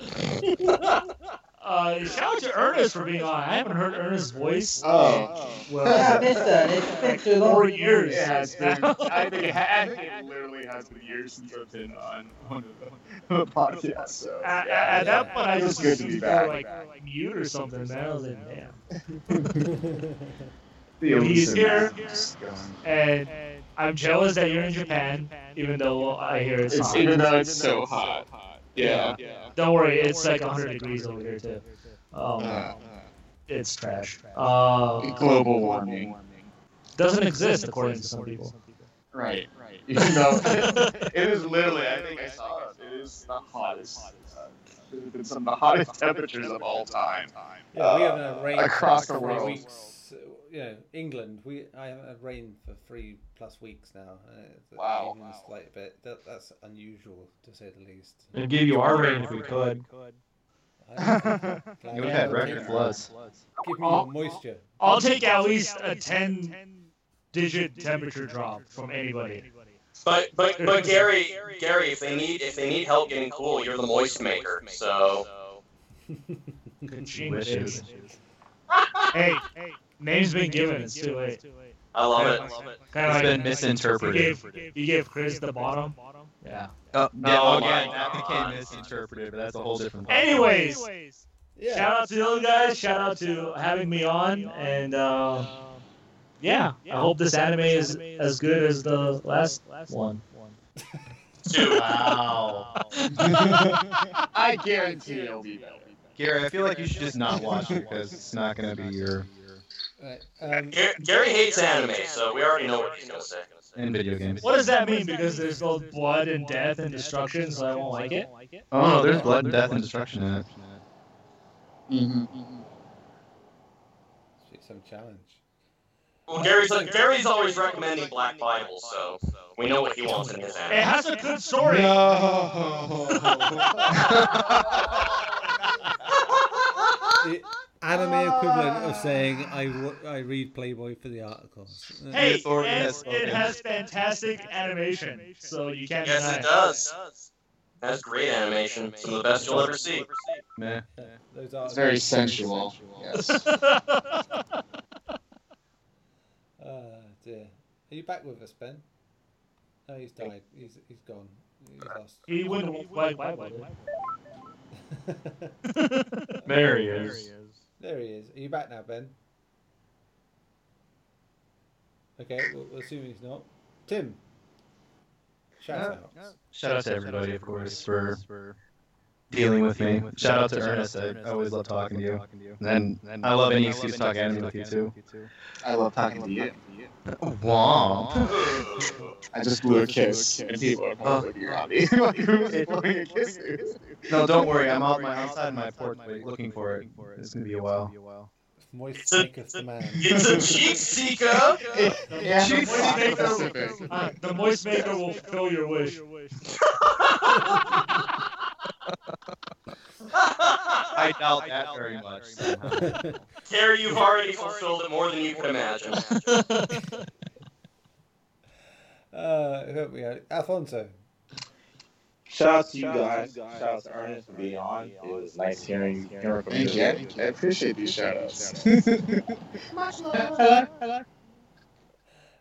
Speaker 8: uh, shout out to Ernest for being on. I haven't heard Ernest's voice.
Speaker 7: Oh.
Speaker 1: Yeah, I
Speaker 8: Well,
Speaker 1: missed that. It's been too
Speaker 8: four
Speaker 1: long.
Speaker 8: years.
Speaker 7: It has been. I think it, ha- I think it literally has been years since I've been on one of the podcasts. So
Speaker 8: At,
Speaker 7: yeah,
Speaker 8: at that point, I
Speaker 7: it's
Speaker 8: just
Speaker 7: good to be back.
Speaker 8: they were, like mute or something. Man, I was like, damn.
Speaker 7: The
Speaker 8: He's here.
Speaker 7: man is.
Speaker 8: And I'm jealous that you're in Japan, even though I hear it's,
Speaker 7: It's
Speaker 8: hot.
Speaker 7: even though it's so hot. Yeah.
Speaker 8: Don't worry, it's like 100 degrees over here too. Um,
Speaker 7: Uh,
Speaker 8: it's trash. Uh,
Speaker 7: global warming.
Speaker 8: doesn't exist according to some people.
Speaker 7: Right. Right. You know, it is literally, I think I saw it. It is the hottest. Uh, it's been some of the hottest temperatures of all time.
Speaker 2: Yeah, we haven't had rain
Speaker 7: Across
Speaker 2: for
Speaker 7: the
Speaker 2: three
Speaker 7: world.
Speaker 2: Weeks. you know, England. We I haven't had rain for three plus weeks now. Uh, it's
Speaker 7: Wow.
Speaker 2: even a slight bit. That, that's unusual to say the least.
Speaker 6: We'd give you our rain if we could.
Speaker 2: I-
Speaker 3: You would have had record
Speaker 2: Give
Speaker 3: floods.
Speaker 2: me
Speaker 8: Oh.
Speaker 2: more moisture.
Speaker 8: I'll take at least a 10 digit temperature drop from anybody.
Speaker 5: But but but Gary Gary, if they need if they need help getting cool, you're the moist maker. So
Speaker 8: Ka-ching, hey, hey, name's been given. It's too late.
Speaker 5: I love it.
Speaker 8: Kind
Speaker 3: It's
Speaker 8: of
Speaker 3: been
Speaker 8: like you
Speaker 3: misinterpreted.
Speaker 8: gave, you gave Chris the bottom. Yeah.
Speaker 3: Oh, yeah,
Speaker 5: my
Speaker 3: again,
Speaker 5: God.
Speaker 3: that became misinterpreted, but that's a whole different. podcast.
Speaker 8: Anyways,
Speaker 2: Yeah.
Speaker 8: shout out to the other guys. Shout out to having me on. And uh, yeah, I hope this anime is as good as the last one.
Speaker 5: Two.
Speaker 7: Wow. I guarantee it'll be better.
Speaker 3: Gary, I feel like you should just not watch it because it's not going to be your
Speaker 2: Right. Um,
Speaker 5: Gary, Gary hates anime, so we already know what he's gonna say.
Speaker 3: in video games.
Speaker 8: What does that mean? Because there's both blood and death and destruction, so I won't like it.
Speaker 3: Oh no, there's blood and death and destruction in it.
Speaker 7: Mm-hmm.
Speaker 2: some challenge.
Speaker 5: Well, Gary's Gary's always recommending Black Bible, so we know what he wants in his anime.
Speaker 8: It has a good story.
Speaker 2: The anime equivalent of saying I, I read Playboy for the articles. Uh,
Speaker 8: Hey,
Speaker 3: It's already
Speaker 8: and
Speaker 3: has
Speaker 8: it
Speaker 3: spoken.
Speaker 8: has fantastic animation, so you can't
Speaker 5: Yes,
Speaker 8: deny
Speaker 5: it does. That's great animation. Some of the best you'll ever see.
Speaker 3: Meh.
Speaker 2: yeah, those are
Speaker 7: It's very sensual. Yes.
Speaker 2: Ah, dear. Are you back with us, Ben? No, he's died. He's he's gone. He's lost.
Speaker 8: he wouldn't like bye bye.
Speaker 6: There he is.
Speaker 2: There he is. Are you back now, Ben? Okay, we'll, we'll assume he's not. Tim. Shout out.
Speaker 3: Shout out to everybody, of course, for dealing with me. Shout out to Ernest. I always love talking to you. And I love any excuse to talk anime with you too.
Speaker 7: I love talking to you.
Speaker 3: Womp.
Speaker 7: I just blew a kiss, and people are looking at me. like, who's blowing a kiss?
Speaker 3: No, don't worry. I'm out my outside my porch wait, looking for it. It's gonna be a while.
Speaker 2: Moist
Speaker 5: It's a-
Speaker 2: maketh the man.
Speaker 5: It's a cheek seeker.
Speaker 7: Yeah,
Speaker 8: The
Speaker 7: she's
Speaker 8: moist maker, uh, the moist maker will fulfill your wish.
Speaker 3: I doubt that very much. somehow.
Speaker 5: Gary, you've already fulfilled it more than you could imagine.
Speaker 2: uh, help me out. Alfonso.
Speaker 4: Shout out to you guys. Shout out to Ernest for being on. It was nice hearing hearing from you.
Speaker 7: Thank you. I, I appreciate these shout outs.
Speaker 1: Hello, hello.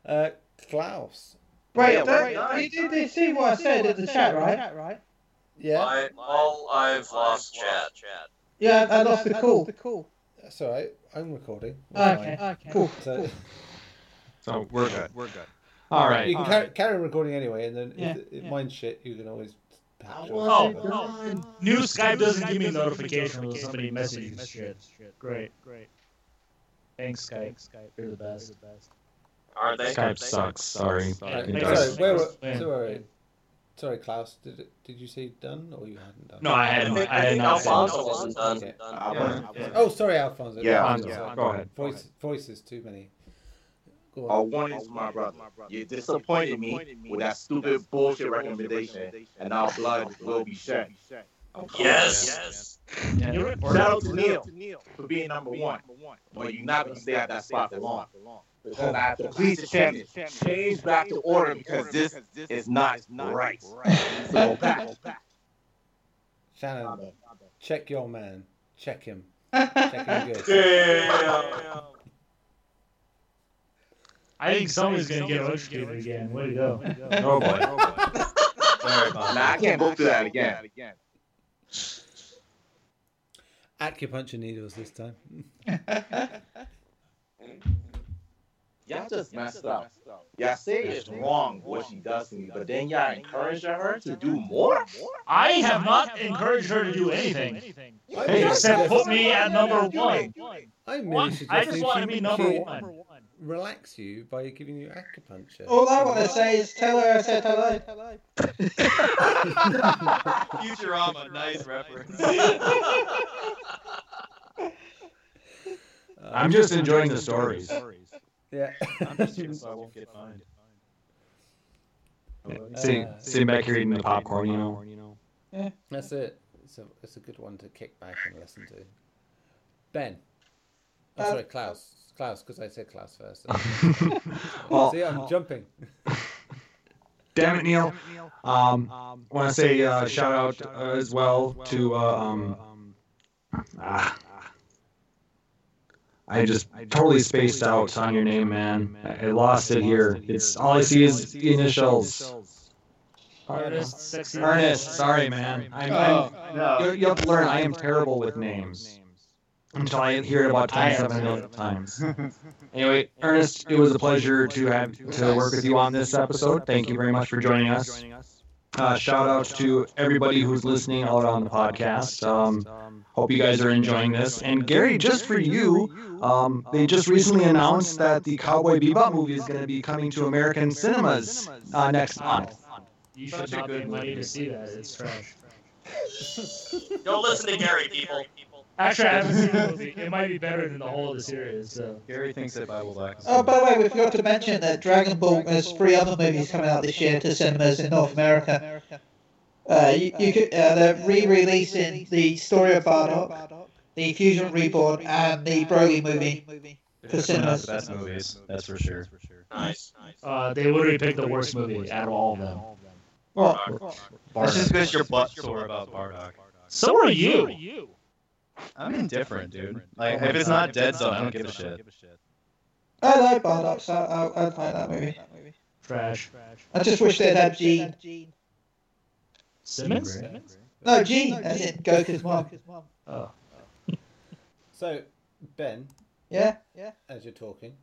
Speaker 2: Uh, Klaus.
Speaker 1: Wait,
Speaker 4: Yeah,
Speaker 1: don't,
Speaker 4: right.
Speaker 1: you did you see what I said in the chat, right? Right.
Speaker 2: Yeah,
Speaker 5: I, all I've lost chat.
Speaker 1: Yeah, I lost the call. The call.
Speaker 2: that's all right. I'm recording. We're
Speaker 1: Okay, okay, cool.
Speaker 2: So
Speaker 6: So oh, we're good. We're good. All right.
Speaker 2: you can carry, carry on recording anyway, and then
Speaker 1: Yeah,
Speaker 2: if it
Speaker 1: yeah.
Speaker 2: minds shit, you can always patch it.
Speaker 8: Oh, oh, new Skype doesn't give me notifications when somebody messages shit. Great, great. Thanks, Skype. Skype, you're the best.
Speaker 5: Aren't they?
Speaker 6: Skype sucks. Sorry.
Speaker 2: Right,
Speaker 6: It
Speaker 8: Thanks.
Speaker 6: does.
Speaker 2: sorry, where were,
Speaker 8: Yeah.
Speaker 2: sorry, sorry, Klaus. Did it, did you say done or you hadn't done?
Speaker 8: No, I hadn't. I had not.
Speaker 5: Alfonso wasn't done.
Speaker 2: Okay.
Speaker 4: I
Speaker 3: Yeah.
Speaker 4: want-
Speaker 2: Oh, sorry, Alfonso.
Speaker 4: Yeah,
Speaker 2: Alfonso,
Speaker 6: yeah,
Speaker 2: sorry.
Speaker 6: go ahead.
Speaker 2: Voice, voices, too many. Go
Speaker 4: I
Speaker 2: on.
Speaker 4: wanted my brother. You disappointed me with that stupid bullshit recommendation, and now blood will be shed. I'm coming,
Speaker 5: Yes.
Speaker 4: man.
Speaker 8: You're
Speaker 4: Shout out to Neil for being number one, but you're not gonna stay at that spot for long. Because I have to please the champion. Change back to order because this is not right. So back.
Speaker 2: Shannon, check your man. Check him. Check him good.
Speaker 5: Damn.
Speaker 8: I think someone's gonna get electrocuted again. Way to go.
Speaker 6: Oh boy.
Speaker 3: Sorry about
Speaker 4: Nah, I can't go through that again.
Speaker 2: Acupuncture needles this time.
Speaker 4: Y'all just messed up. Y'all say it's wrong what she does to me, but then y'all encourage her to do more?
Speaker 8: I have not encouraged her to do anything Hey, except put me at number one.
Speaker 2: I merely
Speaker 8: I just want to be number one.
Speaker 2: Relax you by giving you acupuncture.
Speaker 1: All I want to say is tell her I said hello. hello.
Speaker 3: Futurama, nice reference.
Speaker 6: I'm just enjoying the stories.
Speaker 2: Yeah.
Speaker 3: I'm just here so I won't get fined.
Speaker 6: Sitting,
Speaker 2: Uh,
Speaker 6: sitting back here eating the popcorn, you know.
Speaker 2: Yeah, That's it. It's a it's a good one to kick back and listen to. Ben. Oh,
Speaker 1: Uh,
Speaker 2: sorry, Klaus. Klaus, because I said Klaus first.
Speaker 6: Well,
Speaker 2: See, I'm jumping.
Speaker 6: damn it, Neil. Um, I want to say uh, shout out uh, as well to uh, um, ah, I just totally spaced out on your name, man. I, I lost it here. It's all I see is initials.
Speaker 8: Ernest, sexy.
Speaker 6: Ernest, sorry, man. I'm,
Speaker 7: Oh,
Speaker 6: I'm,
Speaker 7: no.
Speaker 6: you, you have to learn. I am terrible with names until I hear it about 27 million times. Anyway, Ernest, it was a pleasure to have to work with you on this episode. Thank you very much for joining us. Uh, shout out to everybody who's listening out on the podcast. Um, hope you guys are enjoying this. And Gary, just for you, um, they just recently announced that the Cowboy Bebop movie is going to be coming to American cinemas uh, next month.
Speaker 8: You should
Speaker 3: Such
Speaker 8: not
Speaker 3: good
Speaker 8: pay money to see that. It's trash.
Speaker 5: Don't listen to Gary, people.
Speaker 8: Actually, I haven't seen the movie. It might be better than the whole of the series. So.
Speaker 3: Gary thinks that Bible Black is
Speaker 1: Oh, by the way, we forgot to mention that Dragon Ball has three other movies coming out this year to cinemas in North America. Uh, you, you could, uh, they're re-releasing the story of Bardock, the Fusion Reborn, and the Broly movie.
Speaker 3: They're
Speaker 1: For
Speaker 3: putting out
Speaker 1: cinemas.
Speaker 3: the best movies, that's for sure.
Speaker 5: Nice, nice.
Speaker 8: Uh, they literally picked the worst movie out of all of them.
Speaker 1: Well,
Speaker 3: That's just because your butt sore about Bardock.
Speaker 8: So are you.
Speaker 3: I'm indifferent, dude. Like, if it's not Dead Zone, I don't give a shit.
Speaker 1: I like Bardock, so I, I, I'd like that movie.
Speaker 8: Trash.
Speaker 1: I just wish they'd had Gene.
Speaker 8: Simmons?
Speaker 1: No, Gene, as in Goku's mom.
Speaker 8: Oh.
Speaker 2: So, Ben,
Speaker 1: Yeah? Yeah.
Speaker 2: as you're talking,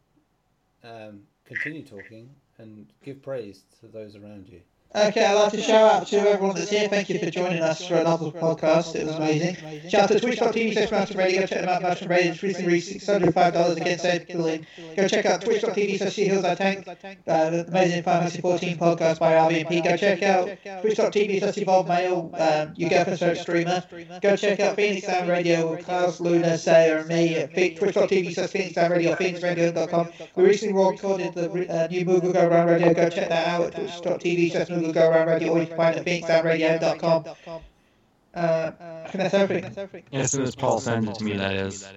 Speaker 2: um, continue talking and give praise to those around you.
Speaker 1: Okay, I'd like to shout out to everyone that's here. Thank you for joining us for another podcast. It was amazing. Shout out to twitch.tv slash Mountain Radio. Go check them out. Mountain Radio is recently reached $605 again. Save the. Go check out twitch.tv slash Hills I Tank. Uh, amazing Fantasy 14 podcast by RVMP. Go check out twitch.tv slash Evolve Mail. Um, your girlfriend's favorite streamer. Go check out Phoenix Sound Radio with Klaus, Luna, Sayer, and me at twitch.tv slash Phoenix Sound Radio, phoenixradio.com. We recently recorded the uh, new Moogle Go Round Radio. Go check that out at twitch.tv slash Moogle Go Around Radio, or you can find it at phoenixsoundradio.com. Uh, I think that's everything.
Speaker 6: As soon as Paul sends it to me, that is.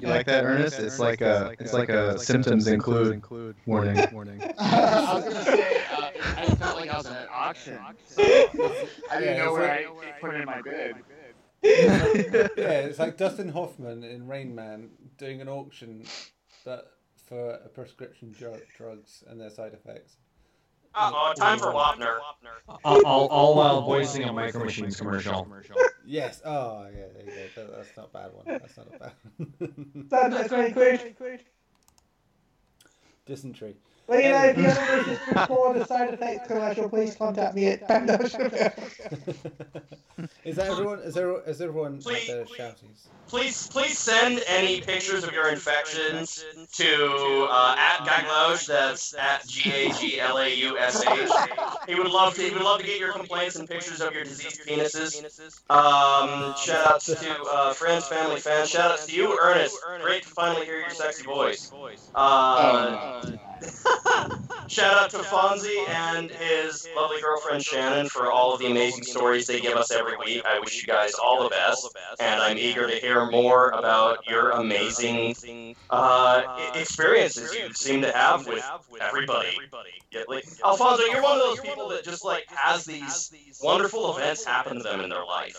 Speaker 3: You like that, Ernest? It's like a, it's like a symptoms include warning. Warning.
Speaker 7: I was gonna say, uh, I felt like I was at an auction. So I didn't know where
Speaker 2: like-
Speaker 7: I put in my bid.
Speaker 2: yeah, it's like Dustin Hoffman in Rain Man doing an auction, but for prescription dr- drugs and their side effects.
Speaker 5: Uh, Uh-oh, time for Wapner.
Speaker 6: All, all, all while voicing a Micro Machines commercial.
Speaker 2: Yes. Oh, yeah. There you go. That, that's not a bad one. That's not a bad one.
Speaker 1: That's, that's very good.
Speaker 2: Dysentery.
Speaker 1: Well, you know, if you ever wish to record a side effects commercial, please contact me at Bando
Speaker 2: is that everyone? Is there? Is everyone out
Speaker 5: Please-
Speaker 2: there shouties?
Speaker 5: Please, please send any pictures of your infections to uh, at Gaglaush. That's at G A G L A U S H. He would love to. He would love to get your complaints and pictures of your diseased penises. Um, shout outs to uh, friends, family, fans. Shout outs to you, Ernest. Great to finally hear your sexy voice. Uh, Shout out to Fonzie and his lovely girlfriend Shannon for all of the amazing stories they give us every week. I wish you guys all the best, and I'm eager to hear more about your amazing uh, experiences you seem to have with everybody. Like, Alfonso, you're one of those people that just like has these wonderful events happen to them in their life,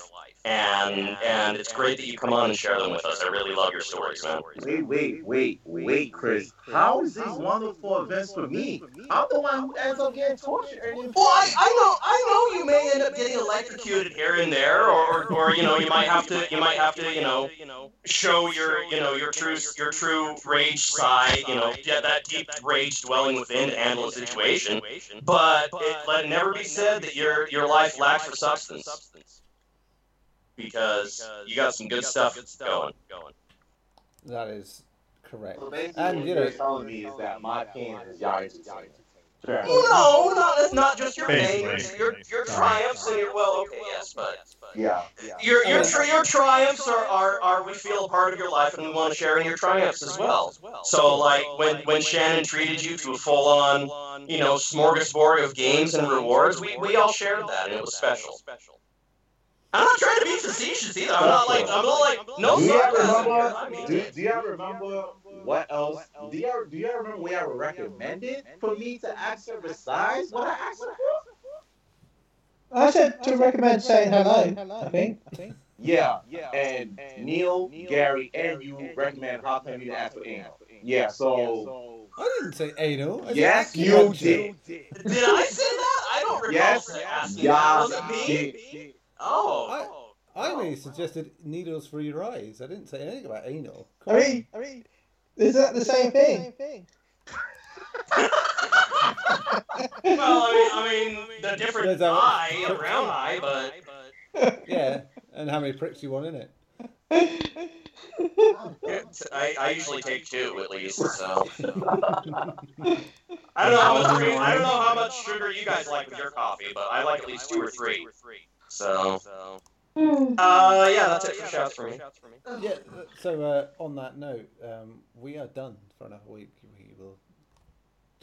Speaker 5: and and it's great that you come on and share them with us. I really love your stories, man.
Speaker 4: Wait, wait, wait, wait, Chris. How is this wonderful events for me? I'm the one who ends up getting tortured. And
Speaker 5: Well, I, I know, I know you may end up getting electrocuted here and there, or, or, or you know, you might have to, you might have to, you know, show your, you know, your true, your true rage side, you know, yeah, that deep rage dwelling within to handle a situation. But it, let it never be said that your your life lacks for substance, because you got some good stuff going.
Speaker 2: That is correct.
Speaker 4: So basically,
Speaker 2: And,
Speaker 4: what
Speaker 2: you
Speaker 4: you're
Speaker 2: know-
Speaker 4: telling me is that my pain is Yari's pain.
Speaker 5: No, not not just your pain,
Speaker 6: Basically.
Speaker 5: your your triumphs and your well, okay, yes, but
Speaker 4: Yeah, yeah.
Speaker 5: your your tri- your triumphs are, are, are we feel a part of your life and we want to share in your triumphs as well. So like when when Shannon treated you to a full on you know smorgasbord of games and rewards, we, we all shared that and it was special. I'm not trying to be facetious either. I'm not like I'm not like no
Speaker 4: do you
Speaker 5: sarcasm.
Speaker 4: remember? Do,
Speaker 5: it.
Speaker 4: do you remember what else? Do you do you remember what I recommended for me to ask her besides what I asked her?
Speaker 1: I said to recommend saying hello. I think. I think.
Speaker 4: Yeah, yeah. and Neil, Gary, and you recommend how can you ask for anal? Yeah, so
Speaker 2: I didn't say anal. I said
Speaker 4: yes, you
Speaker 2: about
Speaker 4: did.
Speaker 5: Did I say that? I don't recall
Speaker 4: Yes,
Speaker 5: asking
Speaker 4: yeah,
Speaker 5: that. Was it me?
Speaker 4: did.
Speaker 5: Oh.
Speaker 2: I oh, only suggested needles for your eyes. I didn't say anything about anal.
Speaker 1: I mean, I mean, is that the same thing?
Speaker 5: Well, I mean, I mean, the different
Speaker 2: There's a-
Speaker 5: eye, a round eye, but
Speaker 2: Yeah, and how many pricks you want in it?
Speaker 5: I, I usually take two at least. So I don't know how much sugar, I don't know how much sugar you guys like with your coffee, but I like at least two or three. So uh, yeah, that's it for shouts for me.
Speaker 2: Yeah. So uh, on that note, um, we are done for another week. We will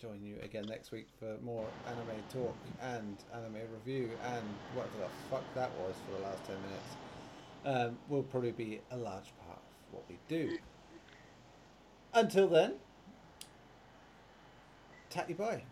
Speaker 2: join you again next week for more anime talk and anime review and whatever the fuck that was for the last ten minutes. Um, will probably be a large part of what we do. Until then, tatty bye.